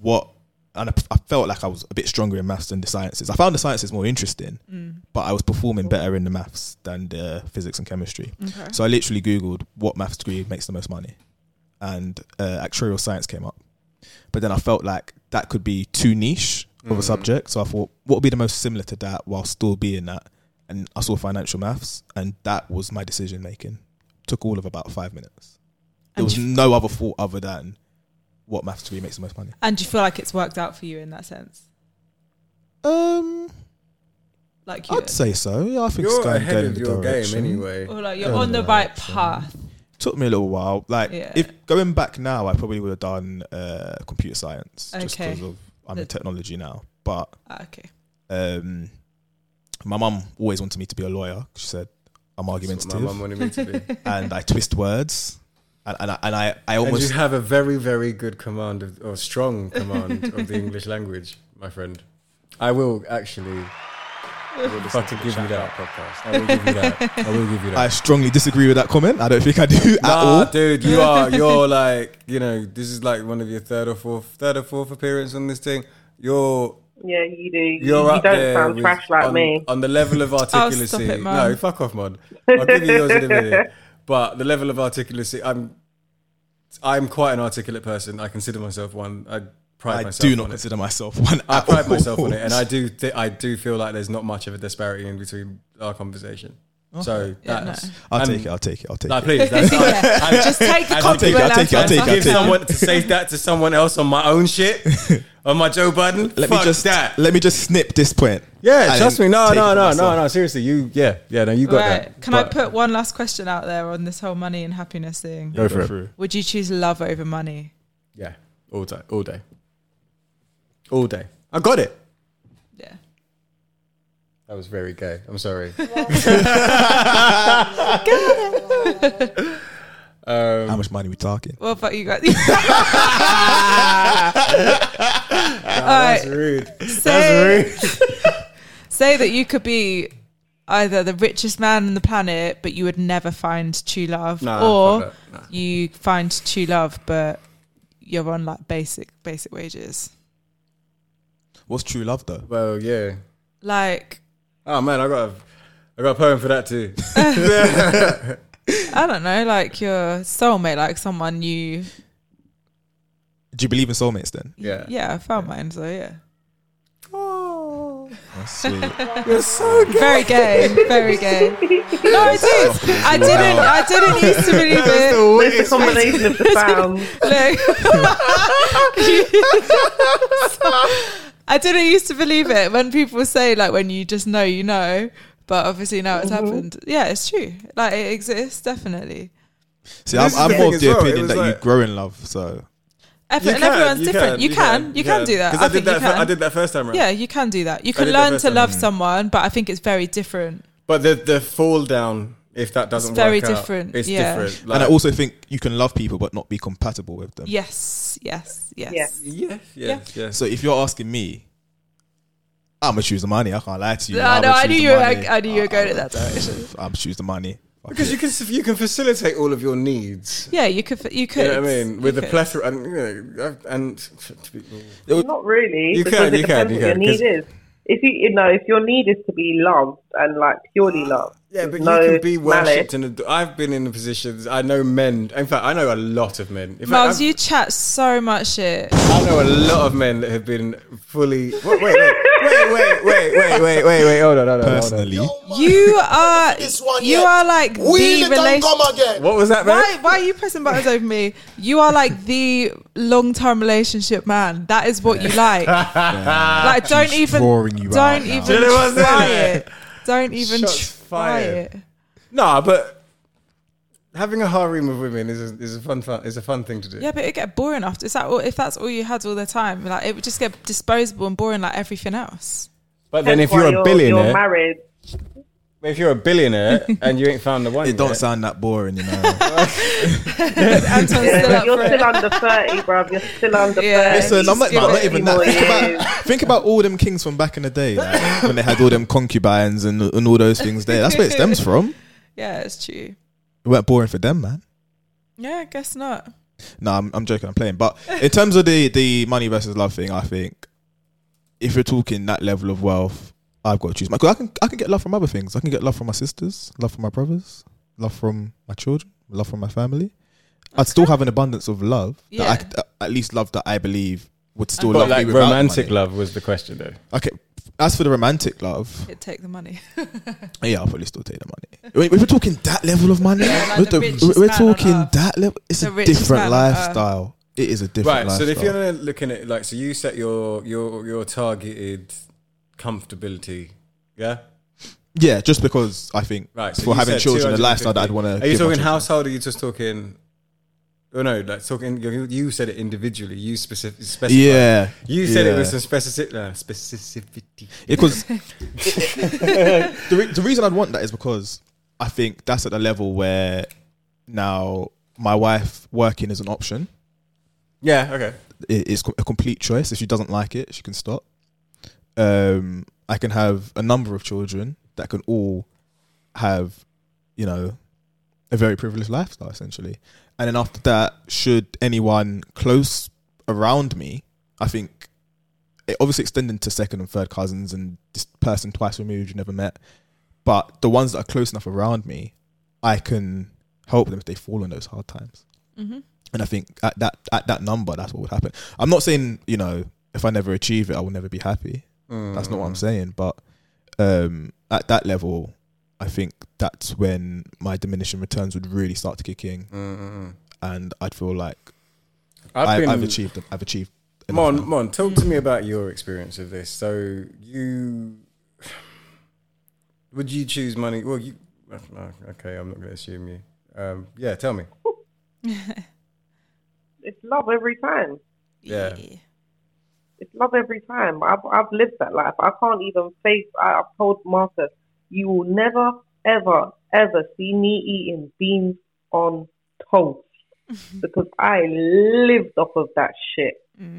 what, and I, I felt like I was a bit stronger in maths than the sciences. I found the sciences more interesting, Mm. but I was performing better in the maths than the physics and chemistry. Okay. So I literally Googled what maths degree makes the most money, and uh, actuarial science came up. But then I felt like that could be too niche of a Mhm. subject. So I thought, what would be the most similar to that while still being that? And I saw financial maths, and that was my decision making. Took all of about five minutes. There And was you- no other thought other than what maths to degree makes the most money. And do you feel like it's worked out for you in that sense? Um, Like you, I'd say so. Yeah, I think You're going, ahead of in the your game anyway. or like you're Going on the the right direction. path. Took me a little while. Like Yeah. if going back now, I probably would have done uh, computer science just Okay. because of I'm The- in technology now. But Ah, okay. um, my mum always wanted me to be a lawyer. She said I'm argumentative, my mum wanted me to be. *laughs* and I twist words, and and I, and I, I and almost you have a very, very good command of, or strong command of the English language, my friend. I will actually. I will fucking give you that podcast. I will give you that. I will give you that. I strongly disagree with that comment. I don't think I do *laughs* at Nah, all. dude, you are. *laughs* You're like, you know, this is like one of your third or fourth, third or fourth appearance on this thing. You're, Yeah, you do. You, you're you up don't there sound with- trash like on, me. on the level of articulacy. *laughs* Oh, stop it, no, man. fuck off, man. I'll give you yours in a minute. But the level of articulacy, I'm, I'm quite an articulate person. I consider myself one. I pride I myself. do not on it. consider myself one. I pride all. myself on it, and I do. Th- I do feel like there's not much of a disparity in between our conversation. So Yeah, that's. no. I'll take it. I'll take it. I'll take No, it. please. That's *laughs* Yeah. and- Just take the and- I'll take it, I'll take it, I'll take it, I'll give take it. someone to say that to someone else on my own shit, *laughs* on my Joe Budden. Let Fuck me just that. let me just snip this point. Yeah, trust me. No, no, no, no, no. Seriously, you. Yeah, yeah. No, you got Right. that. Can I put one last question out there on this whole money and happiness thing? Go for it. through. Would you choose love over money? Yeah, all day, all day, all day. I got it. Yeah. That was very gay. I'm sorry. *laughs* *laughs* um, How much money we talking? Well, fuck you guys? *laughs* that's rude. say, That's rude. say that you could be either the richest man on the planet, but you would never find true love, Nah, or fuck that. Nah. you find true love, but you're on like basic basic wages. What's true love though? Well, yeah. Like Oh man, I got a, I got a poem for that too. *laughs* *laughs* I don't know, like your soulmate, like someone you. Do you believe in soulmates then? Yeah. Yeah, I found mine, so yeah. Oh. That's *laughs* sweet. You're so gay. Very gay, very gay. No, I did. I didn't. I didn't used to believe it. It's a combination of the sounds. Look. I didn't used to believe it when people say like when you just know you know, but obviously now it's Mhm. happened. Yeah, it's true. Like it exists definitely. See, This I'm, I'm more of the well, opinion was that you grow in love. So Ev- You and can, everyone's you different. can, you, you can, can, you can do that. Because I, think did you that. fir- I did that first time round. Yeah, you can do that. You can learn to love round. someone, but I think it's very different. But the the fall down, if that doesn't very work out, different, it's yeah. different. and I also think you can love people but not be compatible with them. Yes, yes, yes. Yes. yes, yes, yes. So if you're asking me, I'm gonna choose the money. I can't lie to you. No, I'ma no, I knew you. were- I, I knew you were going in that direction. *laughs* I'm choose the money. Fuck because it. you can you can facilitate all of your needs. Yeah, you could. You could. You know what I mean? With You the could. plethora and you know, and to be, Not really. You can, it you can, depends you can, your 'cause- need is. If you, you know, if your need is to be loved and like purely ah. loved, Yeah, but no you can be worshipped in a, I've been in the positions. I know men. In fact, I know a lot of men. In Myles, I've- you chat so much shit. I know a lot of men that have been fully. Wait, wait, wait, wait, wait, wait, wait, wait, wait, wait. Hold on, hold on. hold on. Personally, You are. You are like Wheel the it and relation. come again. What was that, man? Why, why are you pressing buttons over me? You are like the long term relationship man. That is what you like. Like, don't She's even. drawing you don't out even Do you know try it. Don't even Shots try fired. it. No, but having a harem of women is a, is a fun, fun is a fun thing to do. Yeah, but it get boring after. Is that all, if that's all you had all the time? Like it would just get disposable and boring like everything else. But then if That's you're a billionaire, you're married. If you're a billionaire *laughs* and you ain't found the one, it don't yet, sound that boring, you know. *laughs* Still Yeah, you're still it. under thirty, bruv. You're still under Yeah. thirty. Listen, I'm not, You've I'm got not even that. Think about, think about all them kings from back in the day, like, when they had all them concubines and, and all those things there. That's where it stems from. Yeah, it's true. It weren't boring for them, man. Yeah, I guess not. No, I'm, I'm joking. I'm playing. But in terms of the the money versus love thing, I think if you're talking that level of wealth, I've got to choose. my- 'cause I can I can get love from other things. I can get love from my sisters, love from my brothers, love from my children, love from my family. I'd still have an abundance of love. That I Yeah. could, uh, at least love that I believe would still but love like me without romantic money. love was the question though. Okay. As for the romantic love, It'd take the money. *laughs* yeah, I'll probably still take the money. When we're talking that level of money, Yeah, like we're, the the- we're talking that level. It's The a different man on earth. lifestyle. It is a different Right. So if you're looking at like, so you set your your your targeted comfortability, yeah. Yeah, just because I think Right. So for having children, the lifestyle that I'd want to. Are you talking household? Or are you just talking? Oh no, like talking. You, said it individually. You specific. Specified. Yeah, You said it with some specific uh, specificity. Because *laughs* *laughs* the, re- the reason I'd want that is because I think that's at the level where now my wife working is an option. Yeah. Okay. It's a complete choice. If she doesn't like it, she can stop. Um, I can have a number of children that can all have, you know, a very privileged lifestyle essentially. And then after that, should anyone close around me, I think it obviously extending to second and third cousins and this person twice removed you never met. But the ones that are close enough around me, I can help them if they fall in those hard times. Mhm. And I think at that at that number, that's what would happen. I'm not saying you know if I never achieve it, I will never be happy. That's not what I'm Mm. saying. But um, at that level, I think that's when my diminishing returns would really start to kick in, Mm-mm. and I'd feel like I've I, been- I've achieved. I've achieved. Mon, now. Mon, talk to me about your experience of this. So you would you choose money? Well, you okay. I'm not going to assume you. Um, yeah, tell me. *laughs* It's love every time. Yeah. It's love every time. I've I've lived that life. I can't even face. I, I've told Marcus, you will never, ever, ever see me eating beans on toast *laughs* because I lived off of that shit.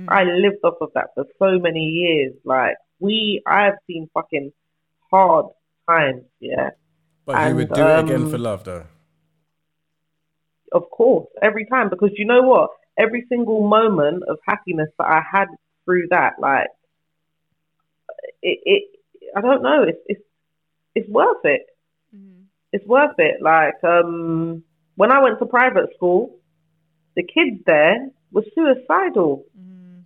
I lived off of that for so many years. Like we, I've seen fucking hard times. Yeah, But you would And, do it again um, for love, though. of course, every time because you know what? Every single moment of happiness that I had through that, like it, it I don't know, it's it's it's worth it. It's worth it. Like um, when I went to private school, the kids there were suicidal,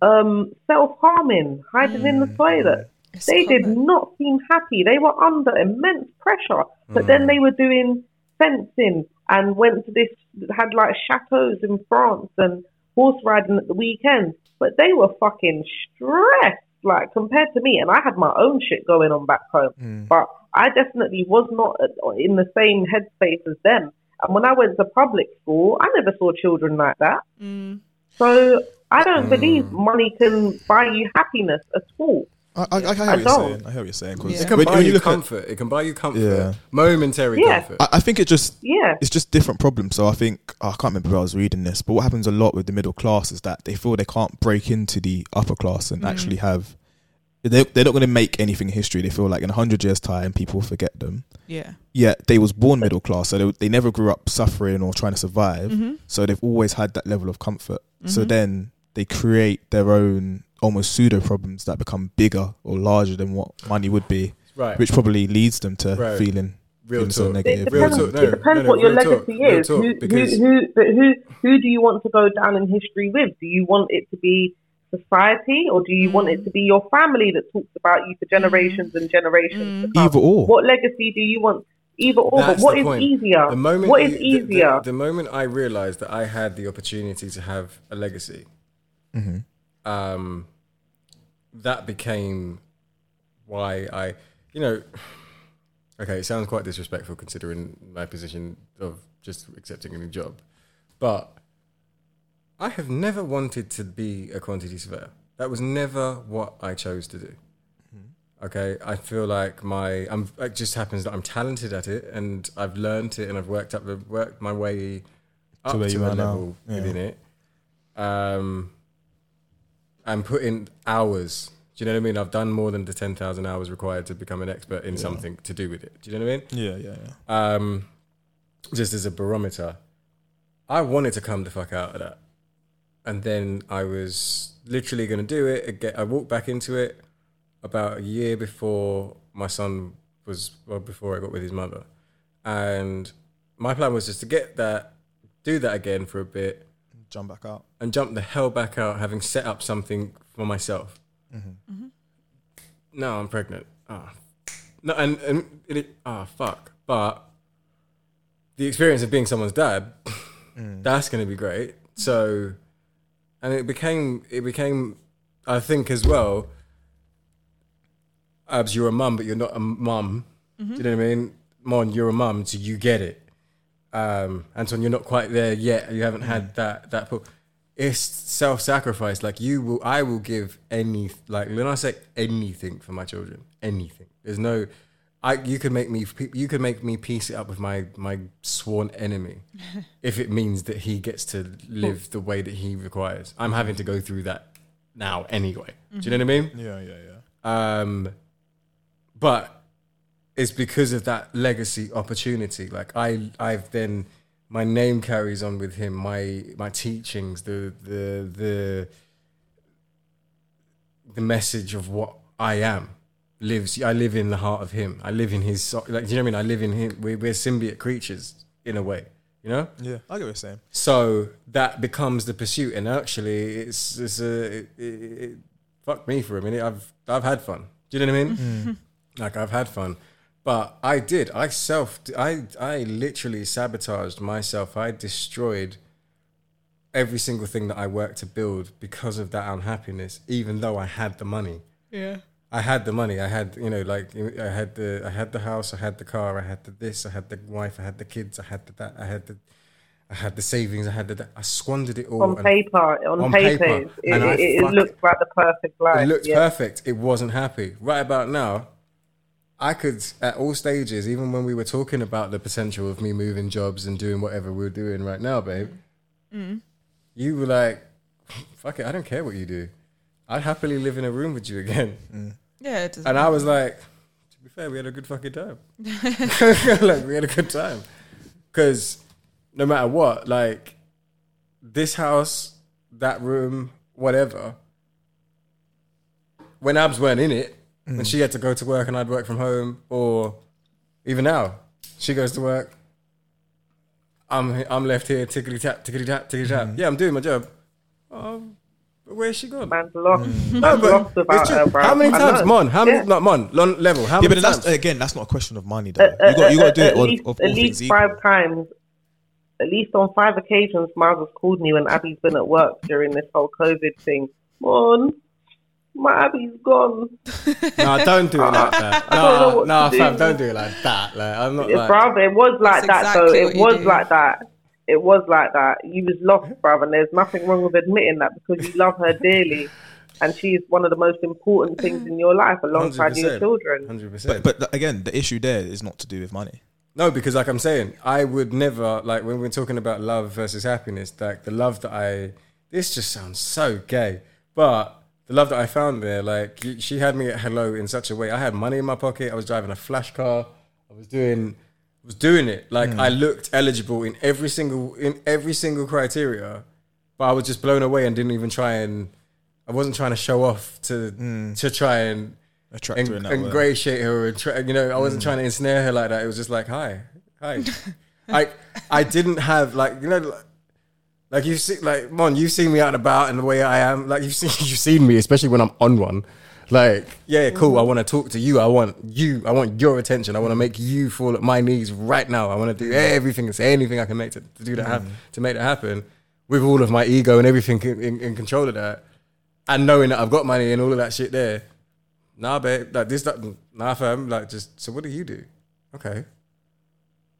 um, self harming, hiding in the toilet. they did not seem happy. They were under immense pressure. But then they were doing fencing and went to this had like chateaus in France and horse riding at the weekends. But they were fucking stressed, like compared to me. And I had my own shit going on back home. But I definitely was not in the same headspace as them. And when I went to public school, I never saw children like that. Mm. So I don't believe money can buy you happiness at all. I, I, I hear I what you're don't. saying. I hear what you're saying. 'cause It can when, buy when you you look at comfort. it can buy you comfort. Yeah. Momentary Yeah. comfort. I, I think it just Yeah. it's just different problems. So I think oh, I can't remember where I was reading this, but what happens a lot with the middle class is that they feel they can't break into the upper class and Mm. actually have. They they're not going to make anything in history. They feel like in hundred years' time, people will forget them. Yeah. Yet they was born middle class, so they, they never grew up suffering or trying to survive. Mhm. So they've always had that level of comfort. So Mhm. then they create their own almost pseudo problems that become bigger or larger than what money would be, Right. which probably leads them to Right. feeling Real feeling so negative. It depends, talk. No, it depends no, no, what your real talk, legacy is. talk, who, because- who, who, who, who do you want to go down in history with? Do you want it to be society, or do you want Mm. it to be your family that talks about you for generations and generations? to come? Either or. What legacy do you want? Either or. That's but what the point. easier? The moment what is you- the- the- easier? The, moment I realized that I had the opportunity to have a legacy, Mhm. Um, that became why I, you know, okay, it sounds quite disrespectful considering my position of just accepting a new job, but I have never wanted to be a quantity surveyor. That was never what I chose to do. Okay, I feel like my I'm it just happens that I'm talented at it and I've learned it and I've worked up worked my way up to, where you a are now. level Yeah. within it. Um, and put in hours. Do you know what I mean? I've done more than the ten thousand hours required to become an expert in Yeah. something to do with it. Do you know what I mean? Yeah, yeah, yeah. Um, just as a barometer, I wanted to come the fuck out of that, and then I was literally going to do it. Again, I walked back into it about a year before my son was well before I got with his mother, and my plan was just to get that, do that again for a bit, Jump back out. and jump the hell back out, having set up something for myself. Mhm. No, I'm pregnant. Ah, no, and and it, ah, fuck. But the experience of being someone's dad, that's going to be great. So, and it became it became, I think as well. Abs, you're a mum, but you're not a mum. Do you know what I mean? Mon, you're a mum, so you get it. Um, Anton, you're not quite there yet. You haven't had that that. pull. It's self-sacrifice. Like you will, I will give any. Like when I say anything for my children, anything. There's no. I you could make me you could make me piece it up with my my sworn enemy, *laughs* if it means that he gets to live the way that he requires. I'm having to go through that now anyway. Do you know what I mean? Yeah, yeah, yeah. Um, but it's because of that legacy opportunity. Like I, I've then my name carries on with him. My my teachings, the the the the message of what I am lives. I live in the heart of him. I live in his. so- Like, do you know what I mean? I live in him. We're, we're symbiote creatures in a way. You know. Yeah, I get what you're saying. So that becomes the pursuit, and actually, it's it's a it, it, it, fuck me for a minute. I've I've had fun. Do you know what I mean? Mm. Like I've had fun, but I did. I self. I I literally sabotaged myself. I destroyed every single thing that I worked to build because of that unhappiness. Even though I had the money. Yeah. I had the money. I had, you know, like I had the, I had the house. I had the car. I had the this. I had the wife. I had the kids. I had the that. I had the, I had the savings. I had the. I squandered it all on paper, on, paper, it, and it, it fuck- looks like the perfect life. It looked yeah. perfect. It wasn't happy. Right about now, I could at all stages, even when we were talking about the potential of me moving jobs and doing whatever we are doing right now, babe. Mm. You were like, "Fuck it, I don't care what you do. I'd happily live in a room with you again." Yeah, it doesn't And I was like, to be fair, we had a good fucking time. *laughs* *laughs* like we had a good time because no matter what, like this house, that room, whatever. When Abs weren't in it, when Mm. she had to go to work and I'd work from home, or even now, she goes to work. I'm I'm left here tickety tap tickety tap tickety tap. Mm. Yeah, I'm doing my job. But where's she gone? Man's lost. No, but lost without it's her, bro. How many I times, know. Mon? How many? Yeah. Not Mon. Lon, level. How yeah, many but times? that's again, that's not a question of money, though. you got you got to do Uh, it at of, least, of all at things least equal. five times. At least on five occasions, Myles has called me when Abby's been at work during this whole COVID thing. Mon, my Abby's gone. *laughs* No, don't do it like that. *laughs* I No, no, to fam, do. don't do it like that. Like, I'm not like. bruv, it was like That's that though. It was do. like that. It was like that. You was lost, brother, and there's nothing wrong with admitting that because you love her dearly, and she is one of the most important things in your life alongside your 100%. children. Hundred percent. But but again, the issue there is not to do with money. No, because like I'm saying, I would never like when we're talking about love versus happiness. Like the love that I, this just sounds so gay, but the love that I found there, like she had me at hello in such a way. I had money in my pocket. I was driving a flash car. I was doing, was doing it. Like hmm. I looked eligible in every single in every single criteria, but I was just blown away and didn't even try and. I wasn't trying to show off to hmm. to try and Attract en- her in that ingratiate her or try, you know I wasn't hmm. trying to ensnare her like that it was just like hi hi *laughs* I I didn't have like you know like, like you see like Mon you've seen me out and about and the way I am. Like you've *laughs* seen you've seen me especially when I'm on one. Like yeah cool. I want to talk to you. I want you I want your attention. I want to make you fall at my knees right now. I want to do everything and say anything I can make to, to do that hap- mm. to make that happen with all of my ego and everything in, in, in control of that and knowing that I've got money and all of that shit there. Nah, babe, like this, that, nah, fam, like just. So what do you do? Okay,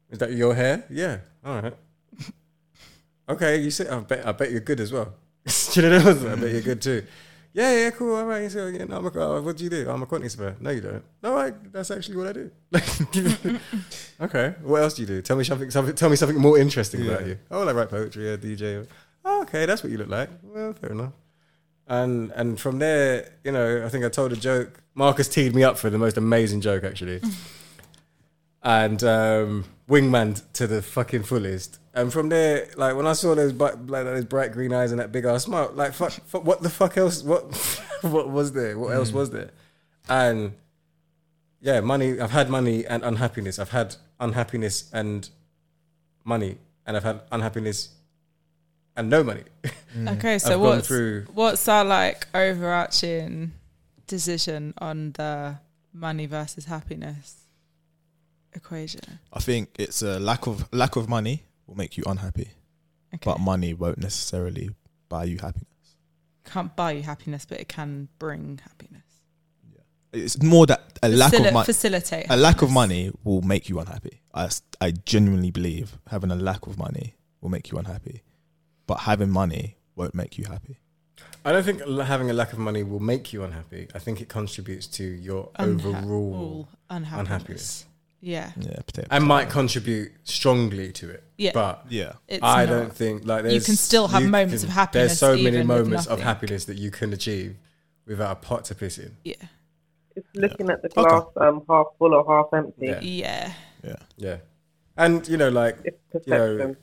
is that your hair? Yeah, all right. Okay, you say. I bet. I bet you're good as well. *laughs* Do you know what I mean? I bet you're good too. Yeah, yeah, cool. All right. So, yeah, no, I'm a, oh, what do you do? I'm a quantity surveyor. No, you don't. No, right. That's actually what I do. *laughs* okay. What else do you do? Tell me something. Something. Tell me something more interesting about you. Oh, I write poetry. Yeah, DJ. Oh, okay, that's what you look like. Well, fair enough. And and from there, you know, I think I told a joke. Marcus teed me up for the most amazing joke, actually. *laughs* and um, wingman to the fucking fullest. And from there, like when I saw those bright, like those bright green eyes and that big ass smile, like fuck, fuck what the fuck else? What *laughs* what was there? What else mm. was there? And yeah, money. I've had money and unhappiness. I've had unhappiness and money, and I've had unhappiness and no money. *laughs* Mm. Okay, so what's through- what's our like overarching decision on the money versus happiness equation? I think it's a lack of lack of money will make you unhappy, but money won't necessarily buy you happiness. Can't buy you happiness, but it can bring happiness. Yeah, it's more that a lack of money, facilitate a lack of money will make you unhappy. I I genuinely believe having a lack of money will make you unhappy, but having money won't make you happy. I don't think having a lack of money will make you unhappy. I think it contributes to your Unha- overall unhappiness. unhappiness. Yeah. Yeah, potato. and might contribute strongly to it. Yeah. but Yeah. It's I not. don't think like there's You can still have moments of happiness There's so many with moments of nothing. happiness that you can achieve without a pot to piss in. Yeah. It's looking at the glass um, half full or half empty. Yeah. Yeah. Yeah. Yeah, and you know, like you know,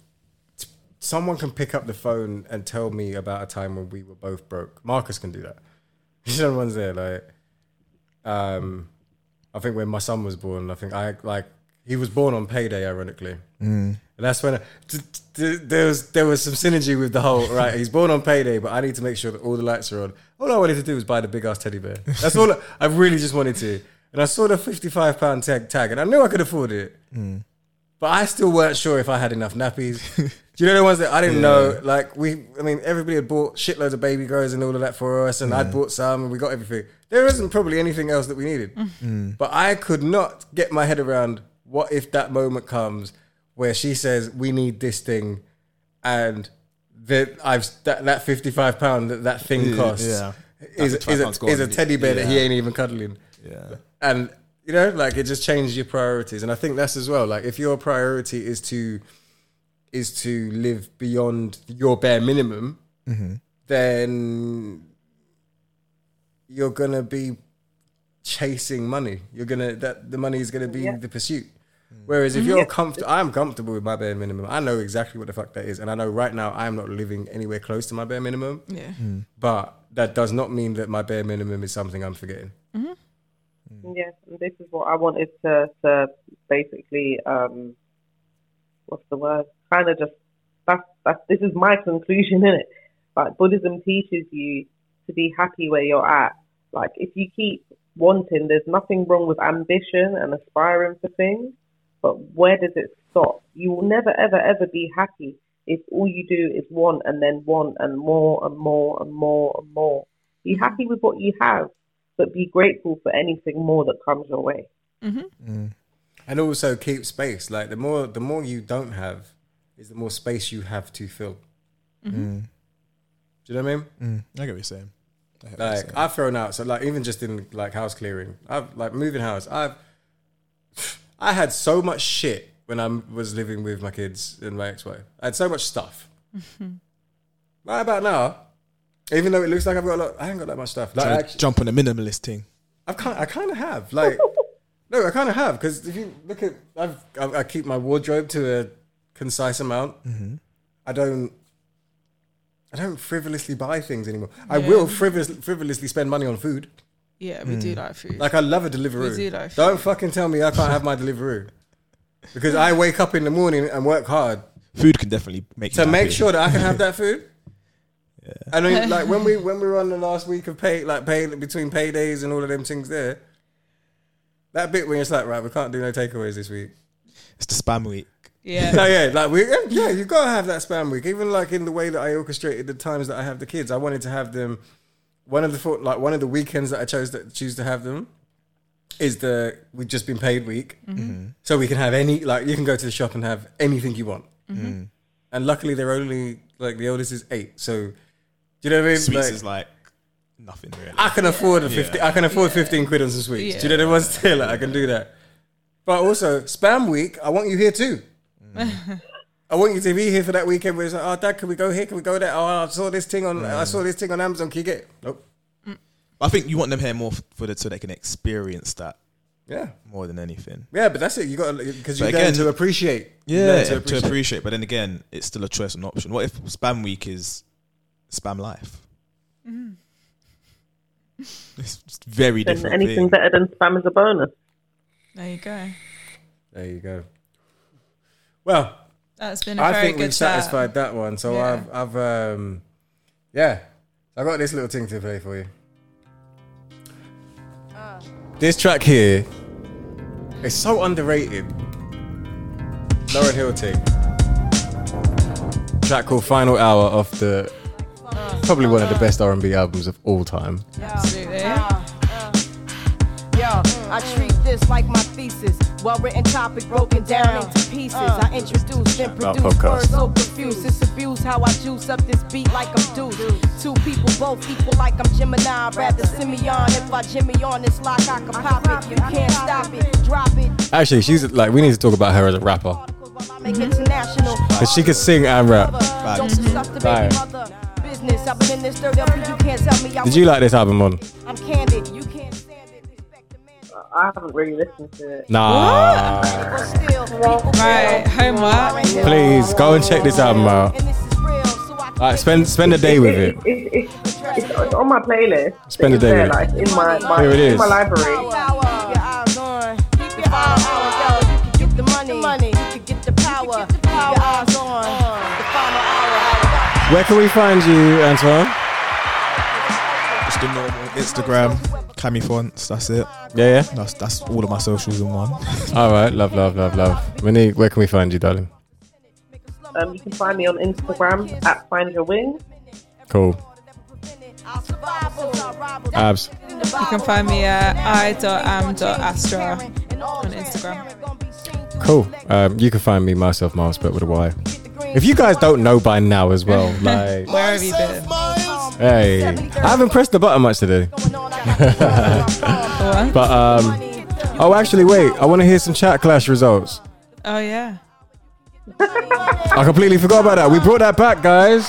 t- someone can pick up the phone and tell me about a time when we were both broke. Marcus can do that. *laughs* You know, the ones there, like, um, I think when my son was born, I think I like he was born on payday, ironically. Mm. And that's when I, t- t- there was there was some synergy with the whole *laughs* right. He's born on payday, but I need to make sure that all the lights are on. All I wanted to do was buy the big ass teddy bear. That's all I, I really just wanted to. And I saw the fifty five pound tag tag, and I knew I could afford it. But I still weren't sure if I had enough nappies. *laughs* Do you know the ones that I didn't know? Like we, I mean, everybody had bought shitloads of baby grows and all of that for us, and I'd bought some, and we got everything. There isn't probably anything else that we needed, mm. but I could not get my head around what if that moment comes where she says we need this thing, and that I've that, that fifty five pound that that thing costs yeah. is That is £55 a, is a teddy bear that he ain't even cuddling Yeah. and you know like it just changes your priorities. And i think that's as well like if your priority is to is to live beyond your bare minimum Mhm. then you're gonna be chasing money. You're gonna that the money is gonna be Yeah. the pursuit. Whereas if Mhm. you're comfortable i'm comfortable with my bare minimum. I know exactly what the fuck that is. And i know right now i'm not living anywhere close to my bare minimum. Yeah. but that does not mean that my bare minimum is something i'm forgetting Yeah, and this is what I wanted to, to basically, um, what's the word? Kind of just, that's, that's, this is my conclusion in it. Like, Buddhism teaches you to be happy where you're at. Like, if you keep wanting, there's nothing wrong with ambition and aspiring for things, but where does it stop? You will never, ever, ever be happy if all you do is want and then want and more and more and more and more. Be happy with what you have, but be grateful for anything more that comes your way. Mm-hmm. And also keep space. Like the more the more you don't have, is the more space you have to fill. Mm-hmm. Mm. Do you know what I mean? Mm. I get what you're saying. I get you're Like saying. I've thrown out. So like even just in like house clearing, I've like moving house. I've *sighs* I had so much shit when I was living with my kids and my ex-wife. I had so much stuff. Right about now, even though it looks like I've got a lot, I ain't got that much stuff. Like Trying to actually, jump on the minimalist thing. I've kind, I kind of have. Like, *laughs* no, I kind of have because if you look at, I've, I, I keep my wardrobe to a concise amount. Mm-hmm. I don't, I don't frivolously buy things anymore. I will frivol- frivolously spend money on food. Yeah, we do like food. Like I love a Deliveroo. We do like food. Don't fucking tell me I can't have my Deliveroo because I wake up in the morning and work hard Food can definitely make to you make happy. sure that I can have that *laughs* food. I mean, like when we when we were on the last week of pay, like pay between paydays and all of them things there. That bit when it's like, right, we can't do no takeaways this week. It's the spam week. Yeah. no, *laughs* yeah, like we, yeah, yeah, you gotta have that spam week. Even like in the way that I orchestrated the times that I have the kids, I wanted to have them. One of the thought, like one of the weekends that I chose to choose to have them is the we've just been paid week, Mhm. so we can have any like you can go to the shop and have anything you want. Mhm. And luckily, they're only like the oldest is eight, so do you know what I mean? Sweets Like, is like nothing really. I can afford a Yeah. fifty. I can afford fifteen quid on some sweets. Do you know what I'm saying? *laughs* Like, I can do that. But also, spam week. I want you here too. Mm. I want you to be here for that weekend where it's like, oh, dad, can we go here? Can we go there? Oh, I saw this thing on. I mm. saw this thing on Amazon. Can you get? It? Nope. Mm. I think you want them here more for the so they can experience that. Yeah. More than anything. Yeah, but that's it. You got because you But learn to appreciate. You Yeah, learn to appreciate. But then again, it's still a choice and option. What if spam week is spam life? It's just very Then different. anything thing. better than spam is a bonus. There you go. There you go. Well, That's been a I very think good we've chat. satisfied that one. So Yeah. I've, I've, um, yeah, I got this little thing to play for you. This track here is so underrated. Lauryn Hill thing. Track called "Final Hour" off the probably one of the best R&B albums of all time. Absolutely. Yo, I treat this like my thesis. Well written topic broken down into pieces. Uh. I introduce, then About produce podcast. words so confused. It's abuse how I juice up this beat like I'm deuce. Two people both equal like I'm Gemini. I'd rather send me on. If I Jimmy on this lock, I can pop it. You can't stop it. Drop it. Actually, she's like we need to talk about her as a rapper Make mm-hmm. international. because she can sing and rap. Don't stuff the Right. Baby mother. Business. I've been in this dirt up. You can't tell me I Did you like this album on? I'm candid. You can't stand it I haven't really listened to it. Nah. Right, homework. Please go and check this album out. Alright, spend spend a day with it. It, it, it's, it's on my playlist. Spend a day there, with it. like in my, my Here it in my library. Where can we find you, Antoine? Just the normal Instagram, Cami fonts. That's it. Yeah, yeah. That's that's all of my socials in one. *laughs* All right, love, love, love, love. Winnie, where can we find you, darling? Um, you can find me on Instagram at Find Your Wing. Cool. Abs. You can find me at i.am.astra on Instagram. Cool. Um, you can find me myself, Myles, but with a Y. If you guys don't know by now as well, *laughs* like, Where have you been? hey, I haven't pressed the button much today. *laughs* but um, oh, actually, wait. I want to hear some chat clash results. Oh yeah. I completely forgot about that. We brought that back, guys.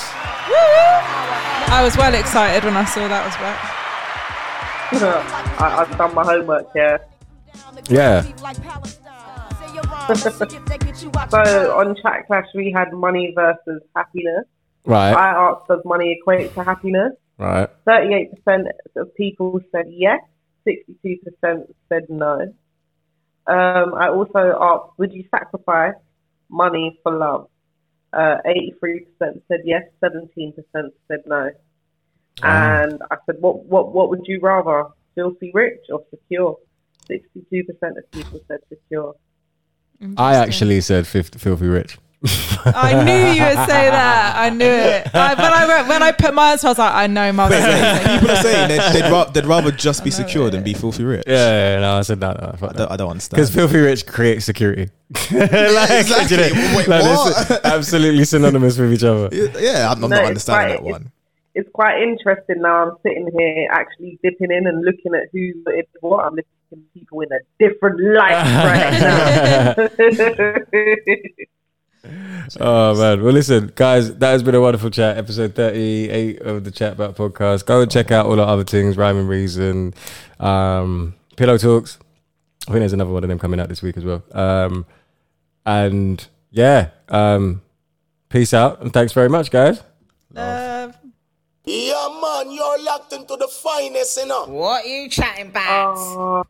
I was well excited when I saw that was back. *laughs* I, I've done my homework here. Yeah. *laughs* so on Chat Clash, we had money versus happiness. Right. I asked, does money equate to happiness? Right. 38% of people said yes, 62% said no. Um, I also asked, would you sacrifice money for love? Uh, 83% said yes, 17% said no. And I said, what, what, what would you rather, filthy rich or secure? 62% of people said secure. I actually said 50, filthy rich. *laughs* I knew you would say that. I knew it. I, when I wrote- when I put my answer, I was like, I know Mum's Wait, going to wait, say people are saying *laughs* they'd, they'd, ra- they'd rather just be secure than be filthy rich. Yeah, yeah, yeah, no, I said no, no I don't, I don't understand. Because filthy rich creates security. *laughs* like, exactly. do you know, Wait, like, what? it's absolutely synonymous with each other. Yeah, I'm, I'm No, not it's understanding quite- that one. It's quite interesting now. I'm sitting here actually dipping in and looking at who it what. I'm looking at people in a different light *laughs* right now. *laughs* Oh man. Well listen, guys, that has been a wonderful chat. Episode thirty eight of the Chat'Bout podcast. Go and check out all our other things, Rhyme and Reason, um, Pillow Talks. I think there's another one of them coming out this week as well. Um, and yeah, um, peace out and thanks very much, guys. Love. Yeah, man, you're locked into the finest, you know. What are you chatting about?